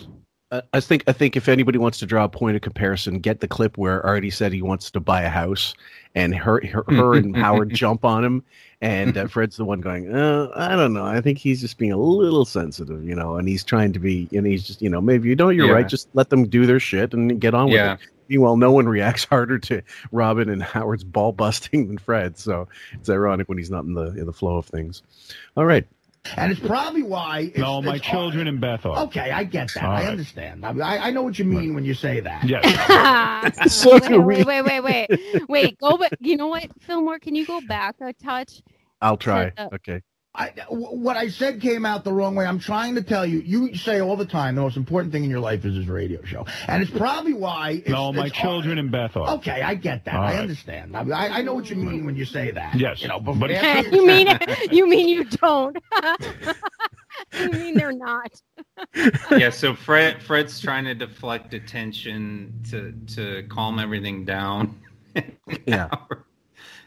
I think I think if anybody wants to draw a point of comparison, get the clip where Artie said he wants to buy a house, and her her, her and Howard jump on him, and uh, Fred's the one going, uh, I don't know, I think he's just being a little sensitive, you know, and he's trying to be, and he's just, you know, maybe you know you're yeah. right, just let them do their shit and get on yeah. with it. Meanwhile, no one reacts harder to Robin and Howard's ball busting than Fred, so it's ironic when he's not in the in the flow of things. All right, and it's probably why. It's, no, my it's children in Beth are. Okay, I get that. All I right. understand. I, I, know what you mean right. when you say that. Yes. so wait, wait, wait, wait, wait, wait. Go back. You know what, Fillmore? Can you go back a touch? I'll try. Okay. I, what I said came out the wrong way. I'm trying to tell you. You say all the time the most important thing in your life is this radio show, and it's probably why. It's, no, my it's children in Beth are. Okay, I get that. All I right. understand. I, I, know what you mean when you say that. Yes, you know, but, but you mean you mean you don't. you mean they're not. yeah. So Fred Fred's trying to deflect attention to to calm everything down. yeah.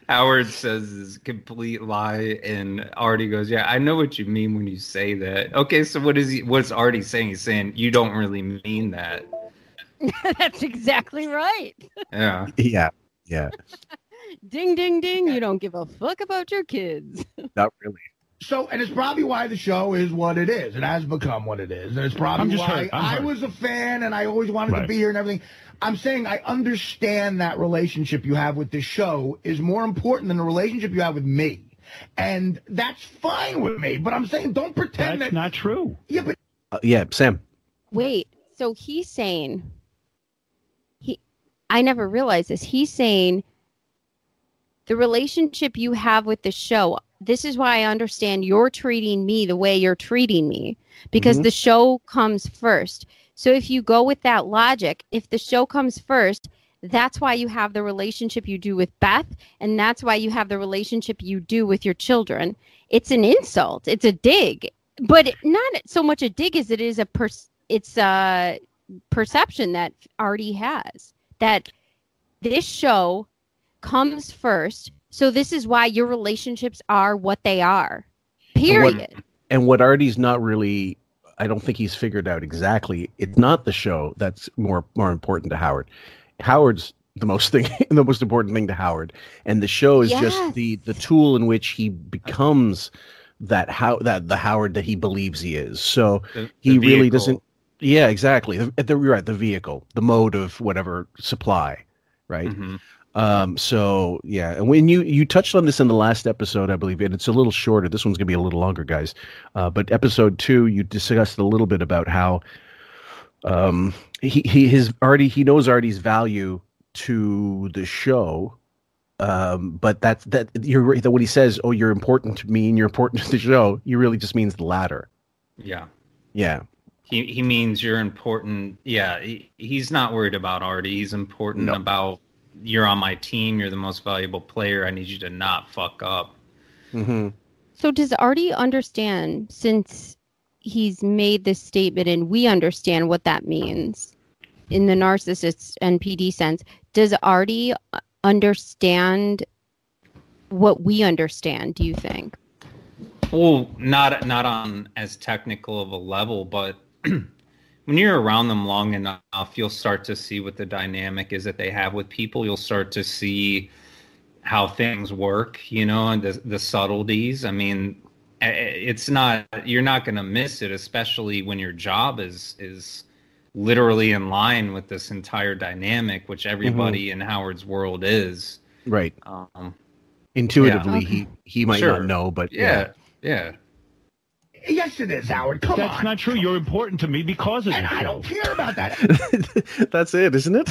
Howard says is complete lie, and Artie goes, "Yeah, I know what you mean when you say that." Okay, so what is he? What's Artie saying? He's saying you don't really mean that. That's exactly right. Yeah. Yeah. Yeah. ding, ding, ding! You don't give a fuck about your kids. Not really. So, and it's probably why the show is what it is. It has become what it is, and it's probably why I was a fan and I always wanted right. to be here and everything. I'm saying I understand that relationship you have with this show is more important than the relationship you have with me. And that's fine with me. But I'm saying don't pretend that's that. not true. Yeah, but. Uh, yeah, Sam. Wait. So he's saying. He, I never realized this. He's saying the relationship you have with the show. This is why I understand you're treating me the way you're treating me because mm-hmm. the show comes first. So if you go with that logic, if the show comes first, that's why you have the relationship you do with Beth, and that's why you have the relationship you do with your children. It's an insult. It's a dig, but not so much a dig as it is a per- it's a perception that Artie has that this show comes first. So this is why your relationships are what they are. Period. And what, and what Artie's not really I don't think he's figured out exactly. It's not the show that's more more important to Howard. Howard's the most thing the most important thing to Howard, and the show is yes. just the the tool in which he becomes that how that the Howard that he believes he is. So the, he the really doesn't. Yeah, exactly. The, the, right, the vehicle, the mode of whatever supply, right? Mm-hmm. Um, so yeah, and when you you touched on this in the last episode, I believe, and it's a little shorter. This one's gonna be a little longer, guys. Uh, but episode two, you discussed a little bit about how um he he his Artie he knows Artie's value to the show. Um, but that's that you're that when he says, "Oh, you're important to me and you're important to the show," he really just means the latter. Yeah. Yeah. He he means you're important. Yeah, he, he's not worried about Artie. He's important no. about you're on my team. You're the most valuable player. I need you to not fuck up. Mm-hmm. So does Artie understand since he's made this statement and we understand what that means in the narcissist and NPD sense? Does Artie uh, understand what we understand, do you think? Well, not not on as technical of a level, but when you're around them long enough, you'll start to see what the dynamic is that they have with people. You'll start to see how things work, you know, and the the subtleties. I mean, it's not you're not going to miss it, especially when your job is is literally in line with this entire dynamic, which everybody in Howard's world is. Right. Um, Intuitively, Yeah. he he might Sure. not know, but yeah, yeah. Yes, it is, Howard. Come That's on. That's not true. You're important to me because of and the I don't care about that. that's it, isn't it?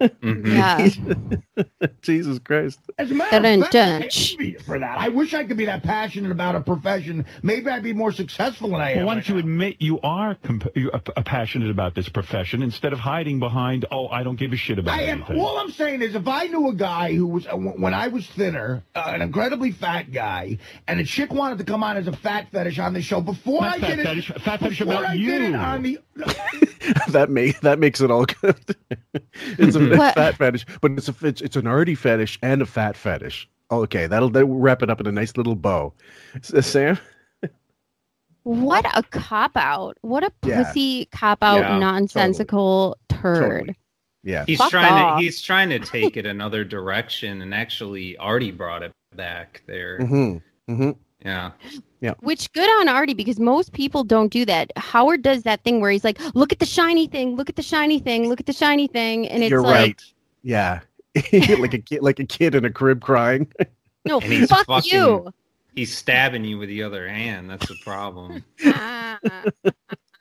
Mhm. Yeah. Jesus Christ. As a matter Dun, of fact, I dun. for that. I wish I could be that passionate about a profession. Maybe I'd be more successful than I am. Well, why don't you now. admit you are comp- you are p- passionate about this profession instead of hiding behind, oh, I don't give a shit about it. I am. All I'm saying is, if I knew a guy who was, uh, when I was thinner, uh, an incredibly fat guy, and a chick wanted to come on as a fat fetish on the show before Not I fat did it, fat fetish about I did it you. on the. that make that makes it all good. it's a What? fat fetish, but it's a it's, it's an arty fetish and a fat fetish. Okay, that'll, that'll wrap it up in a nice little bow. S- Sam, What a cop out. What a Yeah. pussy cop out Yeah, nonsensical turd. Totally. yeah, He's Fuck trying off. to he's trying to take it another direction, and actually already brought it back there. mm-hmm. Mm-hmm. Yeah, Yeah. Which good on Artie because most people don't do that. Howard does that thing where he's like, "Look at the shiny thing, look at the shiny thing, look at the shiny thing," and it's You're like, right. Yeah, like a kid, like a kid in a crib crying. "No, And he's fuck fucking- you." he's stabbing you with the other hand. That's the problem. Ah.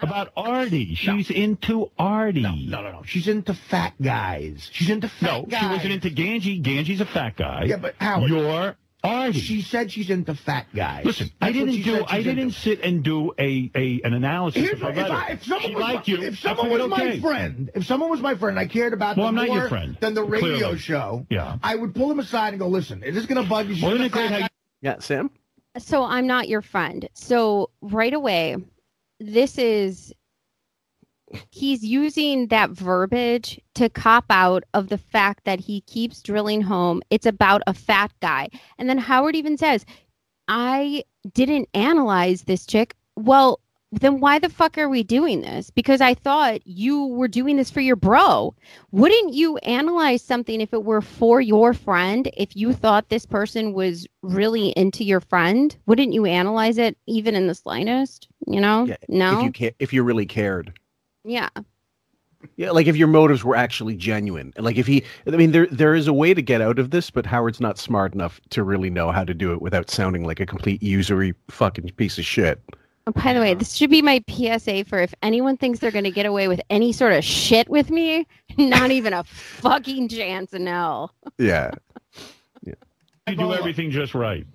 about Artie. She's into Artie. No, no, no, no. She's into fat guys. She's into fat No, guys. she wasn't into Ganji. Ganji's a fat guy. Yeah, but Howard, You're Artie. she said she's into fat guys. Listen, I That's what didn't do. I didn't into. sit and do a, a an analysis Here's of her what- if. I, if someone she was, liked my, you. if someone was said, my friend, if someone was my friend, I cared about Well, them I'm not your more friend, than the radio clearly. show. Yeah. I would pull him aside and go, "Listen, is this going to bug you?" She's Well, isn't it great how guys." Yeah, Sam. so I'm not your friend. So right away, this is he's using that verbiage to cop out of the fact that he keeps drilling home it's about a fat guy. And then Howard even says, I didn't analyze this chick. Well, then why the fuck are we doing this? Because I thought you were doing this for your bro. Wouldn't you analyze something if it were for your friend? If you thought this person was really into your friend, wouldn't you analyze it even in the slightest? You know? Yeah, no. If you ca- if you really cared. Yeah. Yeah, like if your motives were actually genuine. Like if he I mean there there is a way to get out of this, but Howard's not smart enough to really know how to do it without sounding like a complete usury fucking piece of shit. Oh, by the way, this should be my PSA for if anyone thinks they're going to get away with any sort of shit with me, not even a fucking chance in hell. Yeah. You do everything just right.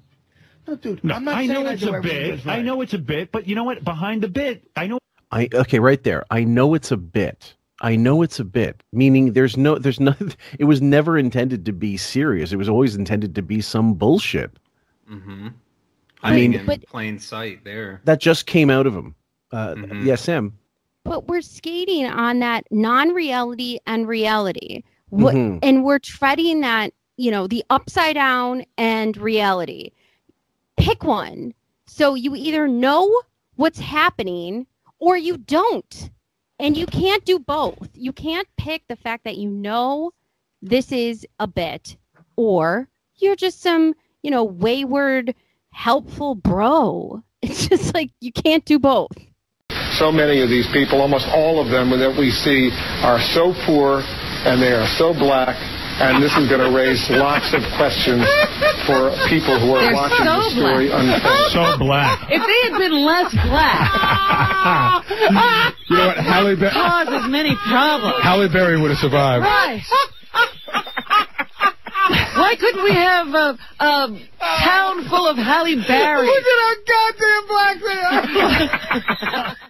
No, dude, No, I'm not I saying know I it's do a everything bit. just I know it's a bit, but you know what? Behind the bit, I know I okay, right there. I know it's a bit. I know it's a bit. Meaning there's no there's nothing it was never intended to be serious. It was always intended to be some bullshit. hmm I mean- in But- plain sight there. That just came out of him. Uh Mhm. yeah, Sam. But we're skating on that non-reality and reality. What, Mhm. and we're treading that, you know, the upside down and reality. Pick one. So you either know what's happening or you don't. And you can't do both. You can't pick the fact that you know this is a bit or you're just some, you know, wayward, helpful bro. It's just like you can't do both. So many of these people, almost all of them that we see, are so poor and they are so black. And this is going to raise lots of questions for people who are They're watching so the story unfold. so black. If they had been less black, You know what? Halle, Be- cause as many problems. Halle Berry would have survived. Right. Why couldn't we have a, a town full of Halle Berry? Look at how goddamn black they are.